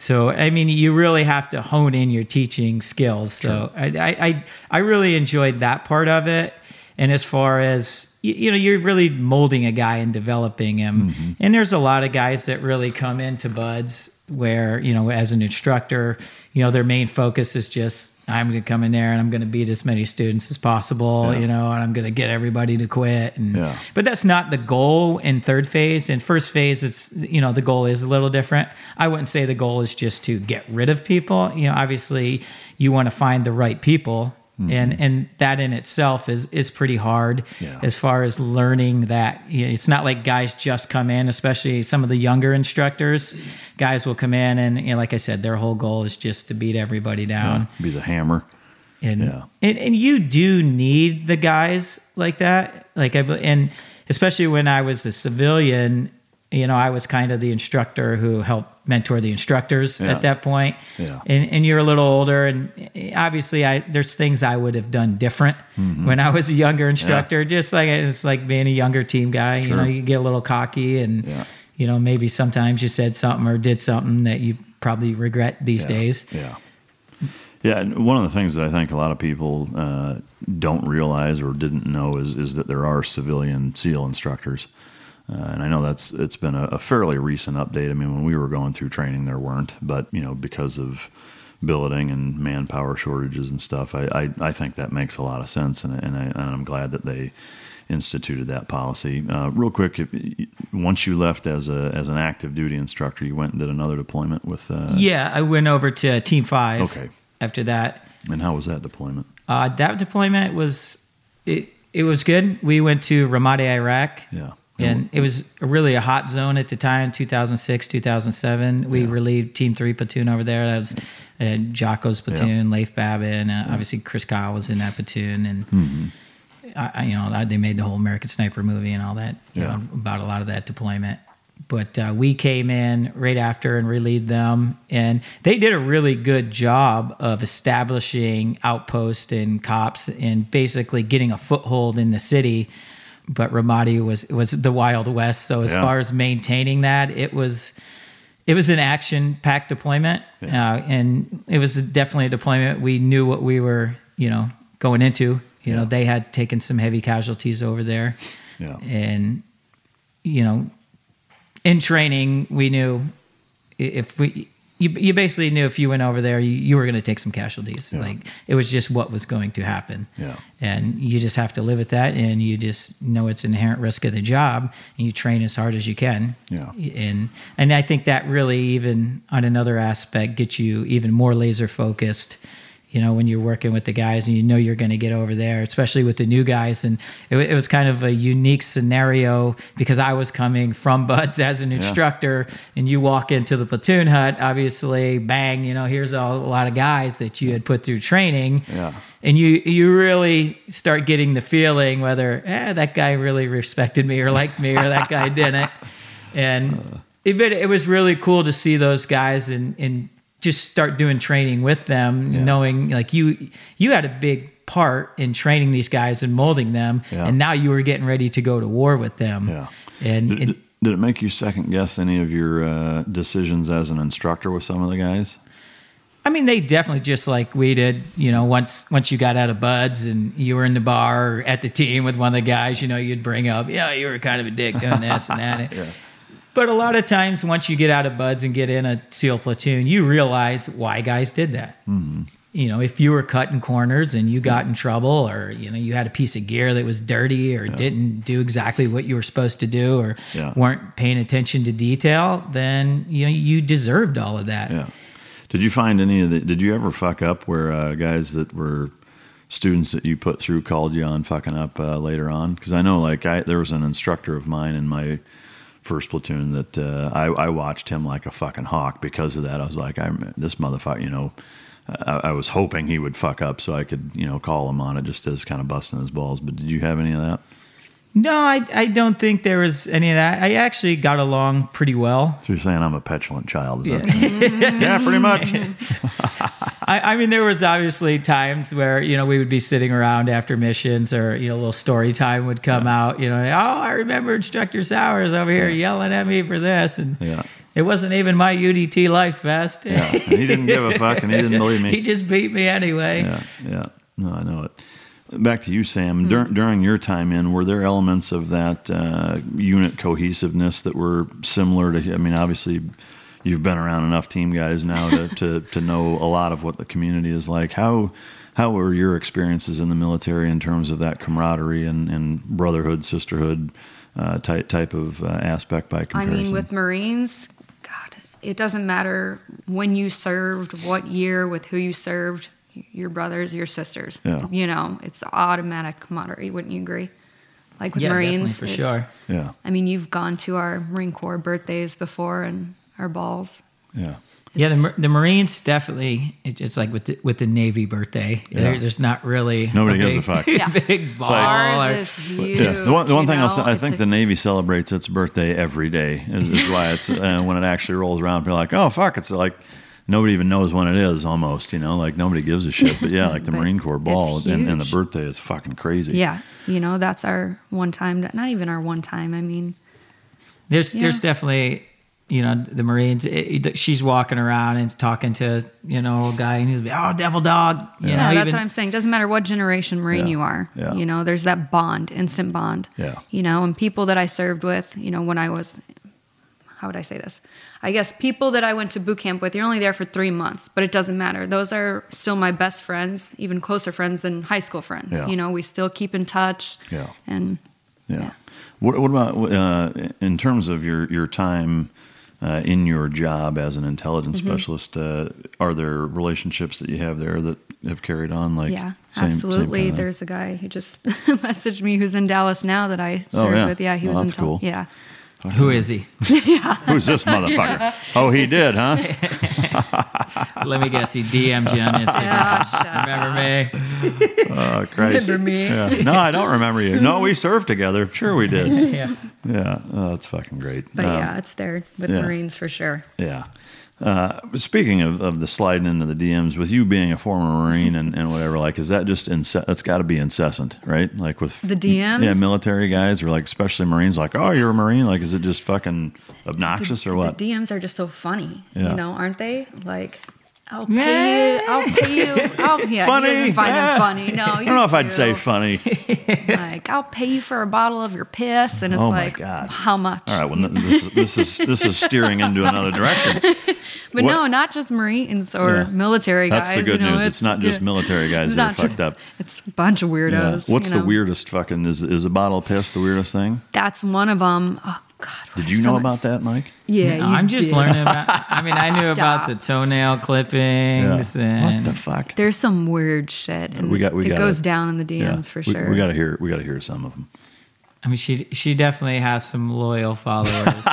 S3: So, I mean, you really have to hone in your teaching skills. So, I, I, I, I really enjoyed that part of it. And as far as, you, you know, you're really molding a guy and developing him.
S2: Mm-hmm.
S3: And there's a lot of guys that really come into BUD/S where, you know, as an instructor, you know, their main focus is just, I'm going to come in there and I'm going to beat as many students as possible,
S2: Yeah.
S3: you know, and I'm going to get everybody to quit. And,
S2: Yeah.
S3: but that's not the goal in third phase. In first phase, it's you know the goal is a little different. I wouldn't say the goal is just to get rid of people. You know, obviously you want to find the right people, and mm-hmm. and that in itself is is pretty hard
S2: Yeah.
S3: as far as learning that. You know, it's not like guys just come in, especially some of the younger instructors. Guys will come in and you know, like I said, their whole goal is just to beat everybody down.
S2: Be the hammer.
S3: And,
S2: Yeah.
S3: and and you do need the guys like that. Like I and especially when I was a civilian, you know, I was kind of the instructor who helped mentor the instructors
S2: Yeah.
S3: at that point.
S2: Yeah.
S3: And and you're a little older and obviously I there's things I would have done different
S2: Mhm.
S3: when I was a younger instructor. Just like it's like being a younger team guy, you know, you get a little cocky and
S2: Yeah.
S3: you know, maybe sometimes you said something or did something that you probably regret these
S2: Yeah.
S3: days.
S2: Yeah. Yeah, and one of the things that I think a lot of people uh, don't realize or didn't know is is that there are civilian SEAL instructors. Uh, and I know that's it's been a, a fairly recent update. I mean, when we were going through training, there weren't, but you know, because of billeting and manpower shortages and stuff, I, I, I think that makes a lot of sense, and, and, I, and I'm glad that they instituted that policy. Uh, real quick, if, once you left as a as an active duty instructor, you went and did another deployment with. Uh,
S3: yeah, I went over to Team Five.
S2: Okay.
S3: After that,
S2: And how was that deployment?
S3: uh, that deployment was it. It was good. We went to Ramadi, Iraq.
S2: Yeah.
S3: And it was really a hot zone at the time, 2006, 2007. We relieved Team 3 platoon over there. That was uh, Jocko's platoon, Leif Babin. Uh, Obviously, Chris Kyle was in that platoon. And,
S2: Mm-hmm.
S3: I, I- you know, I- they made the whole American Sniper movie and all that, you
S2: Yeah.
S3: know, about a lot of that deployment. But uh, we came in right after and relieved them. And they did a really good job of establishing outposts and cops and basically getting a foothold in the city but Ramadi was was the Wild West. So as
S2: Yeah.
S3: far as maintaining that, it was it was an action packed deployment, uh, and it was definitely a deployment. We knew what we were, you know, going into. You know, they had taken some heavy casualties over there,
S2: Yeah.
S3: and you know, in training, we knew if we. You, you basically knew if you went over there, you, you were going to take some casualties.
S2: Yeah.
S3: Like it was just what was going to happen
S2: Yeah.
S3: and you just have to live with that and you just know it's an inherent risk of the job and you train as hard as you can
S2: Yeah.
S3: and and i think that really even on another aspect gets you even more laser focused you know when you're working with the guys and you know you're going to get over there especially with the new guys. And it, it was kind of a unique scenario because i was coming from BUD/S as an instructor and you walk into the platoon hut obviously bang you know here's a, a lot of guys that you had put through training.
S2: Yeah.
S3: and you you really start getting the feeling whether eh, that guy really respected me or liked me or that guy didn't. And it, but it was really cool to see those guys and and just start doing training with them
S2: Yeah.
S3: knowing like you you had a big part in training these guys and molding them
S2: Yeah.
S3: and now you were getting ready to go to war with them
S2: Yeah.
S3: and,
S2: Did,
S3: and
S2: did it make you second guess any of your uh, decisions as an instructor with some of the guys?
S3: I mean, they definitely just like we did. You know, once once you got out of BUD/S and you were in the bar at the team with one of the guys, you know, you'd bring up, yeah, you were kind of a dick doing this and that. But a lot of times, once you get out of BUD/S and get in a SEAL platoon, you realize why guys did that. You know, if you were cutting corners and you got in trouble, or you know, you had a piece of gear that was dirty or didn't do exactly what you were supposed to do, or
S2: Yeah.
S3: weren't paying attention to detail, then you know you deserved all of that.
S2: Yeah. Did you find any of the? Did you ever fuck up where uh, guys that were students that you put through called you on fucking up uh, later on? Because I know, like, I there was an instructor of mine in my first platoon that uh, I, I watched him like a fucking hawk because of that. I was like, I'm this motherfucker, you know. I, I was hoping he would fuck up so I could, you know, call him on it just as kind of busting his balls. But did you have any of that?
S3: No, I, I don't think there was any of that. I actually got along pretty well.
S2: So you're saying I'm a petulant child? Is that? yeah, pretty much.
S3: I, I mean, there was obviously times where you know we would be sitting around after missions, or you know, a little story time would come out. You know, oh, I remember Instructor Sauers over here yelling at me for this, and
S2: Yeah.
S3: it wasn't even my UDT life vest.
S2: Yeah, and he didn't give a fuck, and he didn't believe me.
S3: he just beat me anyway.
S2: Yeah, yeah. No, I know it. Back to you, Sam. Dur- during your time in, were there elements of that uh, unit cohesiveness that were similar to? I mean, obviously, you've been around enough team guys now to, to, to know a lot of what the community is like. How how were your experiences in the military in terms of that camaraderie and, and brotherhood, sisterhood uh, type type of uh, aspect by comparison?
S5: I mean, with Marines, God, it doesn't matter when you served, what year, with who you served, your brothers, your sisters.
S2: Yeah.
S5: You know, it's automatic camaraderie. Wouldn't you agree? Like with
S3: Yeah, definitely,
S5: Marines,
S3: for sure.
S2: yeah,
S5: I mean, you've gone to our Marine Corps birthdays before and our balls.
S2: yeah,
S3: Yeah, the, the Marines definitely. It's like with the, with the Navy birthday. There,
S2: Yeah.
S3: there's not really
S2: Nobody gives a fuck.
S5: Yeah.
S3: big ball.
S5: Ours
S3: or-
S5: is huge.
S2: Yeah, the one, the one
S5: you
S2: thing I'll say, I
S5: It's
S2: think
S5: a-
S2: the Navy celebrates its birthday every day. Is, is why it's uh, when it actually rolls around, people are like, oh fuck, it's like nobody even knows when it is. Almost, you know, like nobody gives a shit. But yeah, like the Marine Corps ball and, and the birthday is fucking crazy.
S5: Yeah, you know, that's our one time. Not even our one time. I mean,
S3: There's
S5: Yeah.
S3: there's definitely you know the Marines. It, it- she's walking around and talking to you know a guy, and he'll be, "Oh, devil dog." You
S5: yeah,
S3: know,
S5: that's
S3: even-
S5: what I'm saying. Doesn't matter what generation Marine
S3: Yeah,
S5: you are.
S3: yeah.
S5: You know, there's that bond, instant bond.
S2: Yeah.
S5: You know, and people that I served with, you know, when I was, how would I say this? I guess people that I went to boot camp with, you're only there for three months, but it doesn't matter. Those are still my best friends, even closer friends than high school friends.
S2: Yeah.
S5: You know, we still keep in touch.
S2: Yeah.
S5: And
S2: Yeah. What, what about uh, in terms of your your time uh, in your job as an intelligence
S5: Mhm.
S2: specialist? Uh, are there relationships that you have there that have carried on? Like,
S5: yeah,
S2: same- same
S5: absolutely.
S2: kinda-
S5: There's a guy who just messaged me who's in Dallas now that I
S2: Oh,
S5: served
S2: yeah.
S5: with. Yeah, he
S2: Oh,
S5: was in Tel-
S2: cool.
S5: Yeah.
S3: Who is he?
S2: Who's this motherfucker?
S5: Yeah.
S2: Oh, he did, huh?
S3: Let me guess. He DM'd you on Instagram. Remember me?
S2: Oh, Christ.
S3: Remember me?
S2: Yeah. No, I don't remember you. No, we served together. Sure, we did.
S5: Yeah.
S2: Yeah. Oh, that's fucking great.
S5: But
S2: Um,
S5: yeah, it's there with
S2: yeah.
S5: Marines for sure.
S2: Yeah. Uh, speaking of, of the sliding into the DMs, with you being a former Marine and, and whatever, like, is that just ince- that's got to be incessant, right? Like with
S5: The DMs?
S2: yeah, military guys or like especially Marines, like, oh, you're a Marine, like, is it just fucking obnoxious or what?
S5: The DMs are just so funny,
S2: Yeah.
S5: you know, aren't they? Like, I'll pay you. I'll pay you. I'll, yeah,
S2: funny?
S5: he doesn't find
S2: Eh.
S5: them funny. No,
S2: I don't know if I'd say funny.
S5: like I'll pay you for a bottle of your piss, and it's
S2: Oh
S5: like,
S2: God.
S5: how much?
S2: All right, well, this is this is this is steering into another direction.
S5: But
S2: What-
S5: no, not just Marines or
S2: Yeah.
S5: military guys.
S2: That's the good
S5: you know,
S2: news. It's, not just
S5: yeah.
S2: military guys that are
S5: just-
S2: fucked up.
S5: It's a bunch of weirdos.
S2: Yeah. What's the
S5: know?
S2: weirdest fucking is is a bottle of piss the weirdest thing?
S5: That's one of them. Oh,
S2: Did you know about that, Mike?
S5: Yeah,
S3: No,
S5: you
S3: I'm just
S5: did.
S3: learning about. I mean, I knew about the toenail clippings and
S2: What the fuck?
S5: There's some weird shit, and
S2: we got we
S5: it
S2: got
S5: goes down in the DMs
S2: yeah,
S5: for
S2: we-
S5: sure.
S2: We, got to hear we got to hear some of them.
S3: I mean, she she definitely has some loyal followers.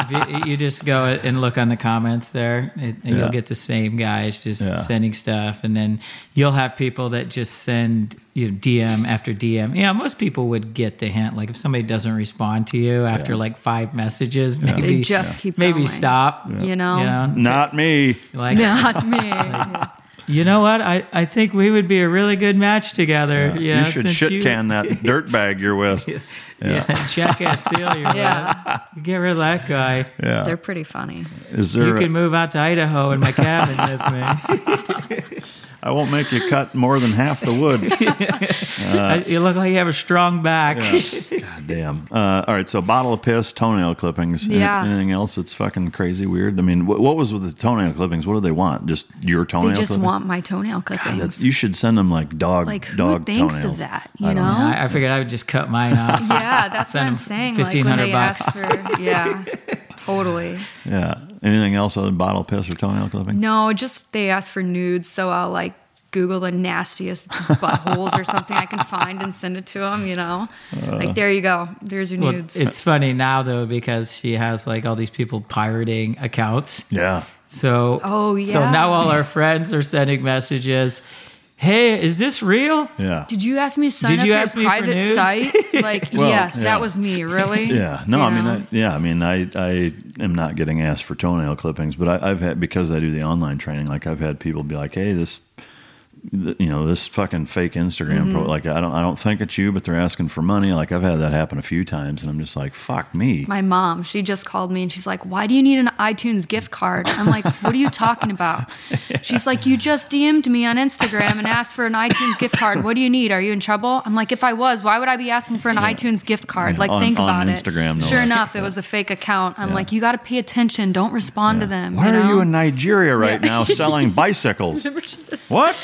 S3: if you, you just go and look on the comments there, it, and
S2: Yeah.
S3: you'll get the same guys just
S2: Yeah.
S3: sending stuff, and then you'll have people that just send you know, DM after DM. Yeah, most people would get the hint. Like if somebody doesn't respond to you after
S2: Yeah.
S3: like five messages,
S2: Yeah.
S3: maybe
S5: They just keep
S3: maybe
S5: going.
S3: stop.
S5: You know?
S2: Not me.
S3: Like
S5: Not me. Yeah.
S3: You know what? I, I think we would be a really good match together. Yeah,
S2: you should
S3: since
S2: shit
S3: you-
S2: can that dirt bag you're with.
S3: Yeah, jackass seal you're
S5: Yeah.
S3: with. Get rid of that guy.
S2: Yeah.
S5: They're pretty funny.
S2: Is there?
S3: You
S2: a-
S3: can move out to Idaho in my cabin with me.
S2: I won't make you cut more than half the wood. Uh,
S3: you look like you have a strong back.
S2: Yeah. God damn. Uh, all right, so bottle of piss, toenail clippings. Any-
S5: Yeah.
S2: Anything else that's fucking crazy weird? I mean, wh- what was with the toenail clippings? What do they want? Just your toenail
S5: They just
S2: clippings?
S5: want my toenail clippings.
S2: that's, you should send them like dog
S5: like who
S2: dog
S5: thinks
S2: toenails.
S5: of that? You
S2: don't
S5: know?
S3: I, I figured I would just cut mine off.
S5: yeah, that's what I'm saying. Like when they
S3: bucks.
S5: ask for, yeah, totally.
S2: Yeah. Anything else other than bottle piss or toenail clipping?
S5: No, just they ask for nudes, so I'll like Google the nastiest buttholes or something I can find and send it to them. You know,
S2: Uh.
S5: like there you go. There's your
S3: Well,
S5: nudes.
S3: it's funny now though because she has like all these people pirating accounts.
S2: Yeah.
S3: So
S5: Oh, yeah.
S3: So now all our friends are sending messages. Hey, is this real?
S2: Yeah.
S5: Did you ask me to sign
S3: Did
S5: up
S3: you
S5: for
S3: ask
S5: a
S3: for
S5: private site? Like,
S2: Well,
S5: yes,
S2: yeah.
S5: that was me. Really?
S2: Yeah, no,
S5: You
S2: I mean. I, yeah, I mean, I, I am not getting asked for toenail clippings, but I, I've had because I do the online training. Like, I've had people be like, "Hey, this, th- you know, this fucking fake Instagram pro,
S5: Mhm.
S2: like, I don't, I don't think it's you, but they're asking for money." Like, I've had that happen a few times, and I'm just like, "Fuck me."
S5: My mom, she just called me and she's like, Why do you need an iTunes gift card? I'm like, What are you talking about? She's like, You just DM'd me on Instagram and asked for an iTunes gift card. What do you need? Are you in trouble? I'm like, If I was, why would I be asking for an iTunes gift card?
S2: Yeah,
S5: Like,
S2: on-
S5: think
S2: on
S5: about
S2: Instagram,
S5: it.
S2: no
S5: Sure
S2: way.
S5: enough, it was a fake account. I'm
S2: Yeah.
S5: like, You got to pay attention. Don't respond to them.
S2: Why
S5: you know?
S2: are you in Nigeria right now selling bicycles? what?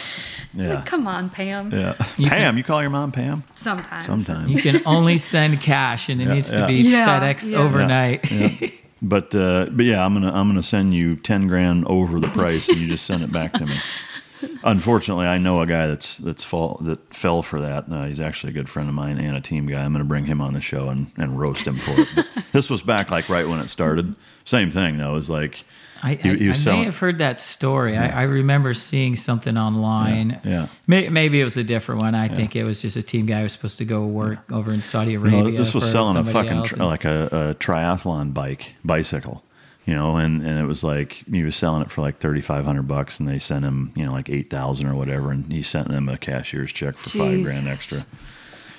S5: It's like, Come on, Pam.
S2: Yeah. Pam, you call your mom Pam?
S5: Sometimes.
S2: Sometimes.
S3: You can only send cash and it
S2: Yeah,
S3: needs to be
S5: Yeah,
S3: FedEx
S5: yeah.
S3: overnight.
S2: Yeah. But uh, but yeah, I'm gonna I'm gonna send you ten grand over the price, and you just send it back to me. Unfortunately, I know a guy that's that's fall that fell for that. Uh, he's actually a good friend of mine and a team guy. I'm gonna bring him on the show and, and roast him for it. This was back like right when it started. Same thing though. It was like
S3: I,
S2: he, he
S3: I may have heard that story. I, I remember seeing something online.
S2: yeah.
S3: May, maybe it was a different one. I think it was just a team guy who was supposed to go work over in Saudi
S2: You
S3: Arabia.
S2: know, this was selling a fucking tri-
S3: and-
S2: like a, a triathlon bike bicycle, you know, and, and it was like he was selling it for like thirty five hundred bucks, and they sent him you know like eight thousand or whatever, and he sent them a cashier's check for five grand extra.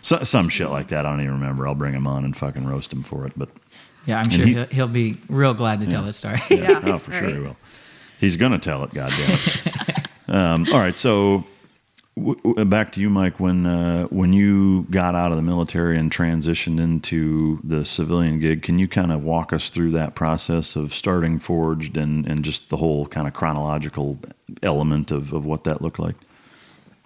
S2: So, some shit like that. I don't even remember. I'll bring him on and fucking roast him for it. But
S3: Yeah, I'm
S2: And
S3: sure
S2: he-
S3: he'll, he'll be real glad to tell that story.
S5: Yeah,
S2: oh, for sure
S5: right.
S2: he will. He's going to tell it, goddamn it. um, all right, so w- w- back to you, Mike. When uh, when you got out of the military and transitioned into the civilian gig, can you kind of walk us through that process of starting Forged and, and just the whole kind of chronological element of, of what that looked like?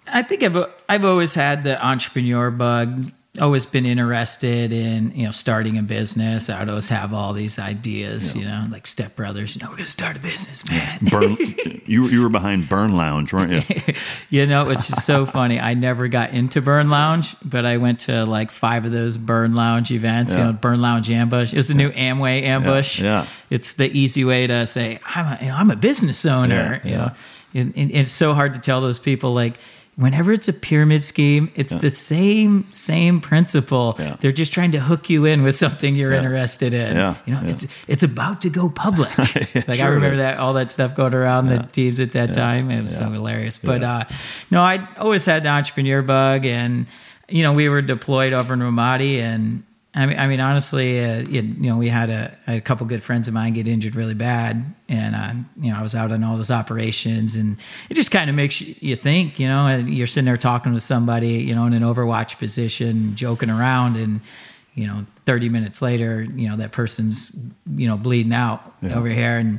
S3: I think I've I've always had the entrepreneur bug. Always been interested in you know starting a business. I'd always have all these ideas, you know, like Step Brothers. You know, we're gonna start a business, man.
S2: Burn, you you were behind Burn Lounge, weren't you?
S3: you know, it's just so funny. I never got into Burn Lounge, but I went to like five of those Burn Lounge events.
S2: Yeah.
S3: You know, Burn Lounge Ambush. It was the new Amway Ambush.
S2: yeah.
S3: It's the easy way to say I'm a, you know, I'm a business owner.
S2: Yeah,
S3: You
S2: yeah.
S3: know, and, and it's so hard to tell those people like. Whenever it's a pyramid scheme, it's the same same principle.
S2: Yeah.
S3: They're just trying to hook you in with something you're
S2: Yeah.
S3: interested in.
S2: Yeah,
S3: You know,
S2: yeah.
S3: it's it's about to go public. like I
S2: sure it
S3: remember that all that stuff going around the teams at that time. It was so hilarious. But uh, no, I always had the entrepreneur bug, and you know, we were deployed over in Ramadi, and I mean, I mean, honestly, uh, you, you know, we had a, a couple good friends of mine get injured really bad, and uh, you know, I was out on all those operations, and it just kind of makes you, you think, you know, and you're sitting there talking with somebody, you know, in an Overwatch position, joking around, and you know, 30 minutes later, you know, that person's, you know, bleeding out
S2: Yeah.
S3: over here, and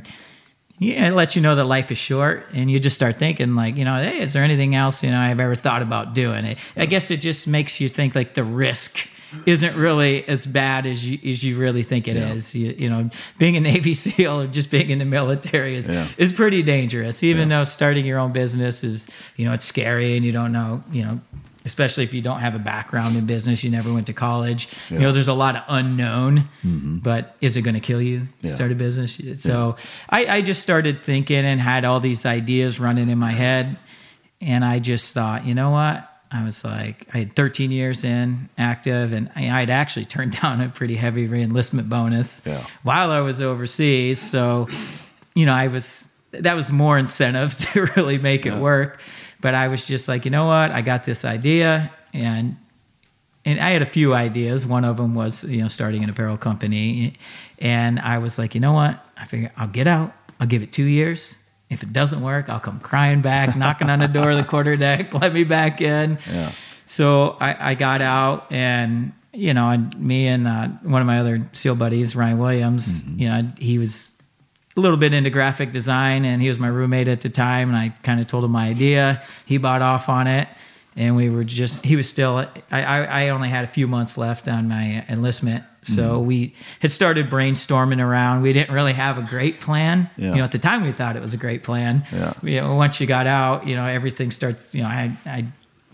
S3: yeah, it lets you know that life is short, and you just start thinking like, you know, hey, is there anything else you know I've ever thought about doing? It. I guess it just makes you think like the risk isn't really as bad as you as you really think it is. You, you know, being a Navy SEAL or just being in the military is
S2: Yeah.
S3: is pretty dangerous. Even though starting your own business is, you know, it's scary and you don't know, you know. Especially if you don't have a background in business, you never went to college. You know, there's a lot of unknown. Mm-hmm. But is it going to kill you? to
S2: Yeah.
S3: Start a business. So I, I just started thinking and had all these ideas running in my head. And I just thought, you know what? I was like, I had 13 years in active, and I, I'd actually turned down a pretty heavy reenlistment bonus
S2: Yeah.
S3: while I was overseas. So, you know, I was, that was more incentive to really make it work. But I was just like, you know what? I got this idea, and and I had a few ideas. One of them was, you know, starting an apparel company. And I was like, you know what? I figure I'll get out. I'll give it two years. If it doesn't work, I'll come crying back, knocking on the door of the quarter deck, let me back in.
S2: Yeah.
S3: So I, I got out and, you know, and me and uh, one of my other SEAL buddies, Ryan Williams, you know, he was a little bit into graphic design and he was my roommate at the time and I kind of told him my idea. He bought off on it and we were just he was still I, I, I only had a few months left on my enlistment. So mm-hmm. we had started brainstorming around. We didn't really have a great plan.
S2: Yeah.
S3: You know, at the time we thought it was a great plan.
S2: Yeah.
S3: You know, once you got out, you know, everything starts, you know, I I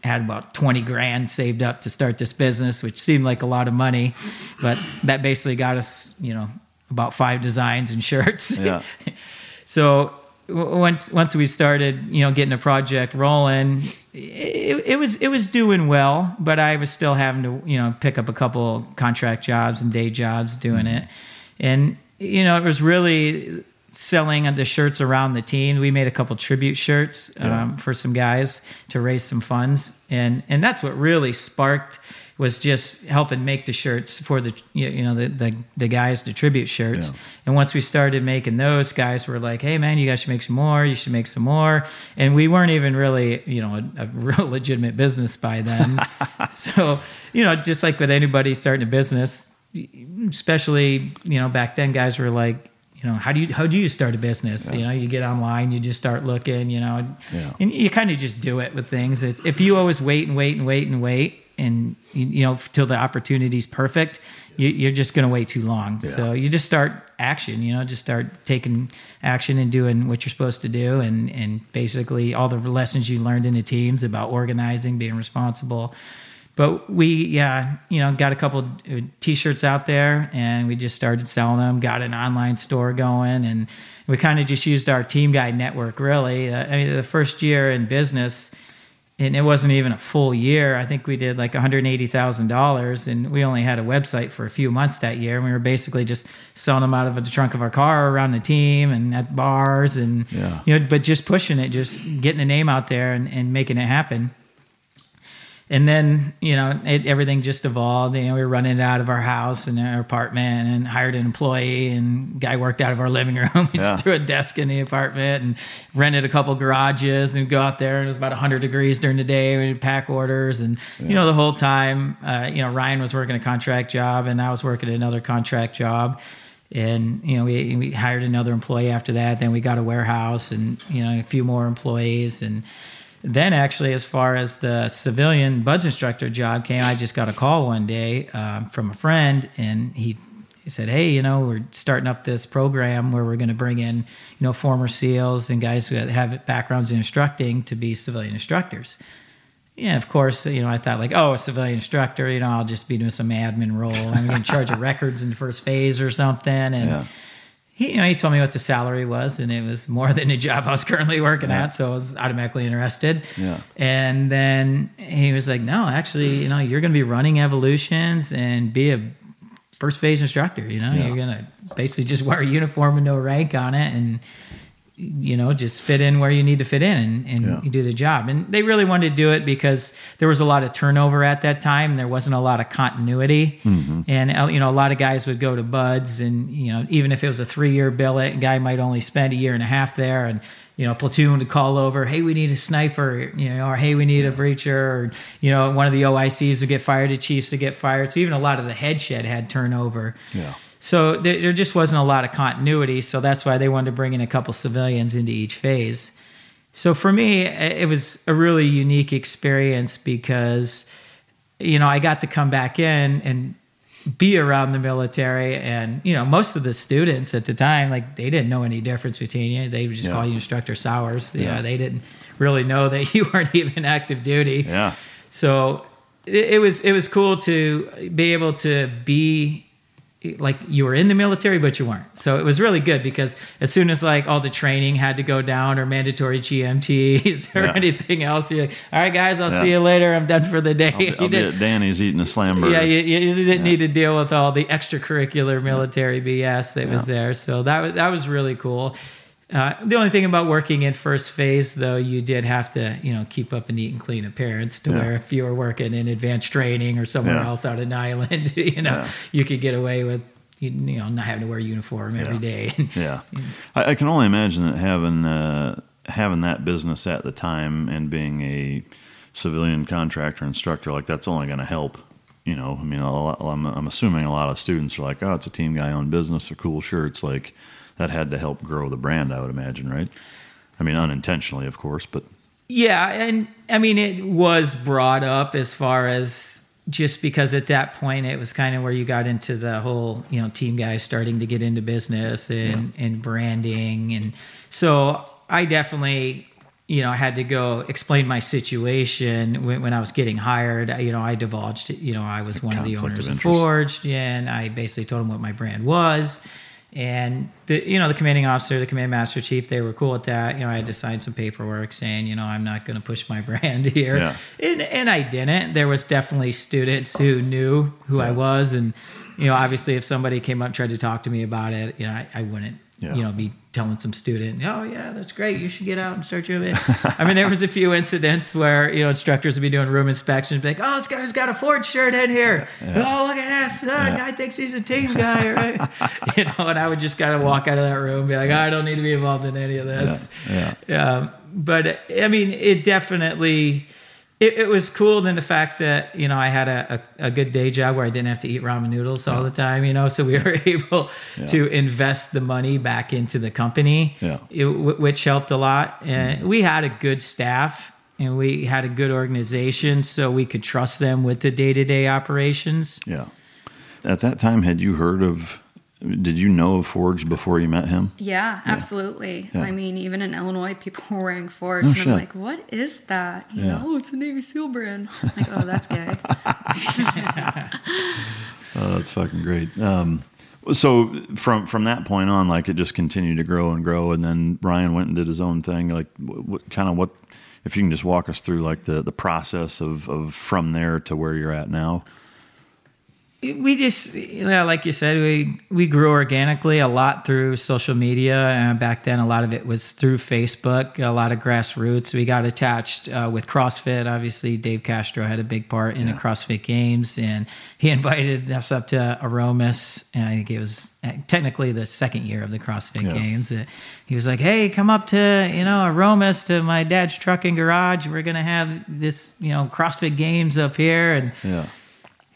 S3: had about 20 grand saved up to start this business, which seemed like a lot of money, but that basically got us, you know, about five designs and shirts.
S2: Yeah.
S3: so once once we started, you know, getting a project rolling, it, it was it was doing well, but I was still having to, you know, pick up a couple contract jobs and day jobs doing it. And you know, it was really selling the shirts around the team. We made a couple tribute shirts um, for some guys to raise some funds, and and that's what really sparked was just helping make the shirts for the you know the the, the guys the tribute shirts.
S2: Yeah.
S3: And once we started making those, guys were like, "Hey man, you guys should make some more. You should make some more." And we weren't even really you know a, a real legitimate business by then. so you know, just like with anybody starting a business, especially you know back then, guys were like. You know, how do you how do you start a business? You know, you get online, you just start looking. You know,
S2: Yeah.
S3: and you kind of just do it with things. It's, if you always wait and wait and wait and wait, and you, you know till the opportunity's perfect, you, you're just going to wait too long. So you just start action. You know, just start taking action and doing what you're supposed to do, and and basically all the lessons you learned in the teams about organizing, being responsible. But we, yeah, you know, got a couple t-shirts out there and we just started selling them, got an online store going and we kind of just used our team guide network really. Uh, I mean, the first year in business, and it wasn't even a full year. I think we did like $180,000 and we only had a website for a few months that year. And we were basically just selling them out of the trunk of our car around the team and at bars and,
S2: Yeah.
S3: you know, but just pushing it, just getting the name out there and, and making it happen. And then you know it, everything just evolved. You know, we were running it out of our house and our apartment, and hired an employee, and guy worked out of our living room. we
S2: Yeah.
S3: just threw a desk in the apartment and rented a couple garages, and go out there. And it was about 100 degrees during the day. We'd pack orders, and you know the whole time, uh, you know Ryan was working a contract job, and I was working another contract job. And you know, we, we hired another employee after that. Then we got a warehouse, and you know, a few more employees, and then actually as far as the civilian BUD/S instructor job came i just got a call one day um, from a friend and he, he said hey you know we're starting up this program where we're going to bring in you know former seals and guys who have backgrounds in instructing to be civilian instructors yeah, of course, you know, I thought like, oh, a civilian instructor, you know, I'll just be doing some admin role. I'm in charge of records in the first phase or something. And
S2: Yeah.
S3: He, you know, he told me what the salary was, and it was more than the job I was currently working
S2: Yeah.
S3: at, so I was automatically interested.
S2: Yeah.
S3: And then he was like, "No, actually, you know, you're going to be running evolutions and be a first phase instructor. You know,
S2: Yeah.
S3: you're going to basically just wear a uniform and no rank on it, and you know, just fit in where you need to fit in and, and
S2: Yeah.
S3: you do the job. And they really wanted to do it because there was a lot of turnover at that time. And there wasn't a lot of continuity. And, uh, you know, a lot of guys would go to BUD/S and, you know, even if it was a three year billet, a guy might only spend a year and a half there. And, you know, platoon would call over, hey, we need a sniper, you know, or hey, we need a breacher, or, you know, one of the OICs would get fired, the chiefs would get fired. So even a lot of the head shed had turnover.
S2: Yeah.
S3: So there, there just wasn't a lot of continuity. So that's why they wanted to bring in a couple civilians into each phase. So for me, it was a really unique experience because, you know, I got to come back in and be around the military. And, you know, most of the students at the time, like, they didn't know any difference between you. They would just
S2: Yeah.
S3: call you Instructor. You
S2: Yeah.
S3: know, they didn't really know that you weren't even active duty.
S2: Yeah.
S3: So it, it was it was cool to be able to be like you were in the military but you weren't. So it was really good because as soon as like all the training had to go down or mandatory GMTs or
S2: Yeah.
S3: anything else, you're like, all right guys, I'll
S2: Yeah.
S3: see you later. I'm done for the day.
S2: I'll be, I'll be at Danny's eating a slam burger.
S3: yeah, you, you didn't need to deal with all the extracurricular military BS that was there. So that was that was really cool. Uh, the only thing about working in first phase, though, you did have to, you know, keep up a neat and clean appearance. To
S2: Yeah.
S3: where if you were working in advanced training or somewhere
S2: Yeah.
S3: else out in Island, you know,
S2: Yeah.
S3: you could get away with, you you know, not having to wear a uniform every day.
S2: Yeah, I, I can only imagine that having uh, having that business at the time and being a civilian contractor instructor like that's only going to help. You know, I mean, a lot, I'm, I'm assuming a lot of students are like, "Oh, it's a team guy owned business. They're cool shirts." Like that had to help grow the brand. I would imagine, right? I mean, unintentionally, of course, but
S3: Yeah, and I mean it was brought up as far as just because at that point it was kind of where you got into the whole you know team guys starting to get into business and and branding and so I definitely you know I had to go explain my situation when, when I was getting hired you know I divulged you know I was one of the owners
S2: of
S3: of and I basically told them what my brand was and the you know the commanding officer, the command master chief, they were cool with that. You know, I had to sign some paperwork saying, you know, I'm not going to push my brand here,
S2: Yeah.
S3: and and I didn't. There was definitely students who knew who I was, and you know, obviously, if somebody came up and tried to talk to me about it, you know, I, I wouldn't,
S2: Yeah.
S3: you know, be telling some student, oh yeah, that's great, you should get out and start your. I mean, there was a few incidents where you know instructors would be doing room inspections, be like, oh, this guy's got a Forged shirt in here. Oh, look at this, oh, guy thinks he's a team guy, right? you know, and I would just kind of walk out of that room, and be like, I don't need to be involved in any of this.
S2: yeah,
S3: Um, but I mean, it definitely it, it was cool. Then the fact that you know I had a, a, a good day job where I didn't have to eat ramen noodles all the time. You know, so we were able to invest the money back into the company,
S2: Yeah.
S3: it- wh- which helped a lot. And mm-hmm. we had a good staff. And we had a good organization, so we could trust them with the day to day operations.
S2: yeah. At that time, had you heard of? Did you know of Forge before you met him?
S5: Yeah, absolutely.
S2: Yeah.
S5: I mean, even in Illinois, people were wearing Forge,
S2: Oh,
S5: and
S2: shit.
S5: I'm like, "What is that?" You
S2: Yeah.
S5: know, oh, it's a Navy SEAL brand. like, oh, that's gay.
S2: Oh, that's fucking great. Um, so from from that point on, like it just continued to grow and grow, and then Ryan went and did his own thing. Like, what, what kind of what? If you can just walk us through like the the process of of from there to where you're at now.
S3: We just yeah, like you said we we grew organically a lot through social media and back then a lot of it was through facebook a lot of grassroots we got attached uh, with crossfit obviously dave castro had a big part in the crossfit games and he invited us up to aromas and i think it was uh, technically the second year of the crossfit
S2: Yeah.
S3: games Uh, he was like hey come up to you know aromas to my dad's trucking garage we're gonna have this you know crossfit games up here and
S2: Yeah.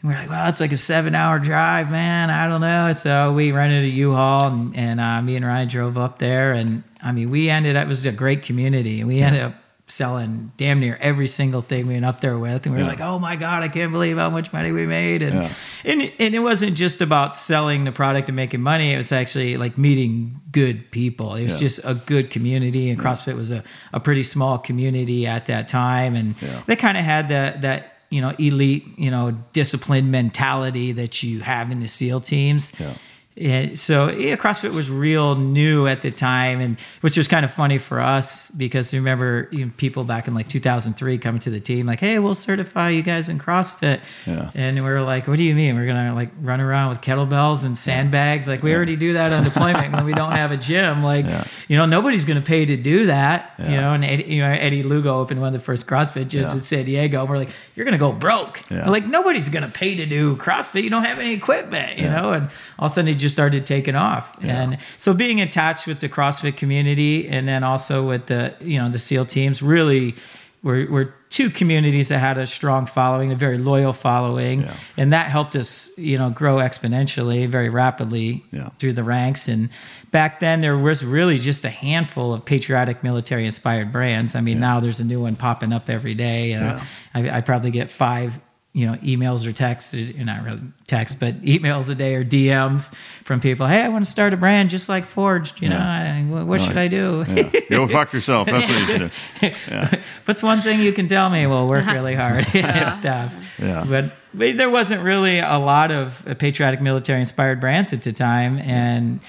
S3: And we're like, well, it's like a seven hour drive, man. I don't know. So we rented a U-Haul and, and uh, me and Ryan drove up there. And I mean, we ended up, it was a great community. And we ended up selling damn near every single thing we went up there with. And we were
S2: Yeah.
S3: like, oh my God, I can't believe how much money we made. And,
S2: Yeah.
S3: and, and it wasn't just about selling the product and making money. It was actually like meeting good people. It was
S2: Yeah.
S3: just a good community. And CrossFit was a, a pretty small community at that time. And they kind of had that, that, you know, elite, you know, disciplined mentality that you have in the SEAL teams.
S2: Yeah.
S3: Yeah, so yeah, CrossFit was real new at the time, and which was kind of funny for us because remember you know, people back in like 2003 coming to the team like, "Hey, we'll certify you guys in CrossFit,"
S2: Yeah.
S3: and we were like, "What do you mean? We're gonna like run around with kettlebells and sandbags? Like we already do that on deployment when we don't have a gym. Like
S2: Yeah.
S3: you know nobody's gonna pay to do that. You know." And Eddie, you know Eddie Lugo opened one of the first CrossFit gyms
S2: Yeah.
S3: in San Diego. And we're like, "You're gonna go broke."
S2: Yeah.
S3: Like nobody's gonna pay to do CrossFit. You don't have any equipment, you
S2: Yeah.
S3: know. And all of a sudden, just started taking off.
S2: Yeah.
S3: And so, being attached with the CrossFit community, and then also with the you know the SEAL teams, really were were two communities that had a strong following, a very loyal following,
S2: Yeah.
S3: and that helped us you know grow exponentially, very rapidly
S2: Yeah.
S3: through the ranks. And back then, there was really just a handful of patriotic military inspired brands. I mean, now there's a new one popping up every day. You know, I, I probably get five, you know, emails or texts, uh, not really text, but emails a day or DMs from people. Hey, I want to start a brand just like Forged. You know,
S2: Yeah.
S3: I, what, what should I do?
S2: Yeah. Go fuck yourself. That's what you should do. Yeah.
S3: What's one thing you can tell me? We'll work really hard and stuff.
S2: Yeah.
S3: But, but there wasn't really a lot of uh, patriotic military inspired brands at the time, and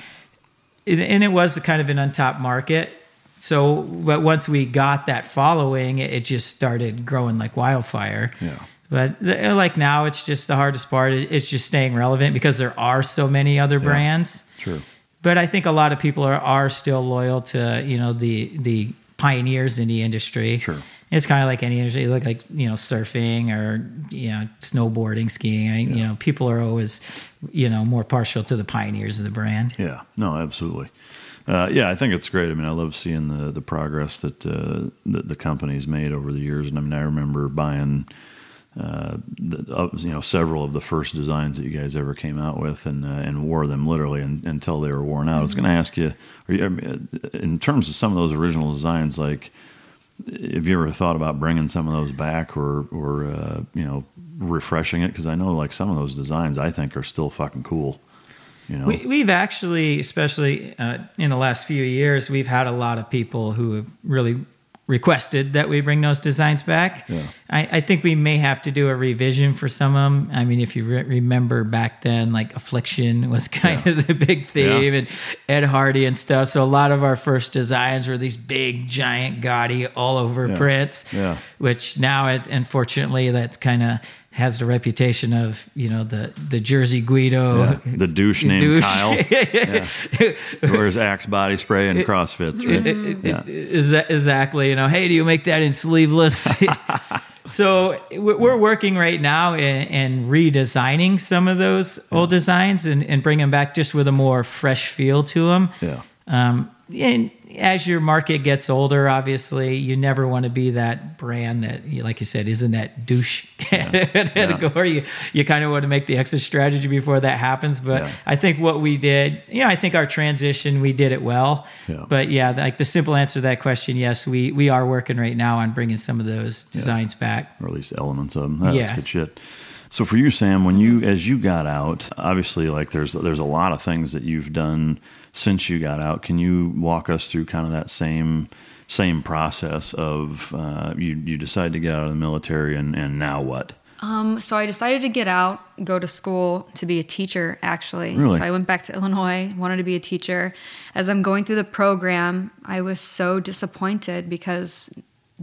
S3: it, and it was kind of an untapped market. So, but once we got that following, it, it just started growing like wildfire.
S2: Yeah.
S3: But the, like now, it's just the hardest part. It's just staying relevant because there are so many other brands
S2: True.
S3: but I think a lot of people are, are still loyal to you know the the pioneers in the industry.
S2: Sure.
S3: It's kind of like any industry, look like you know surfing or you know snowboarding, skiing. I, You know, people are always you know more partial to the pioneers of the brand.
S2: Yeah, no, absolutely. Uh, yeah, I think it's great. I mean, I love seeing the the progress that uh, that the company's made over the years. And I mean, I remember buying, uh, the, you know, several of the first designs that you guys ever came out with, and uh, and wore them literally un until they were worn out. I was going to ask you, are you, I mean, uh, in terms of some of those original designs, like. Have you ever thought about bringing some of those back, or, or uh, you know, refreshing it? Because I know, like some of those designs, I think are still fucking cool. You know,
S3: We, we've actually, especially uh, in the last few years, we've had a lot of people who have really requested that we bring those designs back.
S2: Yeah.
S3: I, I think we may have to do a revision for some of them. I mean, if you re- remember back then, like Affliction was kind of the big theme,
S2: Yeah.
S3: and Ed Hardy and stuff. So a lot of our first designs were these big, giant, gaudy, all over
S2: Yeah.
S3: prints.
S2: Yeah.
S3: Which now, it, unfortunately, that's kind of has the reputation of you know the the Jersey Guido
S2: Yeah, the douche named
S3: douche.
S2: Kyle. Yeah. Wears Axe body spray and CrossFits, right? Yeah.
S3: Is that exactly? You know, hey, do you make that in sleeveless? so we- we're working right now in, in redesigning some of those old designs and, and bring them back just with a more fresh feel to them.
S2: Yeah.
S3: Um, and as your market gets older, obviously, you never want to be that brand that, like you said, isn't that douche category. You, you kind of want to make the exit strategy before that happens. But
S2: Yeah.
S3: I think what we did, you know, I think our transition, we did it well.
S2: Yeah.
S3: But yeah, like the simple answer to that question, yes, we we are working right now on bringing some of those designs back.
S2: or at least elements of them. That's
S3: Yeah.
S2: good shit. So for you, Sam, when you as you got out, obviously, like there's there's a lot of things that you've done since you got out. Can you walk us through kind of that same same process of uh, you you decide to get out of the military and and now what?
S5: Um, so I decided to get out, go to school to be a teacher, actually.
S2: Really?
S5: So I went back to Illinois, wanted to be a teacher. As I'm going through the program, I was so disappointed because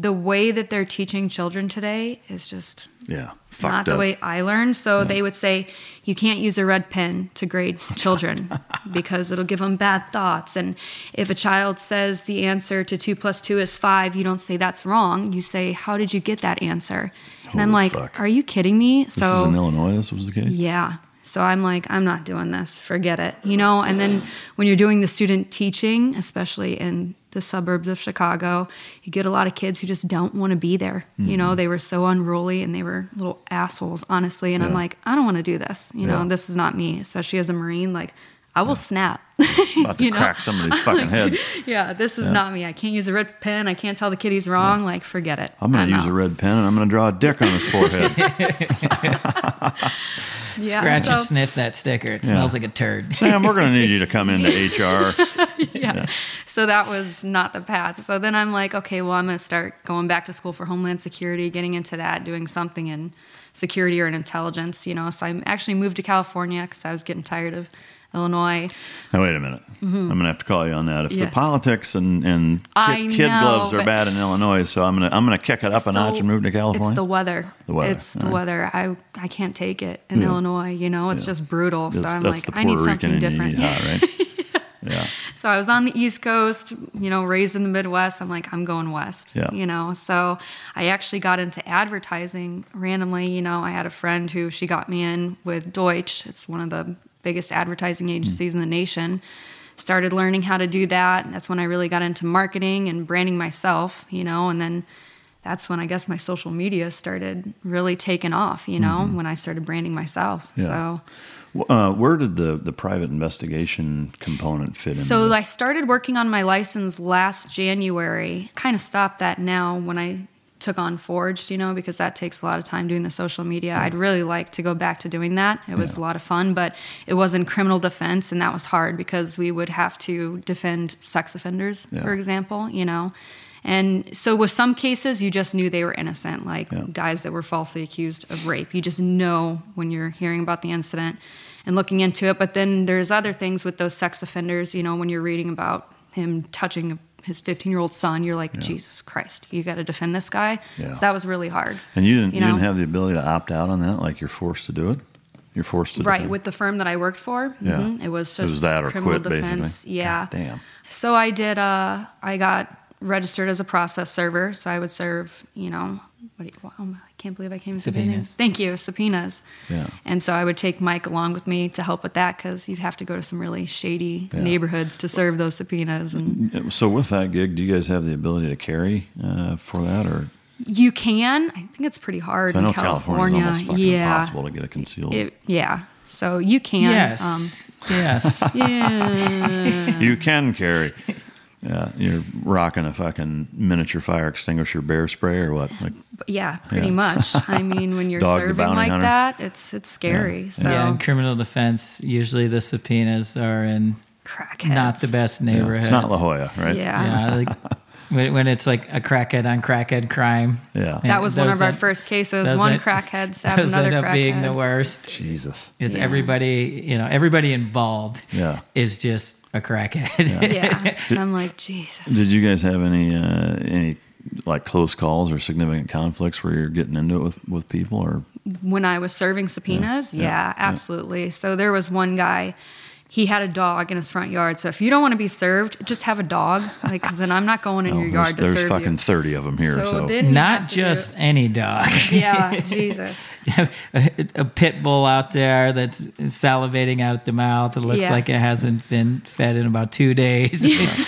S5: the way that they're teaching children today is just
S2: Yeah.
S5: not
S2: Fucked
S5: the way I learned. So they would say you can't use a red pen to grade children because it'll give them bad thoughts. And if a child says the answer to two plus two is five, you don't say that's wrong. You say, how did you get that answer? And I'm like,
S2: fuck.
S5: are you kidding me?
S2: This
S5: so
S2: is in Illinois. This was the case.
S5: yeah. So I'm like, I'm not doing this. Forget it. You know, and then when you're doing the student teaching, especially in the suburbs of Chicago, you get a lot of kids who just don't want to be there. You know, they were so unruly and they were little assholes, honestly. And I'm
S2: Mm-hmm.
S5: Like, I don't want to do this. You know, this is not me, especially as a Marine. Like, I will snap.
S2: About to
S5: you know?
S2: crack somebody's fucking head.
S5: yeah, this is
S2: Yeah.
S5: not me. I can't use a red pen. I can't tell the kid he's wrong. Like, forget it.
S2: I'm going to use
S5: out.
S2: a red pen and I'm going to draw a dick on his forehead.
S5: Yeah,
S3: Scratch
S5: so-
S3: and sniff that sticker. It smells like a turd.
S2: Sam, we're going to need you to come into HR.
S5: yeah. So that was not the path. So then I'm like, okay, well, I'm going to start going back to school for Homeland Security, getting into that, doing something in security or in intelligence, you know. So I actually moved to California because I was getting tired of Illinois.
S2: Now, wait a minute. I'm going to have to call you on that. If
S5: Mm-hmm. Yeah.
S2: the politics and, and ki- kid
S5: know,
S2: gloves are bad in Illinois, so I'm going to I'm to kick it up a notch and move to California.
S5: It's the weather.
S2: The weather,
S5: It's the
S2: right.
S5: weather. I I can't take it in
S2: Yeah.
S5: Illinois. You know, it's
S2: Yeah.
S5: just brutal. So I'm like, I need something
S2: Rican
S5: different.
S2: right? yeah.
S5: So I was on the East Coast, you know, raised in the Midwest. I'm like, I'm going west,
S2: Yeah.
S5: you know. So I actually got into advertising randomly. You know, I had a friend who she got me in with Deutsch. It's one of the biggest advertising agencies in the nation. Started learning how to do that. That's when I really got into marketing and branding myself, you know, and then that's when I guess my social media started really taking off, you know, when I started branding myself.
S2: Yeah.
S5: So
S2: Uh, where did the, the private investigation component fit in?
S5: So I started working on my license last January. Kind of stopped that now when I took on Forged, you know, because that takes a lot of time doing the social media. I'd really like to go back to doing that. It was a lot of fun, but it was in criminal defense, and that was hard because we would have to defend sex offenders,
S2: Yeah.
S5: for example, you know. And so with some cases, you just knew they were innocent, like
S2: Yeah.
S5: guys that were falsely accused of rape. You just know when you're hearing about the incident and looking into it. But then there's other things with those sex offenders, you know, when you're reading about him touching his 15 year old son, you're like, Jesus Christ, you got to defend this guy.
S2: Yeah.
S5: So that was really hard.
S2: and you didn't you,
S5: know?
S2: didn't have the ability to opt out on that, like you're forced to do it. You're forced to
S5: Right,
S2: defend?
S5: with the firm that I worked for,
S2: Yeah.
S5: mhm, it was just
S2: It was that or
S5: criminal
S2: quit,
S5: defense.
S2: basically.
S5: Yeah.
S2: God damn.
S5: So I did. Uh, I got registered as a process server. So I would serve. You know, what? Do you, I can't believe I came to the name.
S3: Subpoenas.
S5: Thank you, subpoenas.
S2: Yeah.
S5: And so I would take Mike along with me to help with that because you'd have to go to some really shady
S2: Yeah.
S5: neighborhoods to serve those subpoenas. And
S2: So with that gig, do you guys have the ability to carry uh, for that, or
S5: you can. I think it's pretty hard
S2: I
S5: in
S2: know
S5: California.
S2: California's almost fucking
S5: yeah.
S2: impossible to get a concealed.
S5: It- yeah. So you can.
S3: Yes.
S5: Um,
S3: yes.
S5: yeah.
S2: you can carry. Yeah, you're rocking a fucking miniature fire extinguisher bear spray or what? Like,
S5: Yeah, pretty
S2: Yeah.
S5: much. I mean, when you're
S2: Dog
S5: serving like
S2: hunter.
S5: that, it's it's scary. So
S3: Yeah, in criminal defense, usually the subpoenas are in
S5: crackheads.
S3: not the best
S2: yeah, it's not La Jolla, right?
S5: Yeah.
S3: Yeah, like when, when it's like a crackhead on crackhead crime.
S2: Yeah.
S5: That was one
S3: Those
S5: of our first cases. One
S3: end-
S5: crackhead stabbed
S3: those
S5: another
S3: end up being the worst.
S2: Jesus.
S3: Is
S5: Yeah.
S3: everybody, you know, everybody involved
S2: Yeah.
S3: is just a crackhead.
S5: Yeah. So I'm like, Jesus.
S2: Did you guys have any uh, any like close calls or significant conflicts where you're getting into it with, with people or
S5: When I was serving subpoenas,
S2: Yeah.
S5: yeah,
S2: Yeah.
S5: absolutely. So there was one guy. He had a dog in his front yard. So if you don't want to be served, just have a dog. Like, because then I'm not going in
S2: Oh,
S5: your yard to serve you.
S2: there's fucking 30 of them here. So,
S5: So then
S3: Not
S5: to do-
S3: just any dog.
S5: Yeah, Jesus.
S3: a, a pit bull out there that's salivating out the mouth. It looks
S5: Yeah.
S3: like it hasn't been fed in about two days.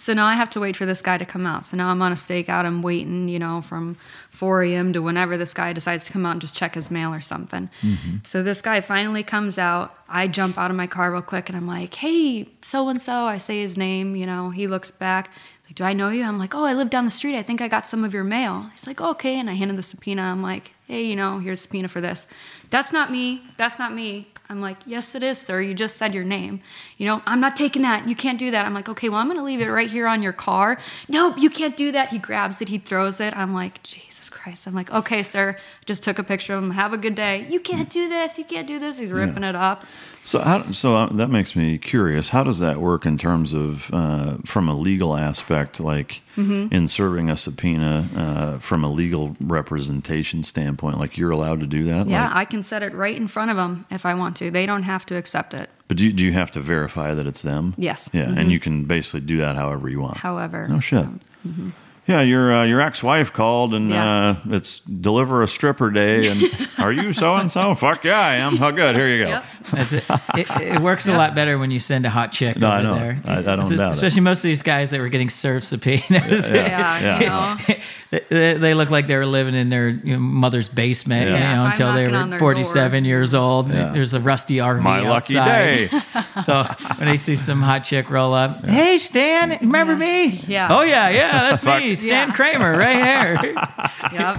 S5: So now I have to wait for this guy to come out. So now I'm on a stakeout. I'm waiting, you know, from 4 a.m. to whenever this guy decides to come out and just check his mail or something. Mm-hmm. So this guy finally comes out. I jump out of my car real quick and I'm like, hey, so and so. I say his name, you know, he looks back. Like, do I know you? I'm like, oh, I live down the street. I think I got some of your mail. He's like, okay. And I handed the subpoena. I'm like, hey, you know, here's a subpoena for this. That's not me. That's not me. I'm like, yes, it is, sir. You just said your name. You know, I'm not taking that. You can't do that. I'm like, okay, well, I'm going to leave it right here on your car. Nope, you can't do that. He grabs it, he throws it. I'm like, Jesus Christ. I'm like, okay, sir. Just took a picture of him. Have a good day. You can't do this. You can't do this. He's ripping it up.
S2: So, how, so uh, that makes me curious. How does that work in terms of, uh, from a legal aspect, like
S5: Mhm.
S2: in serving a subpoena uh, from a legal representation standpoint? Like you're allowed to do that?
S5: Yeah,
S2: Like,
S5: I can set it right in front of them if I want to. They don't have to accept it.
S2: but do you, do you have to verify that it's them?
S5: Yes.
S2: Yeah,
S5: Mhm.
S2: and you can basically do that however you want.
S5: However.
S2: No shit.
S5: Mhm.
S2: Yeah, your uh, your ex wife called and
S5: Yeah.
S2: uh, it's deliver a stripper day. And are you so and so? Fuck yeah, I am. Oh, good. Here you go.
S3: That's it. It, it works a lot better when you send a hot chick
S2: No, I
S3: over
S2: know.
S3: there.
S2: I- I don't
S3: Especially-
S2: doubt it.
S3: Especially most of these guys that were getting served subpoenas.
S5: Yeah, Yeah, you know.
S3: they, they look like they were living in their you know, mother's basement,
S2: Yeah.
S3: you know, until they were
S5: their
S3: 47 years old.
S2: Yeah.
S3: There's a rusty RV
S2: My lucky
S3: outside.
S2: day.
S3: so when they see some hot chick roll up, hey Stan, remember me?
S5: Yeah.
S3: Oh yeah, yeah, that's me, Stan
S5: Yeah.
S3: Kramer, right here.
S5: Yep.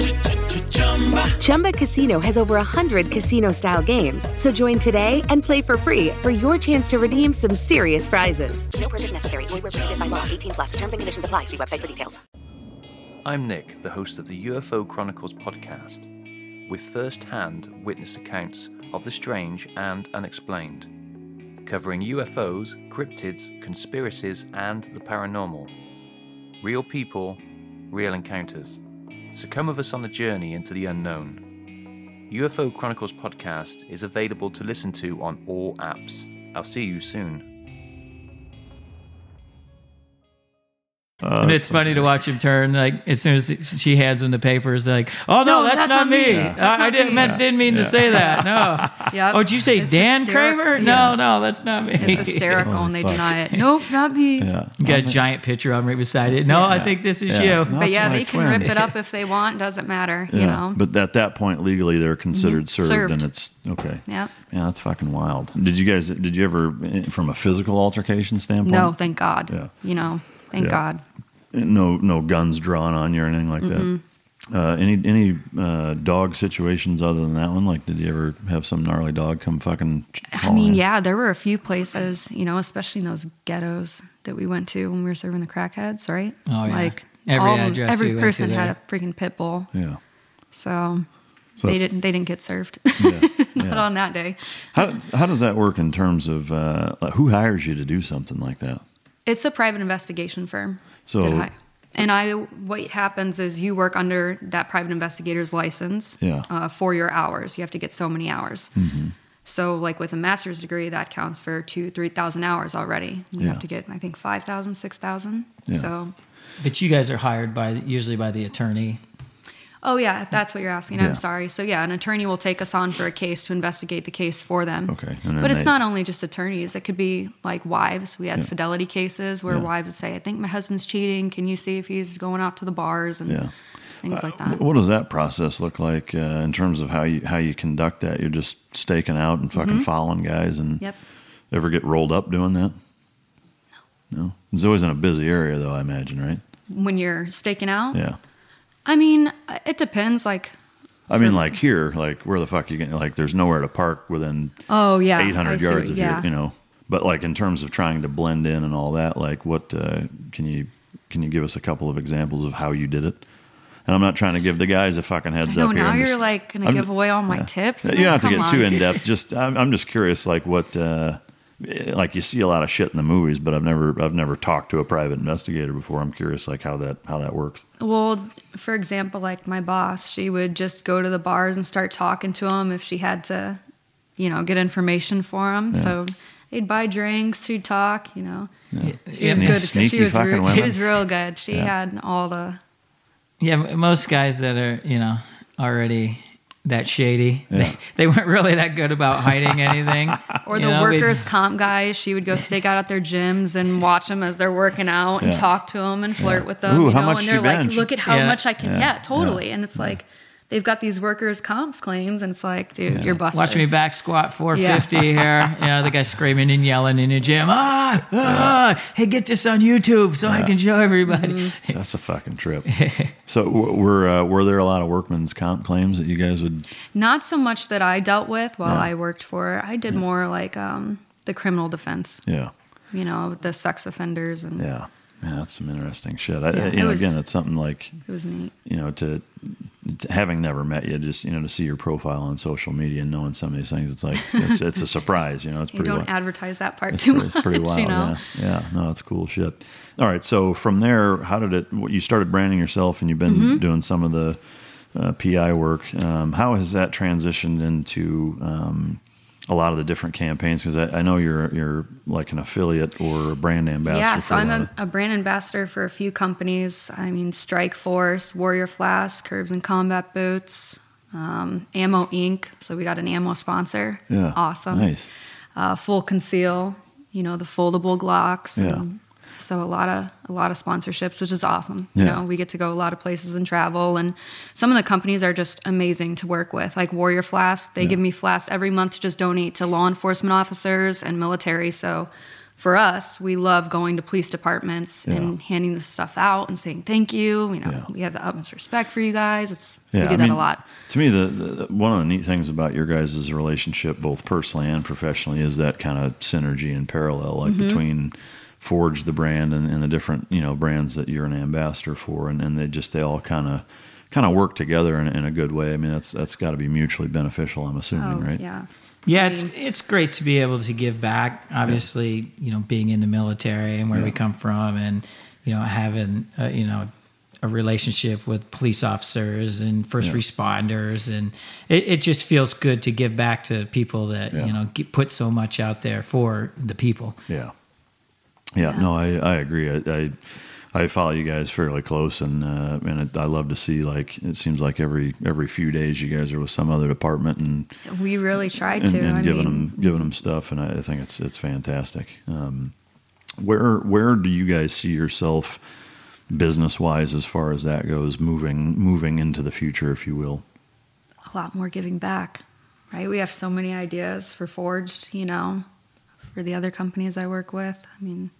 S8: Chumba Casino has over 100 casino style games. So join today and play for free for your chance to redeem some serious prizes.
S7: No purchase necessary. Void where prohibited by law. 18 plus. Terms and conditions apply. See website for details.
S9: I'm Nick, the host of the UFO Chronicles podcast, with first hand witnessed accounts of the strange and unexplained, covering UFOs, cryptids, conspiracies, and the paranormal. Real people, real encounters. So come with us on the journey into the unknown. UFO Chronicles podcast is available to listen to on all apps. I'll see you soon.
S2: Uh,
S3: and it's funny to watch him turn. Like as soon as she hands him the papers, like, "Oh no,
S5: No,
S3: that's,
S5: that's
S3: not
S5: not
S3: me.
S5: me.
S3: I-
S5: That's
S3: I,
S5: not
S3: didn't
S5: me."
S3: meant, didn't mean to say that. No.
S5: Yep.
S3: Oh, did you say
S5: It's
S3: Dan
S5: hysteric-
S3: Kramer?
S5: yeah.
S3: No, no, that's not me.
S5: It's hysterical
S2: Oh,
S5: and they
S2: fuck.
S5: deny it. Nope, not me.
S2: Yeah.
S3: You got a giant picture on right beside it. No, I think this is
S2: Yeah.
S3: you.
S2: No,
S5: But yeah,
S2: my
S5: they can rip it up if they want. Doesn't matter.
S2: Yeah.
S5: You know.
S2: But at that point, legally, they're considered
S5: Mhm.
S2: served,
S5: Served.
S2: and it's okay.
S5: Yep.
S2: Yeah, that's fucking wild. Did you guys? Did you ever, eh, from a physical altercation standpoint?
S5: No, thank God.
S2: Yeah.
S5: You know, thank
S2: Yeah.
S5: God.
S2: No, no guns drawn on you or anything like
S5: Mm-mm.
S2: that. Uh, any any uh, dog situations other than that one? Like, did you ever have some gnarly dog come fucking?
S5: I mean,
S2: in?
S5: yeah, there were a few places, you know, especially in those ghettos that we went to when we were serving the crackheads, right?
S3: Oh, yeah.
S5: Like
S3: Every
S5: all of them-
S3: address
S5: every
S3: we went to
S5: person had
S3: there.
S5: a freaking pit bull.
S2: Yeah.
S5: So,
S2: So
S5: they didn't they didn't get served.
S2: Yeah,
S5: Not
S2: yeah.
S5: on that day.
S2: How how does that work in terms of uh, who hires you to do something like that?
S5: It's a private investigation firm.
S2: So-
S5: that and I, what happens is you work under that private investigator's license
S2: Yeah.
S5: uh, for your hours. You have to get so many hours.
S2: Mm-hmm.
S5: So, like with a master's degree, that counts for two, three thousand hours already. You
S3: Yeah.
S5: have to get, I think, 5,000, 6,000.
S3: Yeah.
S5: So,
S3: But you guys are hired by usually by the attorney.
S5: Oh yeah, if that's what you're asking,
S3: Yeah.
S5: I'm sorry. So yeah, an attorney will take us on for a case to investigate the case for them.
S2: Okay,
S5: But it's
S2: they-
S5: not only just attorneys. It could be like wives. We had
S2: Yeah.
S5: fidelity cases where
S2: Yeah.
S5: wives would say, "I think my husband's cheating. Can you see if he's going out to the bars and
S2: Yeah.
S5: things like that?"
S2: What does that process look like uh, in terms of how you how you conduct that? You're just staking out and fucking
S5: Mhm.
S2: following guys, and
S5: Yep.
S2: ever get rolled up doing that? No. No. It's always in a busy area, though. I imagine, right?
S5: When you're staking out,
S2: Yeah.
S5: I mean, it depends. Like,
S2: I mean, like here, like where the fuck you get? Like, there's nowhere to park within
S5: Oh, yeah,
S2: 800
S5: see
S2: yards
S5: what-
S2: of
S5: yeah.
S2: your, you know. But like in terms of trying to blend in and all that, like what uh, can you can you give us a couple of examples of how you did it? And I'm not trying to give the guys a fucking heads
S5: know
S2: up here.
S5: now you're
S2: just-
S5: like gonna give away all my
S2: yeah.
S5: tips.
S2: You don't have to get too in depth. Just I'm, I'm just curious, like what, uh, Eh, like you see a lot of shit in the movies, but I've never I've never talked to a private investigator before. I'm curious, like how that how that works.
S5: Well, for example, like my boss, she would just go to the bars and start talking to them if she had to, you know, get information for them.
S2: Yeah.
S5: So they'd buy drinks, she'd talk, you know.
S2: Yeah.
S5: She was
S3: Sneak-
S5: good.
S3: sneaky
S5: She was,
S3: fucking
S5: re- she was real good. She
S3: Yeah.
S5: had all the.
S3: Yeah, most guys that are you know already that shady,
S2: Yeah.
S3: they, they weren't really that good about hiding anything.
S5: Or
S3: you
S5: the
S3: know,
S5: workers' comp guys, she would go stake out at their gyms and watch them as they're working out and
S2: Yeah.
S5: talk to them and flirt
S2: Yeah.
S5: with them.
S2: Ooh,
S5: you
S2: how
S5: know,
S2: much
S5: and
S2: you
S5: they're like,
S2: bench?
S5: look at how
S3: Yeah.
S5: much I can.
S2: Yeah.
S5: Yeah, totally. And it's like they've got these workers' comps claims, and it's like, dude, you're busted.
S3: Watch me back squat 450 here. You know, the guy screaming and yelling in the gym. Ah, ah, hey, get this on YouTube so I can show everybody.
S5: Mm-hmm.
S2: That's a fucking trip. so w- were uh, were there a lot of workman's comp claims that you guys would?
S5: Not so much that I dealt with while
S2: Yeah.
S5: I worked for. I did more like um, the criminal defense.
S2: Yeah,
S5: You know, the sex offenders, and
S2: yeah, yeah. That's some interesting shit. I,
S5: Yeah,
S2: you
S5: it
S2: know,
S5: was-
S2: again, it's something like
S5: it was neat.
S2: you know to, to having never met you, just you know to see your profile on social media and knowing some of these things. It's like it's, it's a surprise. You know, it's pretty.
S5: You don't
S2: wild.
S5: advertise that part
S2: It's
S5: too
S2: pretty,
S5: much.
S2: it's pretty wild.
S5: you know?
S2: Yeah, yeah. No, that's cool shit. All right, so from there, how did it? what- You started branding yourself, and you've been
S5: Mm-hmm.
S2: doing some of the uh, PI work. Um, how has that transitioned into um, a lot of the different campaigns? Because I, I know you're you're like an affiliate or a brand ambassador.
S5: Yeah, so I'm a, a brand ambassador for a few companies. I mean, Strike Force, Warrior Flask, Curves and Combat Boots, um, Ammo Inc. So we got an ammo sponsor.
S2: Yeah,
S5: Awesome.
S2: nice.
S5: Uh, Full Conceal, you know, the foldable Glocks.
S2: Yeah.
S5: And so a lot of a lot of sponsorships, which is awesome. You know, we get to go a lot of places and travel, and some of the companies are just amazing to work with. Like Warrior Flask, they give me flasks every month to just donate to law enforcement officers and military. So for us, we love going to police departments and handing this stuff out and saying thank you. You know,
S2: Yeah.
S5: we have the utmost respect for you guys. It's
S2: Yeah,
S5: we do
S2: I
S5: that
S2: mean,
S5: a lot.
S2: To me, the, the one of the neat things about your guys' relationship, both personally and professionally, is that kind of synergy and parallel, like
S5: Mm-hmm.
S2: between Forge, the brand, and, and the different you know brands that you're an ambassador for, and, and they just they all kind of kind of work together in, in a good way. I mean, that's that's got to be mutually beneficial. I'm assuming,
S5: Oh,
S2: right?
S5: yeah.
S3: Yeah,
S5: I
S3: it's
S5: mean-
S3: it's great to be able to give back. Obviously, you know, being in the military and where we come from, and you know, having uh, you know a relationship with police officers and first
S2: Yeah.
S3: responders, and it, it just feels good to give back to people that
S2: Yeah.
S3: you know get, put so much out there for the people.
S2: Yeah. Yeah, no, I, I agree. I, I I follow you guys fairly close, and uh, and it, I love to see like it seems like every every few days you guys are with some other department and
S5: We really try to.
S2: and
S5: I
S2: giving
S5: mean,
S2: them giving them stuff, and I, I think it's it's fantastic. Um, where where do you guys see yourself business wise as far as that goes, moving moving into the future, if you will?
S5: a lot more giving back, right? We have so many ideas for Forged, you know, for the other companies I work with. I mean,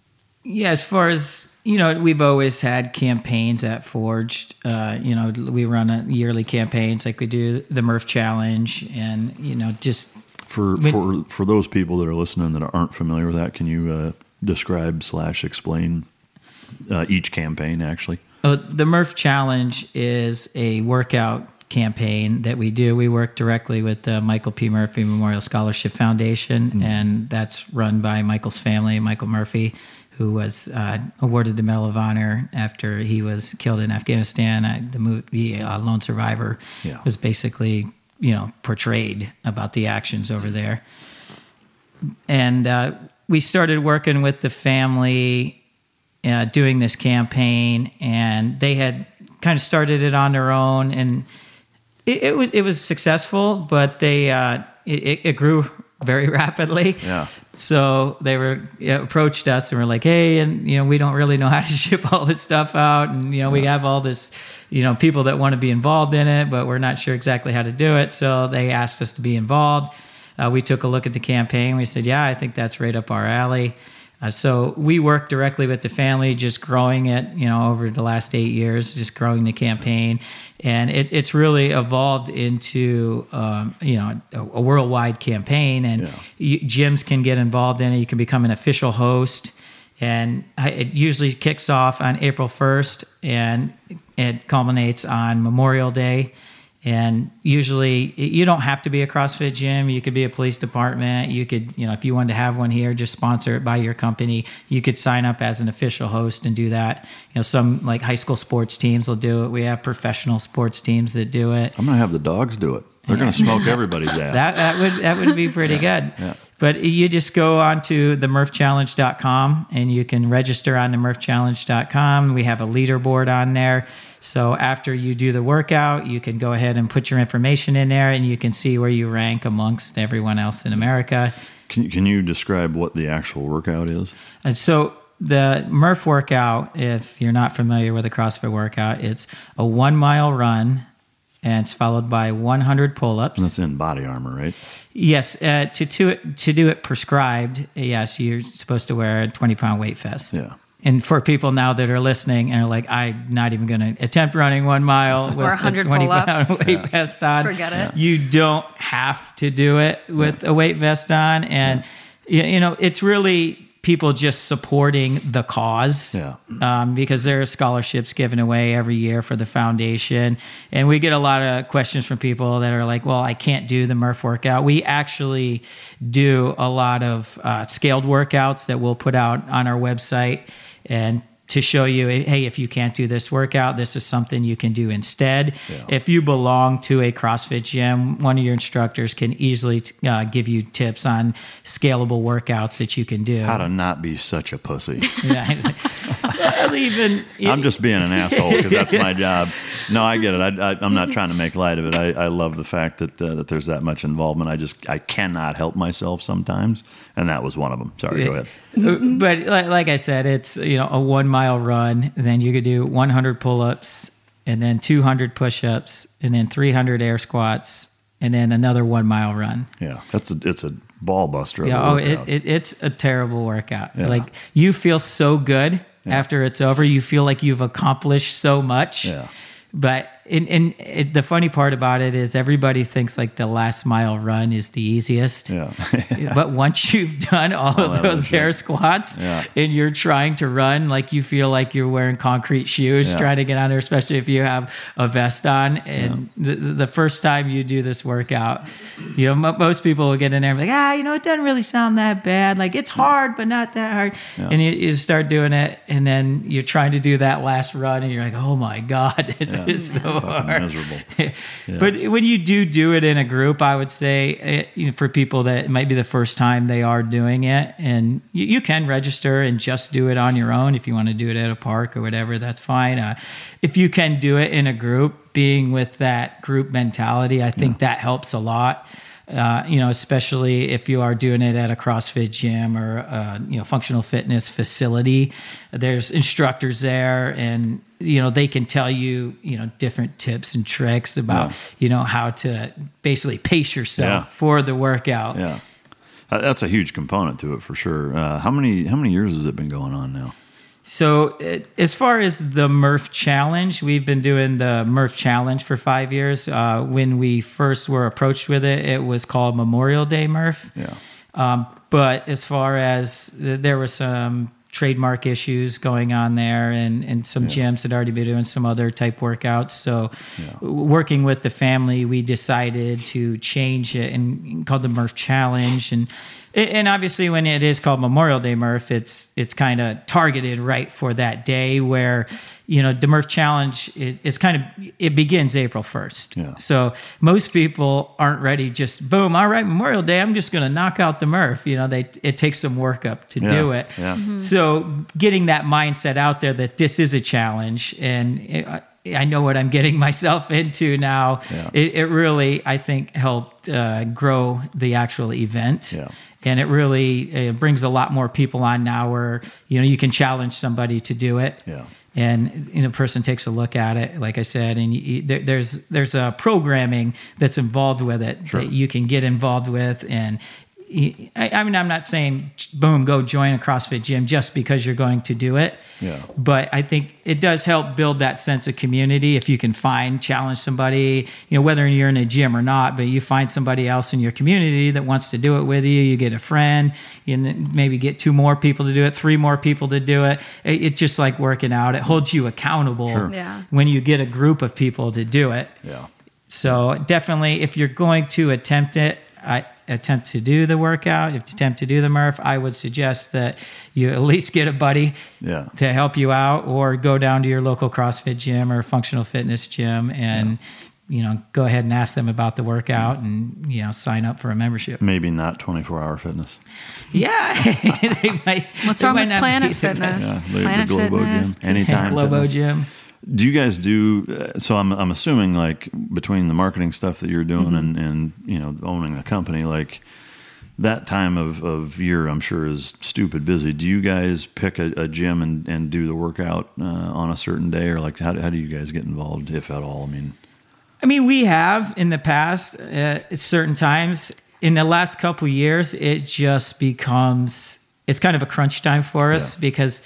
S3: Yeah, as far as you know, we've always had campaigns at Forged. Uh, you know, we run a yearly campaigns like we do the Murph Challenge, and you know, just
S2: For
S3: When-
S2: for for those people that are listening that aren't familiar with that, can you uh, describe slash explain uh, each campaign actually?
S3: Uh, the Murph Challenge is a workout campaign that we do. We work directly with the Michael P. Murphy Memorial Scholarship Foundation, and that's run by Michael's family, Michael Murphy, who was uh, awarded the Medal of Honor after he was killed in Afghanistan. Uh, the movie uh, Lone Survivor
S2: Yeah.
S3: was basically, you know, portrayed about the actions over there. And uh, we started working with the family uh, doing this campaign, and they had kind of started it on their own, and it it, was it was successful, but they uh, it, it grew very rapidly.
S2: Yeah.
S3: So they were yeah, approached us and were like, "Hey, and you know, we don't really know how to ship all this stuff out, and you know, we have all this, you know, people that want to be involved in it, but we're not sure exactly how to do it." So they asked us to be involved. Uh, we took a look at the campaign. We said, "Yeah, I think that's right up our alley." Uh, so we work directly with the family, just growing it, you know, over the last eight years, just growing the campaign, and it, it's really evolved into, um, you know, a, a worldwide campaign, and you, gyms can get involved in it. You can become an official host, and I- it usually kicks off on April first, and it culminates on Memorial Day. And usually, you don't have to be a CrossFit gym. You could be a police department. You could, you know, if you wanted to have one here, just sponsor it by your company. You could sign up as an official host and do that. You know, some like high school sports teams will do it. We have professional sports teams that do it.
S2: I'm gonna have the dogs do it. They're gonna smoke everybody's ass.
S3: That that would that would be pretty good.
S2: Yeah.
S3: But you just go on to the and you can register on the murphchallenge.com. We have a leaderboard on there. So after you do the workout, you can go ahead and put your information in there and you can see where you rank amongst everyone else in America.
S2: Can, can you describe what the actual workout is?
S3: And so the Murph workout, if you're not familiar with a CrossFit workout, it's a one mile run and it's followed by 100 pull-ups.
S2: And that's in body armor, right?
S3: Yes, uh, to to it, to do it prescribed, yes, you're supposed to wear a 20 pound weight vest.
S2: Yeah.
S3: And for people now that are listening and are like, I'm not even going to attempt running one mile with
S5: Or
S3: a
S5: 100
S3: 20 pound
S5: pull-ups.
S3: weight vest on.
S5: Forget it.
S3: You don't have to do it with a weight vest on. And, y you know, it's really people just supporting the cause
S2: Yeah.
S3: um, because there are scholarships given away every year for the foundation. And we get a lot of questions from people that are like, well, I can't do the Murph workout. We actually do a lot of uh, scaled workouts that we'll put out on our website and to show you, hey, if you can't do this workout, this is something you can do instead. If you belong to a CrossFit gym, one of your instructors can easily uh, give you tips on scalable workouts that you can do.
S2: How to not be such a pussy.
S3: Well, even
S2: I'm just being an asshole because that's my job. No, I get it. I, I, I'm not trying to make light of it. I, I love the fact that uh, that there's that much involvement. I just I cannot help myself sometimes, and that was one of them. Sorry, go ahead.
S3: Uh, But like, like I said, it's you know a one mile run, and then you could do 100 pull ups, and then 200 push ups, and then 300 air squats, and then another one mile run.
S2: Yeah, that's a, it's a ball buster.
S3: Yeah, oh, it, it, it's a terrible workout.
S2: Yeah.
S3: Like you feel so good after it's over. You feel like you've accomplished so much.
S2: Yeah.
S3: But in, in it, the funny part about it is everybody thinks like the last mile run is the easiest.
S2: Yeah.
S3: But once you've done all,
S2: All
S3: of those air squats
S2: Yeah.
S3: and you're trying to run, like you feel like you're wearing concrete shoes
S2: Yeah.
S3: trying to get on there, especially if you have a vest on. And the, the first time you do this workout, you know, mo most people will get in there and be like, ah, you know, it doesn't really sound that bad. Like it's hard, but not that hard. And you, you start doing it, and then you're trying to do that last run, and you're like, oh my God, this is so
S2: Fucking miserable.
S3: But when you do do it in a group, I would say eh, you know, for people that it might be the first time they are doing it, and you, you can register and just do it on your own if you want to do it at a park or whatever. That's fine. Uh, if you can do it in a group, being with that group mentality, I think that helps a lot. Uh, you know, especially if you are doing it at a CrossFit gym or uh, you know functional fitness facility. There's instructors there, and you know they can tell you you know different tips and tricks about
S2: Yeah.
S3: you know how to basically pace yourself
S2: Yeah.
S3: for the workout.
S2: Yeah, Uh, that's a huge component to it for sure. Uh, how many how many years has it been going on now?
S3: So, it, as far as the Murph Challenge, we've been doing the Murph Challenge for five years. Uh, when we first were approached with it, it was called Memorial Day Murph.
S2: Yeah.
S3: Um, but as far as there were some trademark issues going on there, and, and some gyms had already been doing some other type workouts. So, w- working with the family, we decided to change it and, and called the Murph Challenge. And and obviously, when it is called Memorial Day Murph, it's it's kind of targeted right for that day where you know the Murph Challenge is, is kind of it begins April first.
S2: Yeah.
S3: So most people aren't ready. Just boom, all right, Memorial Day. I'm just going to knock out the Murph. You know, they it takes some work up to do it.
S2: yeah. Mhm.
S3: So getting that mindset out there that this is a challenge and. It, I know what I'm getting myself into now.
S2: Yeah.
S3: It, it really, I think, helped uh, grow the actual event
S2: Yeah.
S3: And it really uh, brings a lot more people on now where you know you can challenge somebody to do it
S2: Yeah.
S3: and you know a person takes a look at it like i said and you, there, there's there's a programming that's involved with it
S2: Sure.
S3: that you can get involved with and I, I mean i'm not saying boom go join a crossfit gym just because you're going to do it
S2: Yeah.
S3: but I think it does help build that sense of community if you can find challenge somebody, you know, whether you're in a gym or not, but you find somebody else in your community that wants to do it with you. You get a friend, you maybe get two more people to do it, three more people to do it. It- It's just like working out. It holds you accountable
S2: Sure.
S5: Yeah.
S3: when you get a group of people to do it.
S2: Yeah.
S3: So definitely, if you're going to attempt it, I attempt to do the workout, if you attempt to do the Murph, I would suggest that you at least get a buddy
S2: Yeah.
S3: to help you out, or go down to your local CrossFit gym or functional fitness gym and. You know, go ahead and ask them about the workout, and you know, sign up for a membership.
S2: Maybe not 24 hour fitness.
S3: Yeah, they might,
S5: What's
S3: they
S5: wrong
S3: might
S5: with
S3: not
S5: Planet Fitness?
S2: Yeah, the- the
S5: Planet
S2: Globo
S5: Fitness,
S2: Gym. Anytime
S3: Globo
S2: Fitness.
S3: Gym.
S2: Do you guys do? Uh, so I'm I'm assuming like between the marketing stuff that you're doing
S3: Mm-hmm.
S2: and and you know owning the company, like that time of, of year, I'm sure, is stupid busy. Do you guys pick a, a gym and, and do the workout uh, on a certain day, or like how, how do you guys get involved, if at all? I mean,
S3: I mean, we have in the past uh, at certain times. In the last couple years, it just becomes it's kind of a crunch time for us
S2: Yeah.
S3: because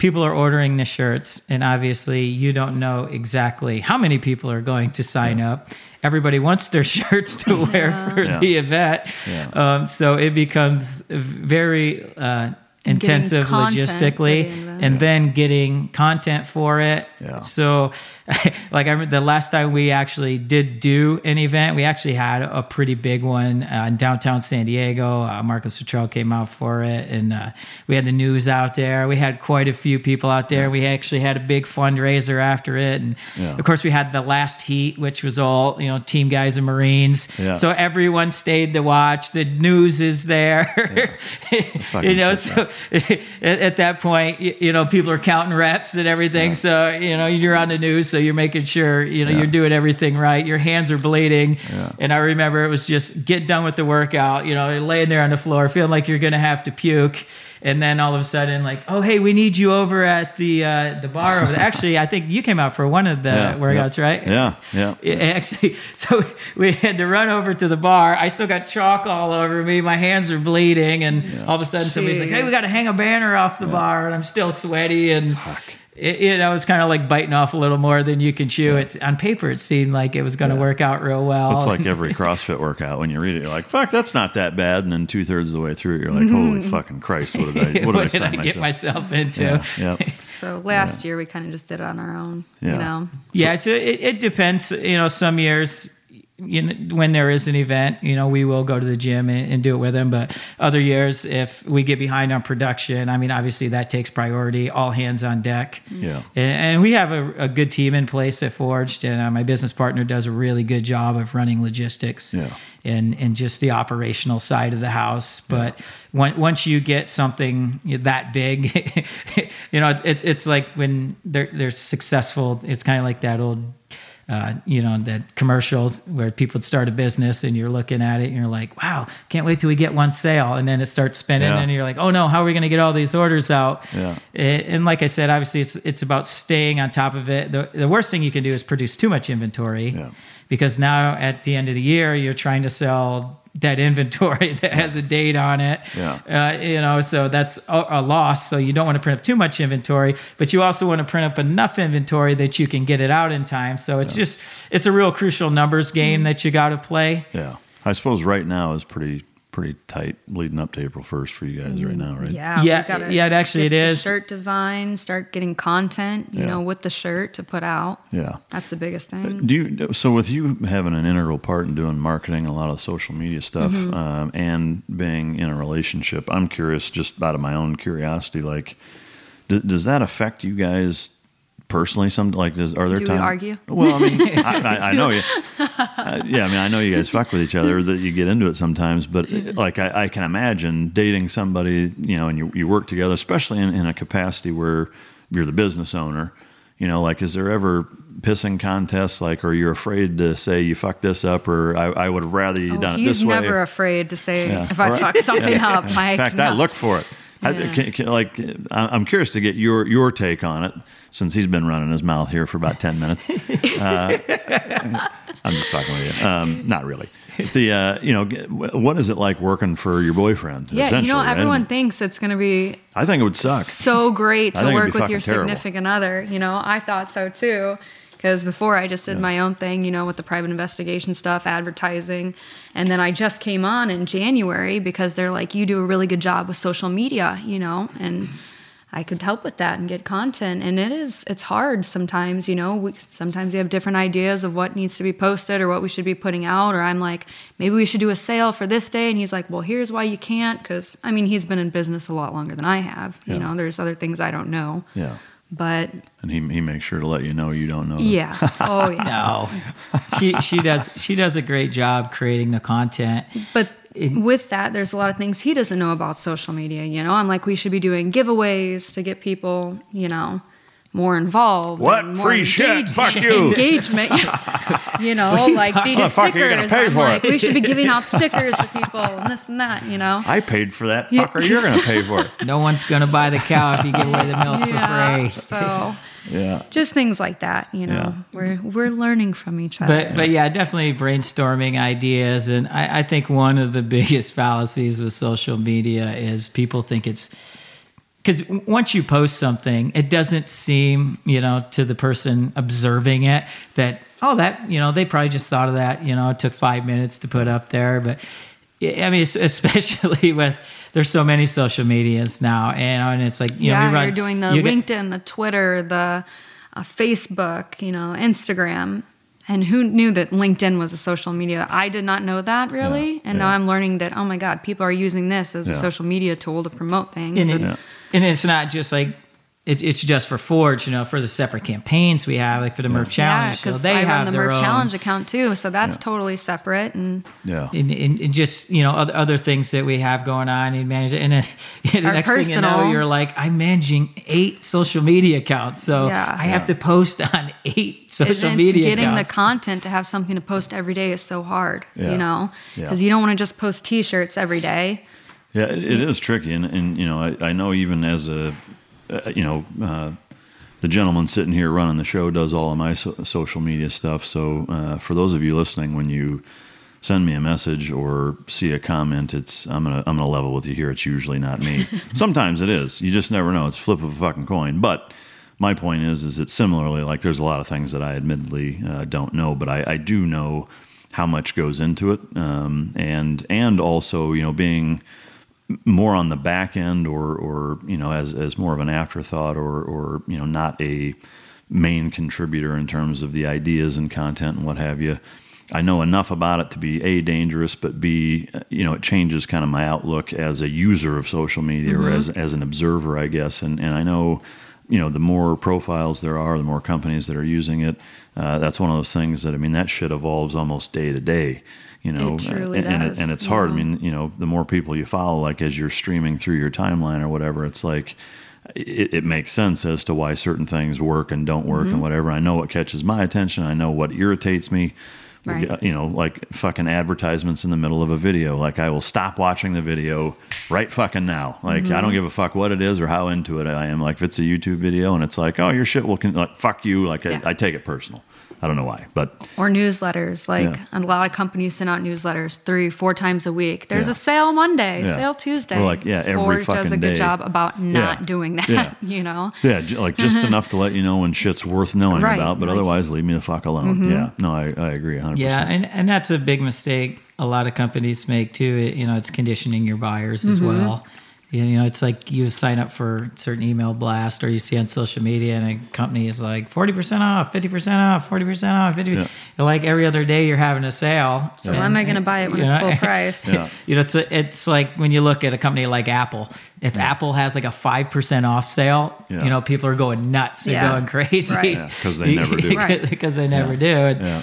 S3: people are ordering the shirts, and obviously, you don't know exactly how many people are going to sign up. Everybody wants their shirts to wear for
S2: Yeah.
S3: the event,
S2: Yeah.
S3: um, so it becomes very uh, intensive
S5: content for the
S3: logistically,
S5: event.
S3: and then getting content for it.
S2: Yeah.
S3: So, like I remember the last time we actually did do an event, we actually had a pretty big one uh, in downtown San Diego. Uh, Marcus Luttrell came out for it, and uh, we had the news out there. We had quite a few people out there. We actually had a big fundraiser after it, and
S2: Yeah.
S3: of course we had the last heat, which was all you know, team guys and Marines.
S2: Yeah.
S3: So everyone stayed to watch. The news is there. you know, so at, at that point, you, you know, people are counting reps and everything. So, you know, you're on the news, so you're making sure, you know,
S2: Yeah.
S3: you're doing everything right. Your hands are bleeding.
S2: Yeah.
S3: And I remember it was just get done with the workout, you know, laying there on the floor, feeling like you're going to have to puke. And then all of a sudden, like, oh, hey, we need you over at the uh, the bar. Over there. Actually, I think you came out for one of the
S2: Yeah,
S3: workouts,
S2: yeah.
S3: right?
S2: Yeah, yeah.
S3: It actually, so we had to run over to the bar. I still got chalk all over me. My hands are bleeding, and all of a sudden, somebody's like, "Hey, we got to hang a banner off the bar," and I'm still sweaty, and it, you know, it's kind of like biting off a little more than you can chew. It's on paper, it seemed like it was going to work out real well.
S2: It's like every CrossFit workout. When you read it, you're like, "Fuck, that's not that bad." And then two thirds of the way through, you're like, "Holy fucking Christ, what did I? What,
S3: what
S2: did I,
S3: did
S2: sign
S3: I get myself into?
S2: Yeah, yeah.
S5: So last year we kind of just did it on our own.
S2: Yeah.
S5: You know.
S3: Yeah, it's it, it depends. You know, some years, you know, when there is an event, you know, we will go to the gym and, and do it with them. But other years, if we get behind on production, I mean, obviously that takes priority. All hands on deck.
S2: Yeah.
S3: And, and we have a, a good team in place at Forged, and uh, my business partner does a really good job of running logistics
S2: Yeah.
S3: and and just the operational side of the house. But on- once you get something that big, you know, it, it's like when they're they're successful. It's kind of like that old. Uh, you know that commercials where people start a business and you're looking at it and you're like, wow, can't wait till we get one sale, and then it starts spinning
S2: Yeah.
S3: and you're like, oh no, how are we going to get all these orders out?
S2: Yeah.
S3: Eh, And like I said, obviously it's it's about staying on top of it. The, the worst thing you can do is produce too much inventory
S2: Yeah.
S3: Because now at the end of the year you're trying to sell that inventory that has a date on it.
S2: Yeah.
S3: Uh, you know, so that's a, a loss. So you don't want to print up too much inventory, but you also want to print up enough inventory that you can get it out in time. So it's just it's a real crucial numbers game that you got to play.
S2: Yeah. I suppose right now is pretty pretty tight leading up to April 1st for you guys right now, right?
S5: Yeah.
S3: Yeah,
S5: gotta
S3: yeah, it actually
S5: get
S3: it
S5: the
S3: is.
S5: Shirt design, start getting content, you
S2: Yeah.
S5: know, with the shirt to put out.
S2: Yeah.
S5: That's the biggest thing.
S2: Do you so with you having an integral part in doing marketing, a lot of social media stuff,
S5: Mhm.
S2: um, and being in a relationship? I'm curious, just out of my own curiosity, like, d- does that affect you guys personally? Some like, does are there
S5: Do we
S2: times?
S5: argue?
S2: Well, I mean, I, I, I know you. Uh, yeah, I mean, I know you guys fuck with each other. That you get into it sometimes, but
S5: Mm-hmm.
S2: like, I, I can imagine dating somebody, you know, and you you work together, especially in, in a capacity where you're the business owner. You know, like, is there ever pissing contests? Like, or you're afraid to say you fucked this up, or I, I would have rather you
S5: Oh,
S2: done it this way.
S5: never afraid to say
S2: Yeah.
S5: if I
S2: Right.
S5: fuck something
S2: Yeah.
S5: up. Mike,
S2: In fact,
S5: no.
S2: I look for it. I, can, can, like, I'm curious to get your your take on it since he's been running his mouth here for about ten minutes. Uh, I'm just fucking with you. Um, not really. The uh, you know, what is it like working for your boyfriend?
S5: Yeah, you know,
S2: right?
S5: everyone thinks it's going to be
S2: I think it would suck.
S5: so great to work with your
S2: terrible.
S5: significant other. You know, I thought so too. Because before I just did my own thing, you know, with the private investigation stuff, advertising. And then I just came on in January because they're like, you do a really good job with social media, you know, and I could help with that and get content. And it is, it's hard sometimes, you know, we, sometimes we have different ideas of what needs to be posted or what we should be putting out. Or I'm like, maybe we should do a sale for this day. And he's like, well, here's why you can't. Because, I mean, he's been in business a lot longer than I have.
S2: Yeah.
S5: You know, there's other things I don't know.
S2: Yeah,
S5: But
S2: and he he makes sure to let you know you don't know. them.
S5: yeah. Oh, yeah.
S3: No, she she does she does a great job creating the content.
S5: But with that, there's a lot of things he doesn't know about social media. You know, I'm like, we should be doing giveaways to get people, you know, more involved.
S2: What?
S5: and more
S2: Free shit. Fuck you.
S5: Engagement. you know,
S2: What are you
S5: like
S2: talking
S5: these
S2: about? Fuck, you're gonna
S5: stickers.
S2: pay
S5: I'm
S2: for
S5: like,
S2: it.
S5: we should be giving out stickers to people and this and that, you know?
S2: I paid for that
S5: Yeah.
S2: fucker. You're going to pay for it.
S3: No one's gonna buy the cow if you give away the milk
S5: Yeah,
S3: for free.
S5: So
S2: Yeah.
S5: just things like that, you know. We're we're learning from each other.
S3: But but yeah, definitely brainstorming ideas, and I, I think one of the biggest fallacies with social media is people think it's because once you post something, it doesn't seem you know to the person observing it that oh that you know they probably just thought of that you know it took five minutes to put up there, but I mean especially with there's so many social medias now, and, and it's like you know
S5: yeah,
S3: we run,
S5: you're doing the
S3: you get-
S5: LinkedIn, the Twitter, the uh, Facebook, you know, Instagram. And who knew that LinkedIn was a social media? I did not know that really. and now. I'm learning that, oh my God, people are using this as a social media tool to promote things.
S3: and,
S5: And-
S3: it, and it's not just like it, it's just for Forge, you know, for the separate campaigns we have, like for the Murph
S5: yeah,
S3: Challenge. so
S5: because
S3: they
S5: I
S3: have
S5: run the
S3: their
S5: Murph
S3: own,
S5: Challenge account too. So that's totally separate. And
S2: Yeah.
S3: and, and, and just you know other, other things that we have going on and manage it. And then the
S5: Our
S3: next thing you know, you're like, I'm managing eight social media accounts, so
S5: Yeah.
S3: I have to post on eight social
S5: and
S3: media
S5: it's getting
S3: accounts.
S5: the content to have something to post every day is so hard,
S2: Yeah.
S5: you know,
S2: Yeah.
S5: because you don't want to just post T-shirts every day.
S2: Yeah, it, it is tricky, and, and you know, I, I know even as a, uh, you know, uh, the gentleman sitting here running the show does all of my so- social media stuff. So uh, for those of you listening, when you send me a message or see a comment, it's I'm gonna I'm gonna level with you here. It's usually not me. Sometimes it is. You just never know. It's flip of a fucking coin. But my point is, is that similarly, like there's a lot of things that I admittedly uh, don't know, but I, I do know how much goes into it, um, and and also you know being more on the back end or or you know as as more of an afterthought or or you know not a main contributor in terms of the ideas and content and what have you. I know enough about it to be a dangerous but b you know it changes kind of my outlook as a user of social media or
S10: Mhm.
S2: as as an observer I guess. And and I know you know the more profiles there are the more companies that are using it uh, that's one of those things that I mean that shit evolves almost day to day you know
S5: It
S2: and, and, it, and it's hard. I mean you know the more people you follow like as you're streaming through your timeline or whatever it's like it, it makes sense as to why certain things work and don't work
S5: Mhm.
S2: and whatever. I know what catches my attention. I know what irritates me.
S5: Right.
S2: you know like fucking advertisements in the middle of a video. Like i will stop watching the video right fucking now. Like i don't
S5: Mhm.
S2: give a fuck what it is or how into it i am. Like if it's a youtube video and it's like oh your shit will con- like fuck you. Like
S5: Yeah.
S2: I, I take it personal i don't know why but
S5: Or newsletters. Like
S2: Yeah.
S5: a lot of companies send out newsletters three, four times a week. There's
S2: Yeah.
S5: a sale Monday,
S2: Yeah.
S5: sale Tuesday.
S2: Or like, yeah, every
S5: Forge does
S2: fucking
S5: a good
S2: day.
S5: job about not
S2: Yeah.
S5: doing that,
S2: Yeah.
S5: you know?
S2: Yeah, like just enough to let you know when shit's worth knowing
S5: Right,
S2: about, but
S5: like-
S2: otherwise leave me the fuck alone.
S5: Mhm.
S2: Yeah, no, I, I agree 100%.
S3: Yeah, and, and that's a big mistake a lot of companies make too. It, you know, it's conditioning your buyers as
S5: Mhm.
S3: well. You know, it's like you sign up for certain email blast or you see on social media and a company is like 40% off, 50% off, 40% off, 50
S2: Yeah.
S3: Like every other day you're having a sale.
S5: So why am I gonna buy it when it's
S3: know,
S5: full price?
S2: Yeah.
S3: You know, it's a, it's like when you look at a company like Apple. If Apple has like a five percent off sale,
S2: Yeah.
S3: you know people are going nuts. They're
S5: Yeah.
S3: going crazy
S5: Right.
S2: Yeah, 'cause they never do.
S5: Right.
S3: because they never do. And
S2: Yeah.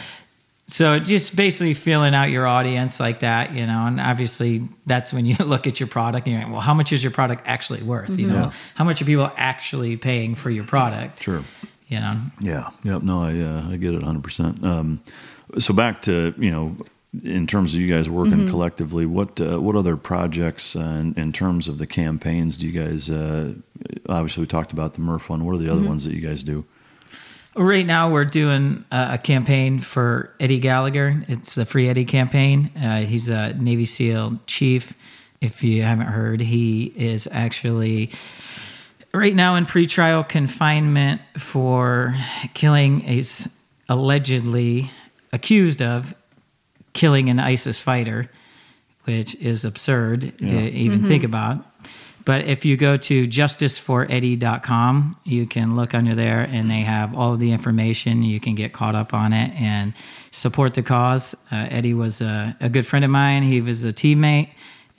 S3: So just basically feeling out your audience like that, you know, and obviously that's when you look at your product and you're like, well, how much is your product actually worth? You
S5: Mhm.
S3: know,
S2: Yeah.
S3: how much are people actually paying for your product?
S2: Sure.
S3: You know,
S2: Yeah. Yep. No, I uh, I get it 100. percent um, So back to you know, in terms of you guys working
S5: Mhm.
S2: collectively, what uh, what other projects uh, in, in terms of the campaigns do you guys? Uh, obviously, we talked about the Murph one. What are the other
S3: Mhm.
S2: ones that you guys do?
S3: Right now, we're doing a, a campaign for Eddie Gallagher. It's the Free Eddie campaign. Uh, he's a Navy SEAL chief. If you haven't heard, he is actually right now in pretrial confinement for killing a s- allegedly accused of killing an ISIS fighter, which is absurd
S2: Yeah.
S3: to even
S5: Mhm.
S3: think about. But if you go to justiceforeddie.com, you can look under there and they have all of the information. You can get caught up on it and support the cause. Uh, Eddie was a, a good friend of mine. He was a teammate,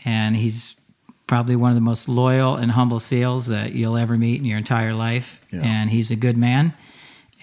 S3: and he's probably one of the most loyal and humble SEALs that you'll ever meet in your entire life.
S2: Yeah.
S3: And he's a good man.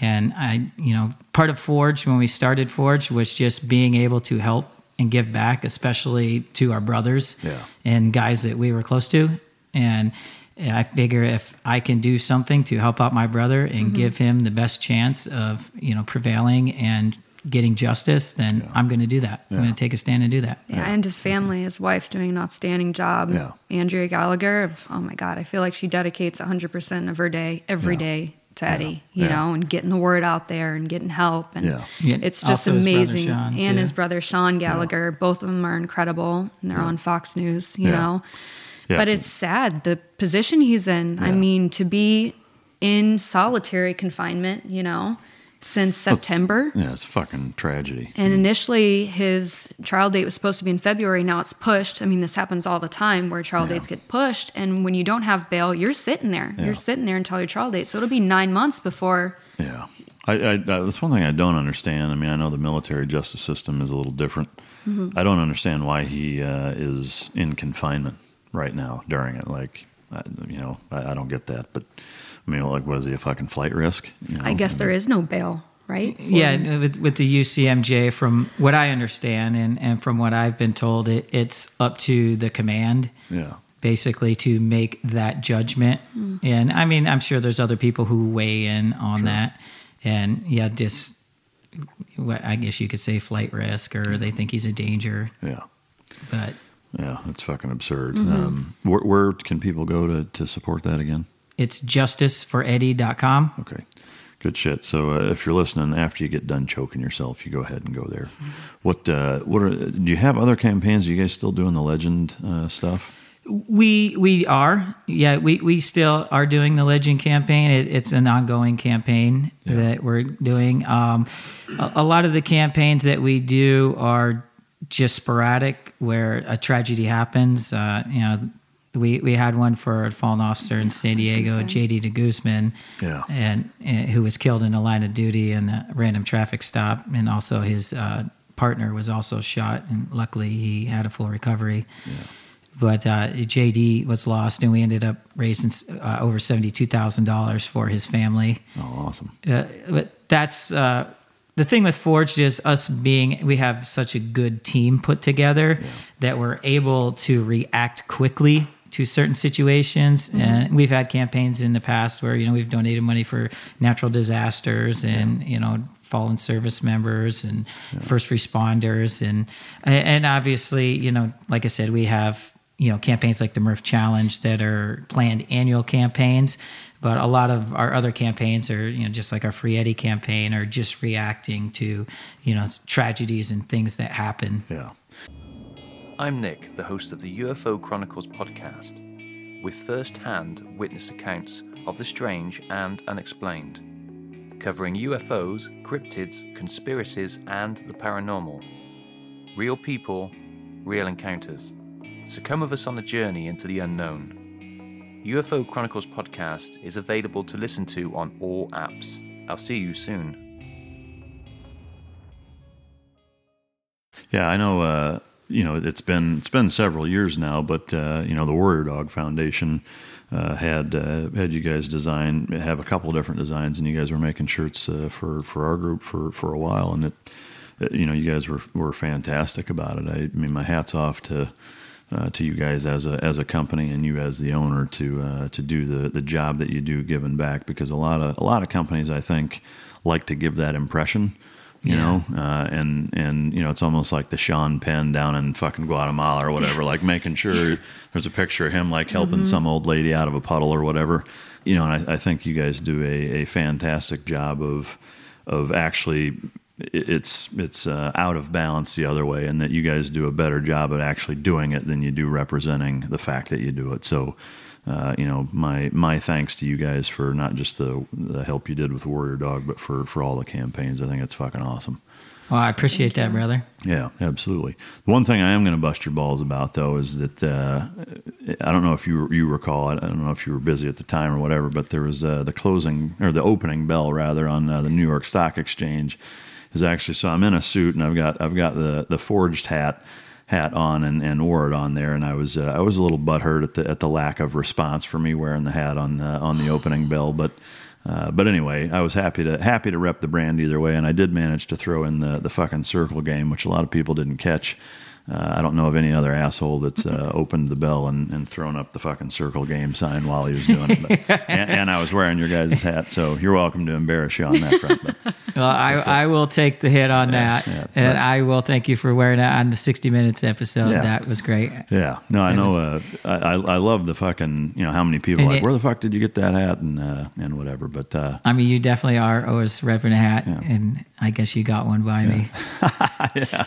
S3: And I, you know, part of Forge when we started Forge was just being able to help and give back, especially to our brothers
S2: Yeah.
S3: and guys that we were close to. And I figure if I can do something to help out my brother and
S5: Mhm.
S3: give him the best chance of you know prevailing and getting justice, then I'm going to do that. I'm going to take a stand and do that.
S5: Yeah, and his family, his wife's doing an outstanding job.
S3: Yeah.
S5: Andrea Gallagher, oh my God, I feel like she dedicates 100% of her day every
S3: Yeah.
S5: day to
S3: Yeah.
S5: Eddie, you
S3: Yeah.
S5: know, and getting the word out there and getting help. And
S3: Yeah. Yeah.
S5: it's just
S3: Also his
S5: amazing.
S3: Sean,
S5: and
S3: too.
S5: his brother Sean Gallagher, both of them are incredible. And they're on Fox News, you
S2: Yeah.
S5: know.
S2: Yeah,
S5: but
S2: it's-
S5: sad the position he's in. I mean, to be in solitary confinement, you know, since September.
S2: Yeah, it's a fucking tragedy.
S5: And initially, his trial date was supposed to be in February. Now it's pushed. I mean, this happens all the time where trial dates get pushed. And when you don't have bail, you're sitting there.
S2: Yeah.
S5: You're sitting there until your trial date. So it'll be nine months before.
S2: Yeah. I, I, I, that's one thing I don't understand. I mean, I know the military justice system is a little different.
S5: Mhm.
S2: I don't understand why he uh, is in confinement right now during it. Like, I, you know, I, I don't get that. But I mean, like, was he a fucking flight risk? You know?
S5: I guess there is no bail, right? For-
S3: Yeah, with, with the UCMJ, from what I understand and, and from what I've been told, it, it's up to the command.
S2: Yeah.
S3: Basically, to make that judgment.
S5: Mm.
S3: And I mean, I'm sure there's other people who weigh in on that. And yeah, just what I guess you could say flight risk, or they think he's a danger.
S2: Yeah.
S3: But
S2: Yeah, that's fucking absurd.
S3: Mhm.
S2: Um, where, where can people go to, to support that again?
S3: it's justiceforeddie.com.
S2: Okay. Good shit. So uh, if you're listening, after you get done choking yourself, you go ahead and go there. What uh, what are do you have other campaigns? Are you guys still doing the legend uh, stuff?
S3: We we are yeah we we still are doing the legend campaign. It, it's an ongoing campaign that we're doing. Um, a, a lot of the campaigns that we do are just sporadic, where a tragedy happens. Uh, you know, we we had one for a fallen officer in San Diego, JD de Guzman,
S2: Yeah.
S3: and, and who was killed in a line of duty in a random traffic stop, and also his uh, partner was also shot, and luckily he had a full recovery Yeah. but uh, JD was lost, and we ended up raising uh, over seventy-two thousand dollars for his family.
S2: Oh, awesome!
S3: Uh, but that's uh, the thing with Forged is us being we have such a good team put together that we're able to react quickly to certain situations.
S5: Mhm.
S3: And we've had campaigns in the past where you know we've donated money for natural disasters and you know fallen service members and first responders. And and obviously you know like I said we have you know campaigns like the Murph Challenge that are planned annual campaigns, but a lot of our other campaigns are you know just like our Free Eddie campaign are just reacting to you know tragedies and things that happen.
S2: Yeah.
S9: I'm Nick, the host of the UFO Chronicles podcast, with first hand witnessed accounts of the strange and unexplained, covering UFOs, cryptids, conspiracies, and the paranormal. Real people, real encounters. So come with us on the journey into the unknown. UFO Chronicles podcast is available to listen to on all apps. I'll see you soon.
S2: Yeah, I know. Uh, you know, it's been it's been several years now, but uh, you know, the Warrior Dog Foundation uh, had uh, had you guys design have a couple different designs, and you guys were making shirts uh, for for our group for for a while, and it, it you know, you guys were were fantastic about it. I, mean, my hats off to. Uh, to you guys as a as a company and you as the owner to uh, to do the the job that you do giving back because a lot of a lot of companies I think like to give that impression you
S3: Yeah.
S2: know uh, and and you know it's almost like the Sean Penn down in fucking Guatemala or whatever like making sure there's a picture of him like helping
S3: Mhm.
S2: some old lady out of a puddle or whatever you know and I, I think you guys do a, a fantastic job of of actually it's it's uh, out of balance the other way and that you guys do a better job at actually doing it than you do representing the fact that you do it so uh, you know, my my thanks to you guys for not just the the help you did with Warrior Dog, but for for all the campaigns. I think it's fucking awesome.
S3: Well, I appreciate that, brother.
S2: Yeah, absolutely. The one thing I am going to bust your balls about, though, is that uh, I don't know if you you recall. It I don't know if you were busy at the time or whatever, but there was uh, the closing or the opening bell rather on uh, the New York Stock Exchange is actually. So I'm in a suit and I've got I've got the the forged hat hat on and, and wore it on there, and I was uh, I was a little butthurt at the at the lack of response for me wearing the hat on uh, on the opening bell, but. Uh, but anyway, I was happy to happy to rep the brand either way, and I did manage to throw in the the fucking circle game, which a lot of people didn't catch. Uh, I don't know of any other asshole that's uh, opened the bell and, and thrown up the fucking circle game sign while he was doing it. But, and, and I was wearing your guys' hat, so you're welcome to embarrass you on that front. But,
S3: Well, I, I will take the hit on that,
S2: yeah,
S3: and
S2: but-
S3: I will thank you for wearing that on the 60 Minutes episode.
S2: Yeah.
S3: That was great.
S2: yeah, no, I know. uh, I, I I love the fucking you know how many people like
S3: it-
S2: where the fuck did you get that hat and uh, and whatever. But uh,
S3: I mean, you definitely are always repping a hat, and I guess you got one by me.
S2: yeah,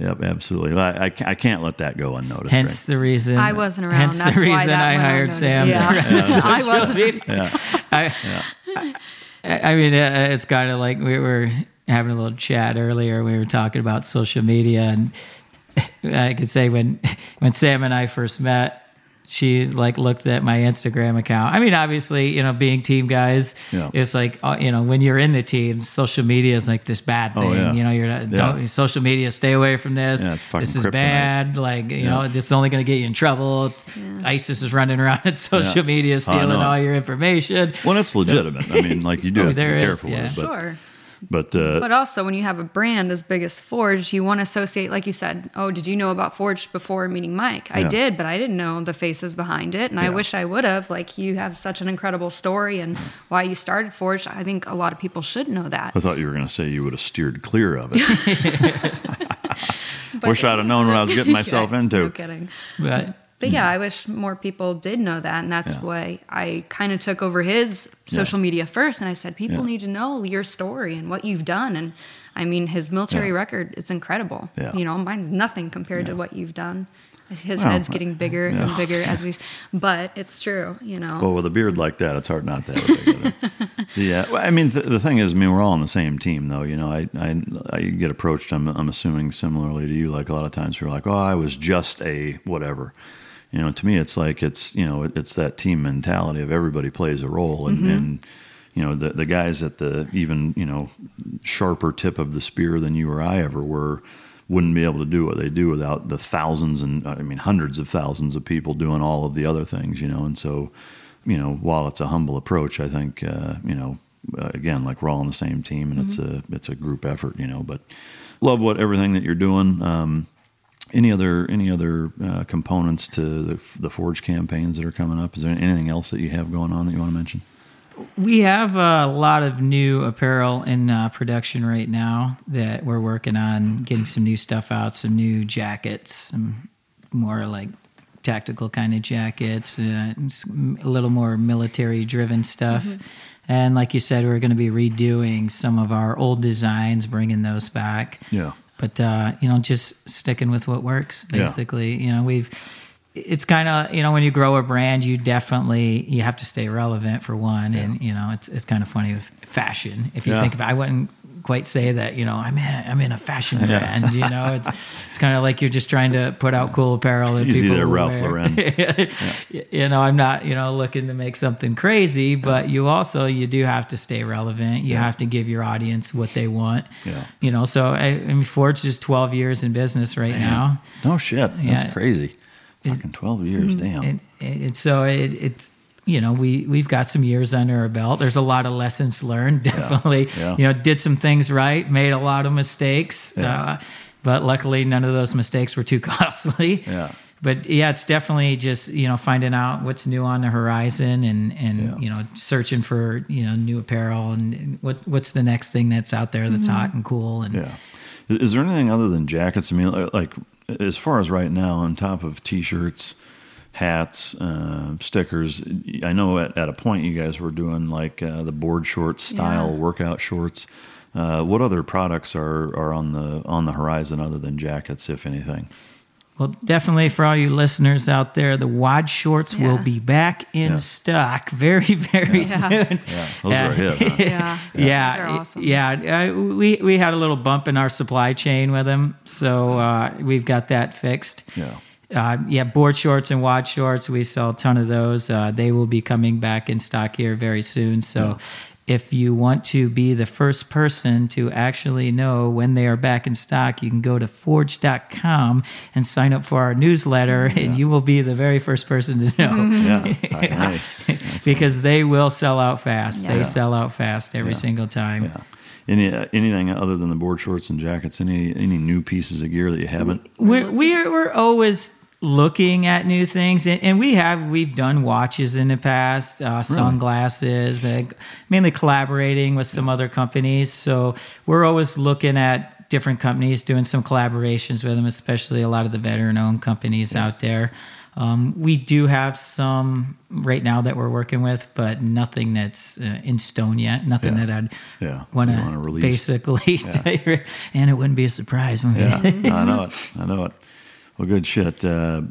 S2: yep, absolutely. I, I, I can't let that go unnoticed.
S3: Hence the reason
S5: I wasn't around.
S3: Hence
S5: That's
S3: the
S5: why
S3: reason
S5: that
S3: I hired. Sam. to
S5: Yeah.
S3: run
S5: I wasn't.
S2: Yeah.
S3: I, I, I mean, uh, it's kind of like we were having a little chat earlier. We were talking about social media, and I could say when when Sam and I first met, she like looked at my Instagram account. I mean, obviously, you know, being team guys,
S2: Yeah.
S3: it's like uh, you know when you're in the team, social media is like this bad
S2: Oh,
S3: thing.
S2: yeah.
S3: You know, you're not,
S2: Yeah.
S3: don't social media. Stay away from this.
S2: Yeah,
S3: this is
S2: kryptonite.
S3: bad. Like you
S2: Yeah.
S3: know, this is only going to get you in trouble. It's, ISIS is running around at social
S2: Yeah.
S3: media,
S2: Oh,
S3: stealing all your information.
S2: Well, it's legitimate. I mean, like you do
S3: Oh,
S2: have to be
S3: is,
S2: careful
S3: yeah.
S2: with it. But,
S5: Sure.
S2: But, uh,
S5: But also, when you have a brand as big as Forge, you want to associate, like you said, oh, did you know about Forge before meeting Mike? I
S2: Yeah.
S5: did, but I didn't know the faces behind it. And I wish I would have. Like, you have such an incredible story and why you started Forge. I think a lot of people should know that.
S2: I thought you were going to say you would have steered clear of it. Wish I'd have known what I was getting myself
S5: Yeah,
S2: into.
S5: No kidding.
S3: But
S5: But yeah, mm. I wish more people did know that. And that's
S2: Yeah.
S5: why I kind of took over his social media first. And I said, people
S2: Yeah.
S5: need to know your story and what you've done. And I mean, his military
S2: Yeah.
S5: record, it's incredible.
S2: Yeah.
S5: You know, mine's nothing compared to what you've done. His
S2: Well,
S5: head's getting bigger
S2: yeah.
S5: and bigger as we, but it's true, you know.
S2: Well, with a beard like that, it's hard not to have a. Yeah, well, I mean, th- the thing is, I mean, we're all on the same team, though. You know, I I, I get approached. I'm I'm assuming similarly to you. Like a lot of times, we're like, oh, I was just a whatever. You know, to me, it's like it's you know, it's that team mentality of everybody plays a role, and,
S5: Mm-hmm.
S2: and you know, the the guys at the even you know sharper tip of the spear than you or I ever were wouldn't be able to do what they do without the thousands and I mean hundreds of thousands of people doing all of the other things, you know. And so, you know, while it's a humble approach, I think uh, you know, uh, again, like we're all on the same team and it's a it's a group effort, you know. But love what everything that you're doing. Um, any other any other uh, components to the, the Forge campaigns that are coming up? Is there anything else that you have going on that you want to mention?
S3: we have a lot of new apparel in uh, production right now that we're working on getting some new stuff out, some new jackets, some more like tactical kind of jackets, uh, and a little more military driven stuff. And like you said, we're going to be redoing some of our old designs, bringing those back.
S2: Yeah.
S3: But uh, you know, just sticking with what works.
S2: Yeah.
S3: Basically, you know, we've. It's kind of you know when you grow a brand, you definitely you have to stay relevant for one, and you know it's it's kind of funny with fashion. If you
S2: Yeah.
S3: think about, I wouldn't quite say that you know I'm in, I'm in a fashion
S2: Yeah.
S3: brand. You know, it's it's kind of like you're just trying to put out cool apparel that
S2: Easy
S3: people will
S2: Ralph. Lauren.
S3: You know, I'm not you know looking to make something crazy, but you also you do have to stay relevant. You
S2: Yeah.
S3: have to give your audience what they want.
S2: Yeah.
S3: You know, so I, I mean, Forge is 12 years in business right now.
S2: No shit. That's
S3: Yeah.
S2: crazy. Fucking twelve years, mm-hmm. damn.
S3: And, and so it, it's you know we we've got some years under our belt. There's a lot of lessons learned. Definitely,
S2: Yeah.
S3: you know, did some things right, made a lot of mistakes,
S2: Yeah.
S3: uh, but luckily none of those mistakes were too costly.
S2: Yeah.
S3: But yeah, it's definitely just you know finding out what's new on the horizon and and
S2: Yeah.
S3: you know searching for you know new apparel and, and what what's the next thing that's out there that's hot and cool and
S2: Yeah. Is is there anything other than jackets? I mean, like as far as right now, on top of t-shirts, hats, uh, stickers. I know at, at a point you guys were doing like uh, the board shorts style
S5: Yeah.
S2: workout shorts. Uh, what other products are, are on the on the horizon other than jackets, if anything?
S3: Well, definitely for all you listeners out there, the WOD shorts will be back in
S2: Yeah.
S3: stock very, very
S5: Yeah.
S3: soon.
S2: Yeah, those are a hit. Huh?
S5: yeah.
S3: Yeah,
S5: Those are awesome.
S3: yeah. Uh, we we had a little bump in our supply chain with them, so uh, we've got that fixed.
S2: Yeah.
S3: Uh, yeah, board shorts and WOD shorts. We sell a ton of those. Uh, they will be coming back in stock here very soon. So, if you want to be the first person to actually know when they are back in stock, you can go to forged.com and sign up for our newsletter, and you will be the very first person to know.
S2: Yeah.
S3: Because they will sell out fast.
S5: Yeah.
S3: They sell out fast every
S2: Yeah.
S3: single time.
S2: Yeah. Any uh, anything other than the board shorts and jackets? Any any new pieces of gear that you haven't?
S3: We're we're, we're always looking at new things, and, and we have we've done watches in the past, uh, sunglasses, uh, mainly collaborating with some other companies. So we're always looking at different companies, doing some collaborations with them, especially a lot of the veteran-owned companies out there. Um, we do have some right now that we're working with, but nothing that's uh, in stone yet. Nothing
S2: Yeah.
S3: that I'd
S2: Yeah,
S3: want
S2: wanna release.
S3: basically you. And it wouldn't be a surprise when
S2: Yeah. I know it. I know it. Well, good shit. Uh,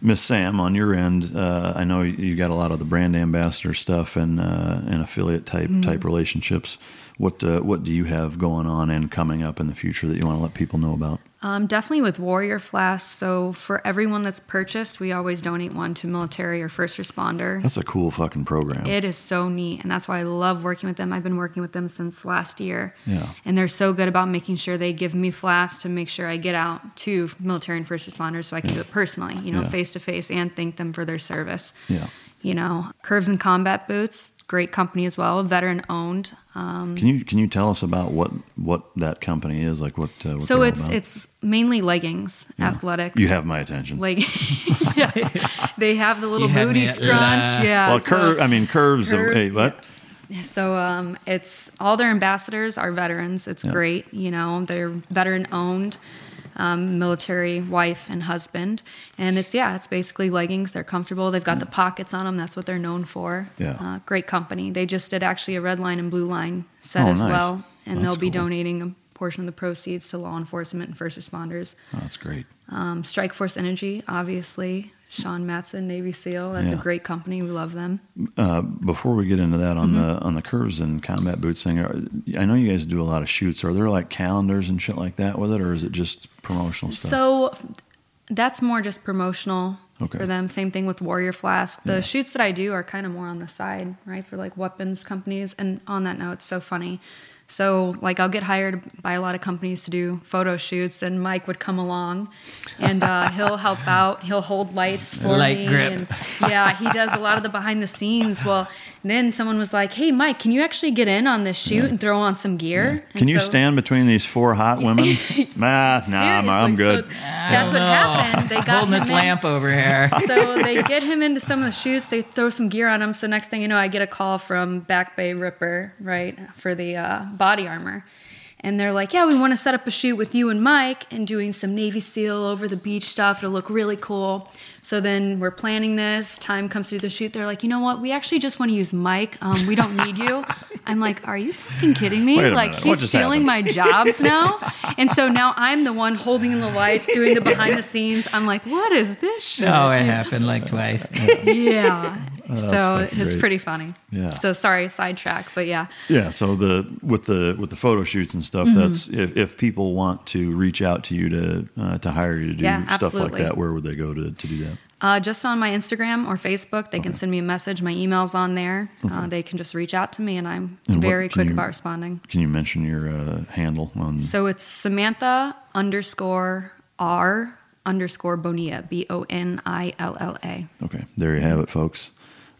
S2: Miss Sam, on your end, uh, I know you got a lot of the brand ambassador stuff and uh, and affiliate type
S5: Mhm.
S2: type relationships. What uh, what do you have going on and coming up in the future that you want to let people know about?
S5: Um, definitely with Warrior Flasks. So for everyone that's purchased, we always donate one to military or first responder.
S2: That's a cool fucking program.
S5: It is so neat, and that's why I love working with them. I've been working with them since last year.
S2: Yeah.
S5: And they're so good about making sure they give me flasks to make sure I get out to military and first responders so I can
S2: Yeah.
S5: do it personally, you know, face to face and thank them for their service.
S2: Yeah.
S5: You know, Curves and Combat Boots, great company as well, veteran owned. Um,
S2: Can you can you tell us about what what that company is like? What, uh, what
S5: so it's
S2: about?
S5: it's mainly leggings, athletic.
S2: you have my attention.
S5: Like, they have the little
S2: You
S5: booty scrunch.
S2: that.
S5: Yeah.
S2: Well,
S5: so-
S2: curve. I mean, curves.
S5: Curve,
S2: hey, what?
S5: So um, it's all their ambassadors are veterans. It's
S2: Yeah.
S5: great. You know, they're veteran owned, um, military wife and husband, and it's yeah, it's basically leggings. They're comfortable. They've got the pockets on them. That's what they're known for.
S2: Yeah.
S5: Uh, great company. They just did actually a red line and blue line set
S2: Oh,
S5: as
S2: nice.
S5: well, and
S2: That's
S5: they'll be
S2: cool.
S5: donating a portion of the proceeds to law enforcement and first responders.
S2: Oh, that's great.
S5: Um, Strike Force Energy, obviously. Sean Matson, Navy SEAL. That's
S2: Yeah.
S5: a great company. We love them.
S2: Uh, before we get into that on
S5: Mhm.
S2: the on the curves and combat boots thing, are, I know you guys do a lot of shoots. Are there like calendars and shit like that with it, or is it just promotional stuff?
S5: So that's more just promotional
S2: Okay.
S5: for them. Same thing with Warrior Flask. The shoots that I do are kind of more on the side, right? For like weapons companies. And on that note, it's so funny. So like I'll get hired by a lot of companies to do photo shoots, and Mike would come along, and uh, he'll help out. He'll hold lights for
S3: Light
S5: me,
S3: grip.
S5: and yeah, he does a lot of the behind the scenes. Well, then someone was like, "Hey, Mike, can you actually get in on this shoot and throw on some gear?"
S2: Can
S5: And
S2: you
S5: so-
S2: stand between these four hot women? nah, nah, I'm, I'm good.
S5: so that's what happened. They got
S3: Holding
S5: him
S3: this
S5: in.
S3: lamp over here.
S5: so they get him into some of the shoots. They throw some gear on him. So next thing you know, I get a call from Back Bay Ripper, right, for the uh, body armor. And they're like, yeah, we want to set up a shoot with you and Mike and doing some Navy SEAL over the beach stuff. It'll look really cool. So then we're planning this. Time comes to do the shoot. They're like, you know what? We actually just want to use Mike. Um, we don't need you. I'm like, are you fucking kidding me? Like,
S2: minute.
S5: He's stealing
S2: happened?
S5: my jobs now. and so now I'm the one holding in the lights, doing the behind the scenes. I'm like, what is this shit?
S3: Oh, it happened like twice.
S5: Yeah.
S2: Oh,
S5: so it's
S2: great.
S5: pretty funny.
S2: Yeah.
S5: So sorry, sidetrack, but yeah.
S2: Yeah, so the with the with the photo shoots and stuff,
S5: Mhm.
S2: that's if, if people want to reach out to you to uh, to hire you to do
S5: Yeah,
S2: stuff like that, where would they go to, to do that?
S5: Uh, just on my Instagram or Facebook, they can send me a message. My email's on there. Uh, they can just reach out to me, and I'm
S2: And
S5: very
S2: can
S5: quick
S2: you-
S5: about responding.
S2: Can you mention your uh, handle on?
S5: So it's Samantha underscore R underscore Bonilla, B O N I L L A.
S2: Okay, there you have it, folks.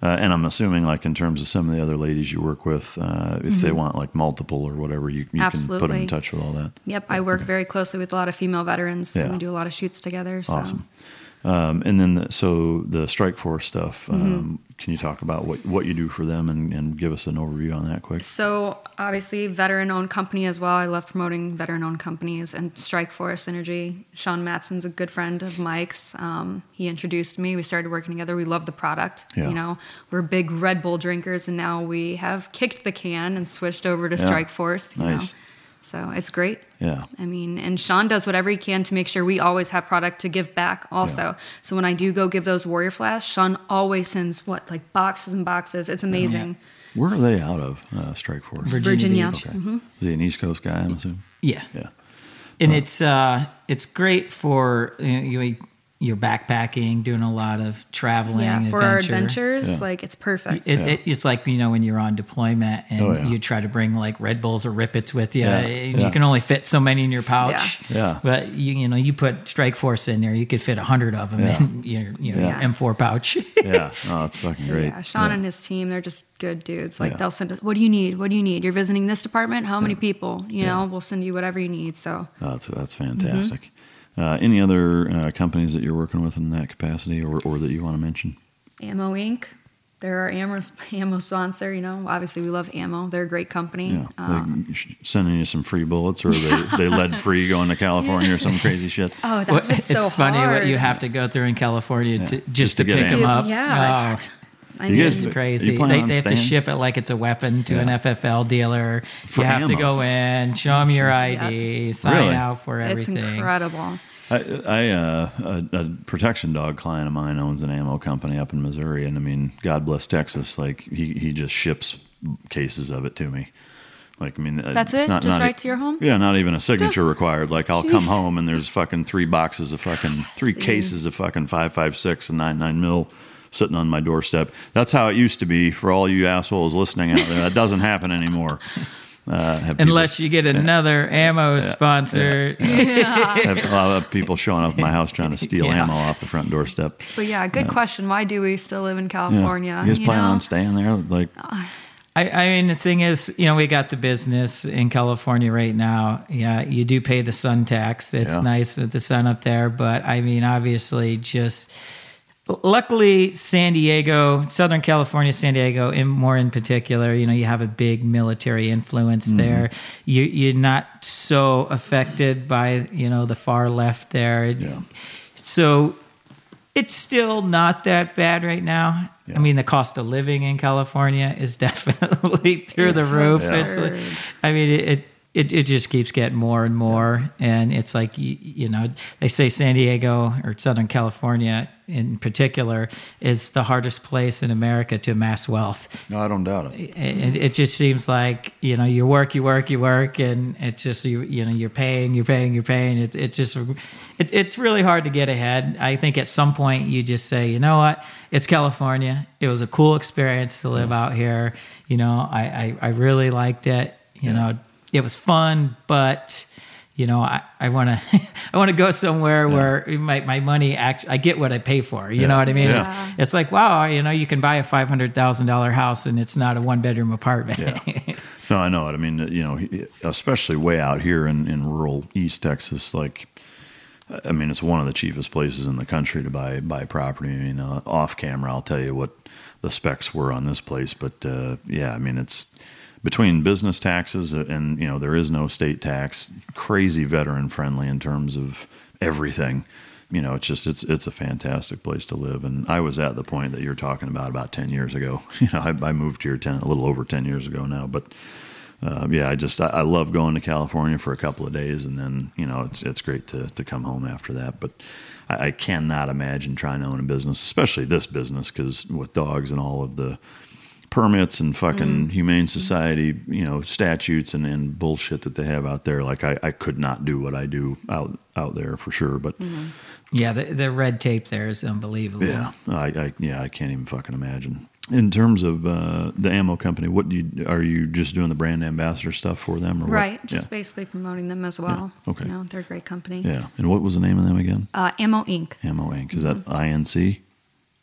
S2: Uh, and I'm assuming, like in terms of some of the other ladies you work with, uh, if they
S5: Mhm.
S2: want like multiple or whatever, you, you can put them in touch with all that.
S5: Yep, I work very closely with a lot of female veterans,
S2: Yeah.
S5: and we do a lot of shoots together. So.
S2: Awesome. Um, and then, the, so the Strike Force stuff.
S5: Mm-hmm.
S2: Can you talk about what, what you do for them and, and give us an overview on that quick?
S5: So obviously, veteran-owned company as well. I love promoting veteran-owned companies and Strike Force Energy. Sean Matson's a good friend of Mike's. Um, he introduced me. We started working together. We love the product.
S2: Yeah.
S5: You know, we're big Red Bull drinkers, and now we have kicked the can and switched over to
S2: Yeah.
S5: Strike Force. You
S2: Nice.
S5: Know? So it's great.
S2: Yeah.
S5: I mean, and Sean does whatever he can to make sure we always have product to give back also. So when I do go give those Warrior Flasks, Sean always sends what, like boxes and boxes. It's amazing.
S2: Where are they out of, uh, Strike Force?
S5: Virginia
S3: Beach.
S2: Okay.
S5: Mhm.
S2: Is he an East Coast guy, I'm assuming?
S3: Yeah.
S2: Yeah.
S3: and it's uh, it's great for you, know, you you're backpacking, doing a lot of traveling.
S5: Yeah, for our adventures,
S2: Yeah.
S5: like it's perfect.
S3: It, it, it's like you know when you're on deployment and
S2: Oh, yeah.
S3: you try to bring like Red Bulls or Rip Its with you.
S2: Yeah,
S3: and
S2: yeah.
S3: You can only fit so many in your pouch.
S2: Yeah. Yeah.
S3: But you you know you put Strike Force in there, you could fit a hundred of them
S2: Yeah.
S3: in your you know,
S2: Yeah.
S3: M4 pouch.
S2: yeah. Oh, it's fucking great.
S5: Yeah, Sean
S2: Yeah.
S5: and his team, they're just good dudes. Like
S2: Yeah.
S5: they'll send us, what do you need? What do you need? You're visiting this department? How many people? You know, we'll send you whatever you need. So
S2: Oh, that's that's
S5: Mm-hmm.
S2: Fantastic. Uh, any other uh, companies that you're working with in that capacity, or, or that you want to mention?
S5: Ammo Inc. They're our ammo, ammo sponsor. You know, obviously we love ammo. They're a great company.
S2: Yeah,
S5: Um,
S2: sending you some free bullets, or they they lead free going to California or some crazy shit.
S5: oh, that's
S3: Well,
S5: what's
S3: it's
S5: so
S3: funny what you have to go through in California to, just,
S2: just
S3: to,
S2: to
S3: pick
S2: ammo.
S3: them up.
S5: Yeah.
S3: Oh.
S5: I
S2: You
S5: mean,
S3: It's crazy. They, they have to ship it like it's a weapon to
S2: Yeah.
S3: an FFL dealer.
S2: For
S3: you have to go in, show them your ID, sign
S2: Really?
S3: out for everything.
S5: it's incredible.
S2: I, I uh, a, a protection dog client of mine owns an ammo company up in Missouri, and I mean, God bless Texas. Like he, he just ships cases of it to me. Like I mean, uh,
S5: That's
S2: it's
S5: it?
S2: Not,
S5: Just
S2: not
S5: right to your home?
S2: Yeah, not even a signature required. Like I'll come home and there's fucking three boxes of fucking three cases of fucking five five six and nine nine mil sitting on my doorstep. That's how it used to be. For all you assholes listening out there, that doesn't happen anymore. Uh, have people-
S3: Unless you get another ammo sponsor.
S2: have a lot of people showing up at my house trying to steal
S3: Yeah.
S2: ammo off the front doorstep.
S5: But yeah, good question. Why do we still live in
S2: Yeah.
S5: California?
S2: You guys
S5: you
S2: plan
S5: know?
S2: on staying there? Like,
S3: I, I mean, the thing is, you know, we got the business in California right now. Yeah, you do pay the sun tax. It's
S2: Yeah.
S3: nice with the sun up there, but I mean, obviously, just luckily, San Diego, Southern California, San Diego, in more in particular, you know, you have a big military influence mm-hmm. there. You you're not so affected by you know the far left there. So it's still not that bad right now. I mean, the cost of living in California is definitely through the roof. It's like, I mean, it, it it it just keeps getting more and more, and it's like you, you know they say San Diego or Southern California in particular is the hardest place in America to amass wealth.
S2: no, I don't doubt it.
S3: It, it just seems like you know you work, you work, you work, and it's just you you know you're paying, you're paying, you're paying. It's it's just it, it's really hard to get ahead. I think at some point you just say, you know what, it's California. It was a cool experience to live out here. You know, I I, I really liked it. You know, it was fun, but you know, I, I want to I want to go somewhere where my, my money actually I get what I pay for. You know what I mean?
S2: Yeah.
S3: It's, it's like wow, you know, you can buy a five hundred thousand dollar house and it's not a one bedroom apartment.
S2: Yeah. No, I know it. I mean, you know, especially way out here in, in rural East Texas, like, I mean, it's one of the cheapest places in the country to buy buy property. I mean, uh, off camera, I'll tell you what the specs were on this place, but uh, yeah, I mean, it's between business taxes and you know there is no state tax, crazy veteran friendly in terms of everything. You know, it's just it's it's a fantastic place to live, and I was at the point that you're talking about about ten years ago. You know, I, I moved here ten a little over ten years ago now, but uh, yeah, I just I, I love going to California for a couple of days, and then you know it's it's great to to come home after that. But I, I cannot imagine trying to own a business, especially this business, because with dogs and all of the permits and fucking humane society, you know, statutes and, and bullshit that they have out there. Like I, I could not do what I do out out there for sure. But
S3: yeah, the, the red tape there is unbelievable.
S2: yeah, I, I yeah I can't even fucking imagine. In terms of uh, the ammo company, what do you are you just doing the brand ambassador stuff for them or what?
S5: Right, just
S2: yeah.
S5: basically promoting them as well.
S2: okay.
S5: You know, they're a great company.
S2: Yeah. And what was the name of them again?
S5: Uh, Ammo Inc.
S2: Ammo Inc. Is that INC?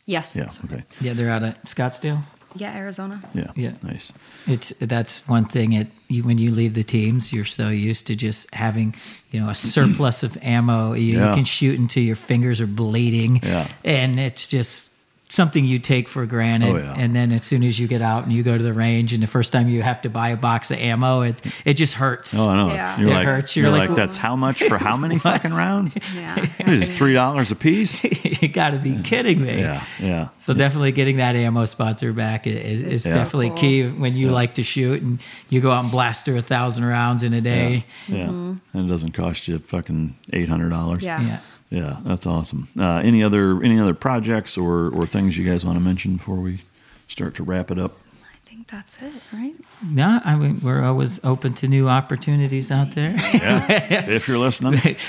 S5: Yes.
S2: Yeah. Okay.
S3: Yeah, they're out of Scottsdale.
S5: Yeah, Arizona.
S2: Yeah.
S3: Yeah.
S2: Nice.
S3: It's that's one thing. It you, when you leave the teams, you're so used to just having you know a surplus of ammo. You,
S2: Yeah.
S3: you can shoot until your fingers are bleeding.
S2: Yeah.
S3: and it's just something you take for granted.
S2: Oh, yeah.
S3: And then as soon as you get out and you go to the range, and the first time you have to buy a box of ammo, it it just hurts.
S2: Oh, I know.
S5: Yeah.
S2: You're
S3: It
S2: like,
S3: hurts.
S2: You're,
S3: You're
S2: like,
S3: like,
S2: that's how much for how many fucking rounds?
S5: Yeah.
S2: It's just three dollars a piece.
S3: you got to be kidding me.
S2: Yeah. Yeah.
S3: So definitely getting that ammo sponsor back is, is
S2: Yeah.
S3: definitely
S5: Cool.
S3: key when you like to shoot and you go out and blast through a thousand rounds in a day.
S2: Yeah. Mm-hmm. And it doesn't cost you fucking eight hundred dollars.
S5: Yeah.
S3: Yeah.
S2: Yeah, that's awesome. Uh, any other any other projects or or things you guys want to mention before we start to wrap it up?
S5: I think that's it, right?
S3: No, I mean we're always open to new opportunities out there.
S2: Yeah. if you're listening.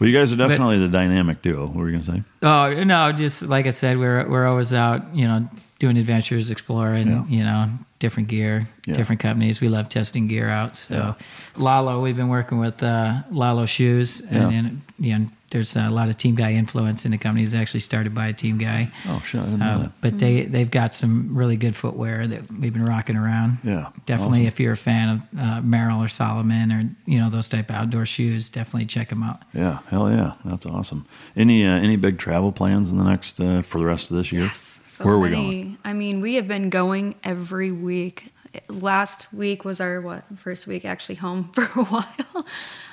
S2: Well, you guys are definitely the dynamic duo. What were you gonna say?
S3: Oh no, just like I said, we're we're always out, you know, doing adventures, exploring,
S2: Yeah.
S3: you know, different gear,
S2: Yeah.
S3: different companies. We love testing gear out. So, Lalo, we've been working with uh, Lalo Shoes, and,
S2: Yeah.
S3: and you know, there's a lot of team guy influence in the company. It's actually started by a team guy.
S2: Oh shit, I didn't know
S3: Uh,
S2: that.
S3: but they they've got some really good footwear that we've been rocking around.
S2: Yeah,
S3: definitely.
S2: awesome.
S3: If you're a fan of uh, Merrell or Salomon or you know those type of outdoor shoes, definitely check them out.
S2: Yeah, hell yeah, that's awesome. Any uh, any big travel plans in the next uh, for the rest of this year?
S5: So
S2: Where are we
S5: many-
S2: going?
S5: I mean, we have been going every week. Last week was our what first week actually home for a while.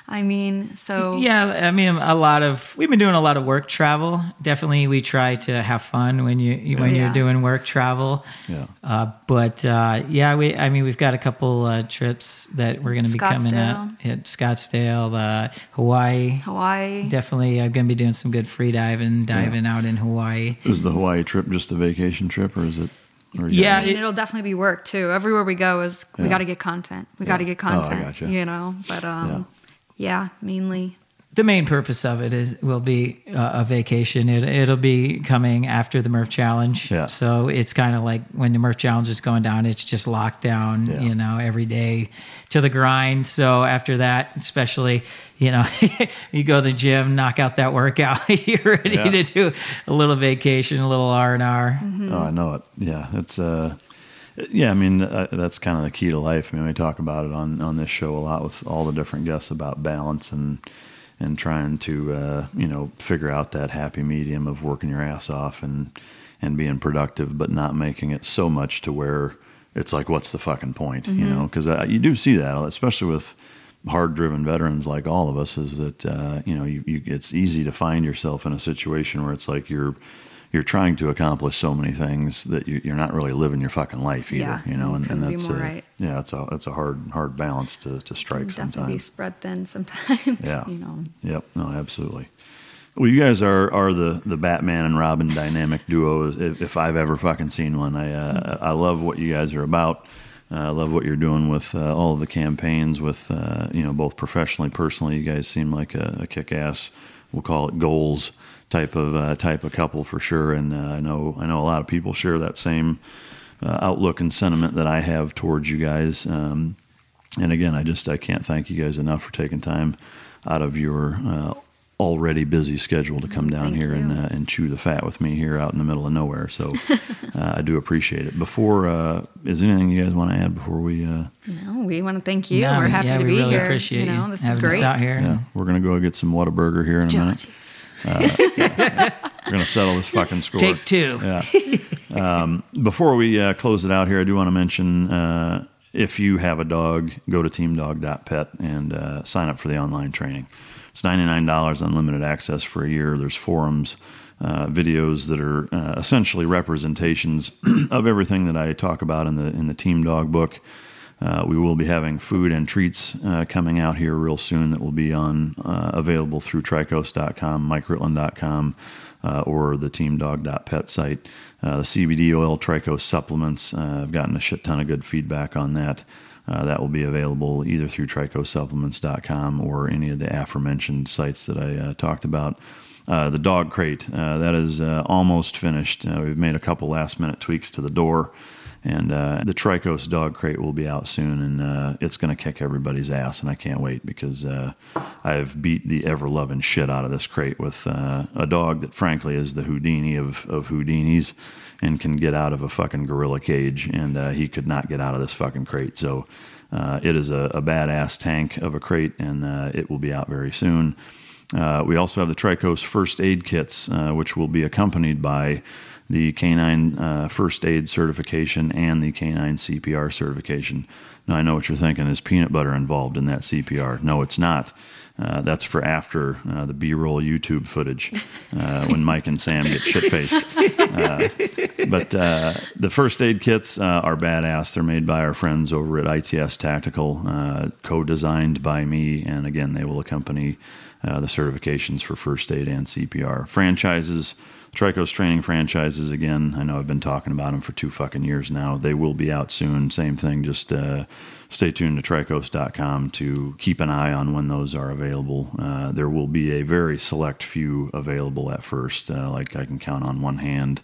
S5: I mean, so
S3: Yeah, I mean, a lot of we've been doing a lot of work travel. Definitely, we try to have fun when you when
S5: Yeah.
S3: you're doing work travel.
S2: Yeah.
S3: Uh, but uh, yeah, we I mean, we've got a couple uh, trips that we're going to be coming up at Scottsdale, uh, Hawaii.
S5: Hawaii.
S3: Definitely, I'm going to be doing some good free diving, diving out in Hawaii.
S2: Is the Hawaii trip just a vacation trip, or is it?
S3: Yeah,
S5: I mean, it, will definitely be work too. Everywhere we go is we
S2: Yeah.
S5: got to get content. We
S2: Yeah.
S5: got to get content.
S2: Oh, I
S5: content.
S2: gotcha.
S5: You know, but um, yeah. mainly.
S3: the main purpose of it is will be uh, a vacation. It, it'll be coming after the Murph Challenge.
S2: Yeah.
S3: So it's kind of like when the Murph Challenge is going down, it's just locked down,
S2: Yeah.
S3: you know, every day to the grind. So after that, especially, you know, you go to the gym, knock out that workout, you're ready
S2: Yeah.
S3: to do a little vacation, a little R and R.
S2: Oh, I know it. Yeah, it's uh, yeah. I mean, uh, that's kind of the key to life. I mean, we talk about it on on this show a lot with all the different guests about balance and and trying to uh, you know figure out that happy medium of working your ass off and and being productive, but not making it so much to where it's like, what's the fucking point? You
S10: Mhm.
S2: know, because uh, you do see that, especially with hard driven veterans like all of us is that uh, you know you, you it's easy to find yourself in a situation where it's like you're you're trying to accomplish so many things that you, you're not really living your fucking life either
S5: Yeah,
S2: you know and, and that's uh,
S5: right.
S2: yeah it's a it's a hard hard balance to, to strike sometimes.
S5: Definitely be spread thin sometimes.
S2: yeah
S5: You know.
S2: yep no absolutely well you guys are are the the batman and robin dynamic duo if, if i've ever fucking seen one i uh, i love what you guys are about uh, I love what you're doing with uh, all of the campaigns, with uh, you know both professionally, personally. You guys seem like a, a kick-ass. We'll call it goals type of uh, type of couple for sure. And uh, I know I know a lot of people share that same uh, outlook and sentiment that I have towards you guys. Um, and again, I just I can't thank you guys enough for taking time out of your uh, already busy schedule to come down
S5: Thank
S2: here and
S5: you.
S2: uh, and chew the fat with me here out in the middle of nowhere. So uh, I do appreciate it. Before uh, is there anything you guys want to add before we? Uh,
S5: No, we want to thank you.
S3: No,
S5: We're happy
S3: yeah,
S5: to
S3: we
S5: be
S3: really
S5: here.
S3: appreciate
S5: you know, this is
S3: having us
S5: great.
S3: out here.
S2: Yeah, we're gonna go get some Whataburger here in a minute. Uh, we're gonna settle this fucking score.
S3: Take two.
S2: Yeah. Um, before we uh, close it out here, I do want to mention uh, if you have a dog, go to teamdog.pet and uh, sign up for the online training. It's ninety nine dollars, unlimited access for a year. There's forums. Uh, videos that are uh, essentially representations of everything that I talk about in the in the Team Dog book. Uh, we will be having food and treats uh, coming out here real soon that will be on uh, available through trikos.com, mikeritland.com, uh, or the teamdog.pet site. Uh, the CBD oil Trikos supplements, uh, I've gotten a shit ton of good feedback on that. That will be available either through tricosupplements.com or any of the aforementioned sites that I talked about. The dog crate, that is almost finished. We've made a couple last minute tweaks to the door. And uh, the Trikos dog crate will be out soon, and uh, it's going to kick everybody's ass, and I can't wait because uh, I've beat the ever loving shit out of this crate with uh, a dog that, frankly, is the Houdini of, of Houdinis and can get out of a fucking gorilla cage, and uh, he could not get out of this fucking crate. So uh, it is a, a badass tank of a crate, and it will be out very soon. We also have the Trikos first aid kits, which will be accompanied by the Canine uh, First Aid certification and the Canine CPR certification. Now, I know what you're thinking is peanut butter involved in that CPR. No, it's not. Uh, that's for after uh, the B-roll YouTube footage uh, when Mike and Sam get shit faced. Uh, but uh, the first aid kits uh, are badass. They're made by our friends over at ITS Tactical, uh, co-designed by me, and again, they will accompany uh, the certifications for first aid and CPR. Franchises, Trikos training franchises, again, I know I've been talking about them for two fucking years now. They will be out soon. Same thing, just uh, stay tuned to trikos.com to keep an eye on when those are available. Uh, there will be a very select few available at first, uh, like I can count on one hand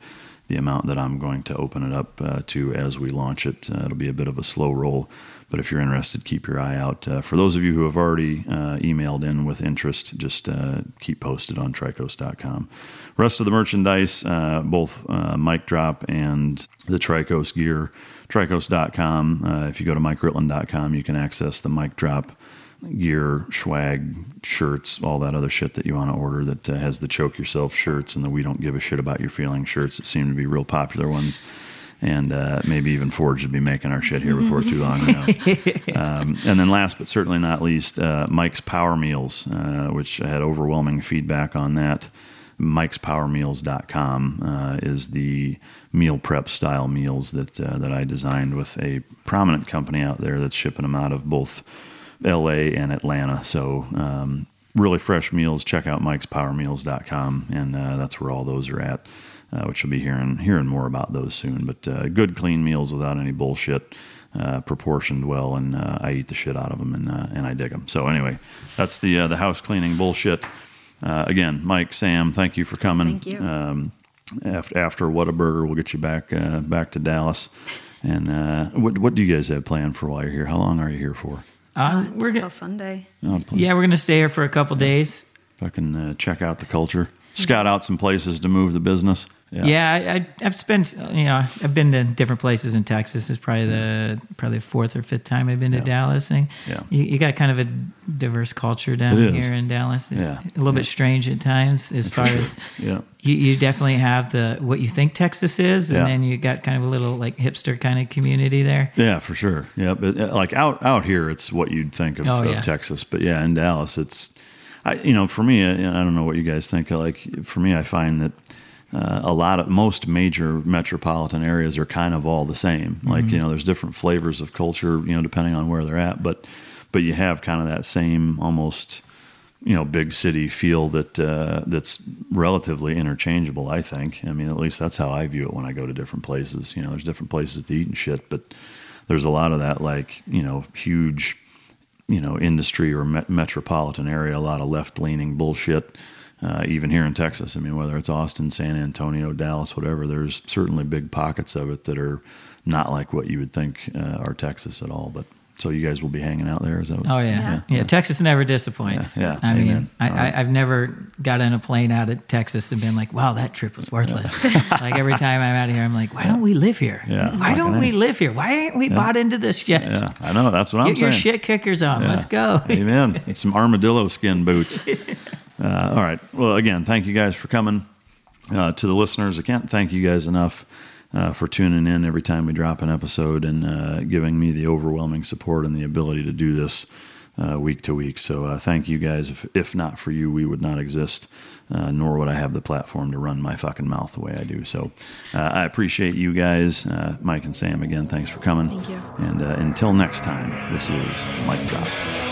S2: the amount that I'm going to open it up uh, to as we launch it. Uh, it'll be a bit of a slow roll, but if you're interested, keep your eye out. Uh, for those of you who have already uh, emailed in with interest, just uh, keep posted on trikos.com. Rest of the merchandise, uh, both Mike Drop and the Trikos gear, trikos.com. if you go to mikeritland.com, you can access the Mike Drop gear, swag, shirts, all that other shit that you want to order that uh, has the choke yourself shirts and the we don't give a shit about your feeling shirts that seem to be real popular ones. And uh, maybe even Forged will be making our shit here before too long. um, and then last but certainly not least, uh, Mike's Power Meals, uh, which I had overwhelming feedback on that. Mike'sPowerMeals.com uh, is the meal prep style meals that uh, that I designed with a prominent company out there that's shipping them out of both LA and Atlanta. So, um, really fresh meals. Check out mikespowermeals.com, and uh, that's where all those are at, uh, which you'll be hearing, hearing more about those soon. But uh, good, clean meals without any bullshit. Uh, proportioned well, and uh, I eat the shit out of them, and uh, and I dig them. So anyway, that's the the house cleaning bullshit. again, Mike, Sam, thank you for coming.
S5: Thank you.
S2: Um, after, after Whataburger, we'll get you back back to Dallas. And what what do you guys have planned for while you're here? How long are you here for?
S5: Uh, we're until Sunday.
S2: Oh,
S3: Yeah, we're gonna stay here for a couple days.
S2: Fucking uh, check out the culture. Scout out some places to move the business. Yeah.
S3: Yeah, I, I've spent you know I've been to different places in Texas. It's probably the probably the fourth or fifth time I've been to Dallas. And
S2: Yeah.
S3: you, you got kind of a diverse culture down here in Dallas. It's
S2: Yeah.
S3: a little bit strange at times as far as
S2: Yeah.
S3: you, you definitely have the what you think Texas is, and
S2: Yeah.
S3: then you got kind of a little like hipster kind of community there.
S2: Yeah, for sure. Yeah, but uh, like out out here, it's what you'd think of,
S3: Oh,
S2: of
S3: yeah.
S2: Texas. But yeah, in Dallas, it's I you know for me, I, I don't know what you guys think. Like for me, I find that. Uh, a lot of most major metropolitan areas are kind of all the same. Like
S3: Mhm.
S2: you know, there's different flavors of culture, you know, depending on where they're at. But but you have kind of that same almost you know big city feel that uh, that's relatively interchangeable. I think. I mean, at least that's how I view it when I go to different places. You know, there's different places to eat and shit, but there's a lot of that like you know huge you know industry or met- metropolitan area. A lot of left leaning bullshit. Uh, even here in Texas, I mean, whether it's Austin, San Antonio, Dallas, whatever, there's certainly big pockets of it that are not like what you would think uh, are Texas at all. But so you guys will be hanging out there, is that? what-
S3: Oh yeah. yeah, Texas never disappoints.
S2: Yeah, yeah.
S3: I mean, I,
S2: All right.
S3: I, I've never got on a plane out of Texas and been like, "Wow, that trip was worthless." like every time I'm out of here, I'm like, "Why don't we live here?
S2: Yeah,
S3: Why don't we live here? Why aren't we
S2: Yeah.
S3: bought into this yet?"
S2: Yeah, I know. That's what I'm saying.
S3: Get your shit kickers on.
S2: Yeah.
S3: Let's go."
S2: Amen. It's some armadillo skin boots. Uh, all right. Well, again, thank you guys for coming. Uh, to the listeners, I can't thank you guys enough uh, for tuning in every time we drop an episode and uh, giving me the overwhelming support and the ability to do this uh, week to week. So uh, thank you guys. If, if not for you, we would not exist, uh, nor would I have the platform to run my fucking mouth the way I do. So uh, I appreciate you guys. Uh, Mike and Sam, again, thanks for coming.
S5: Thank you.
S2: And uh, until next time, this is Mike Drop.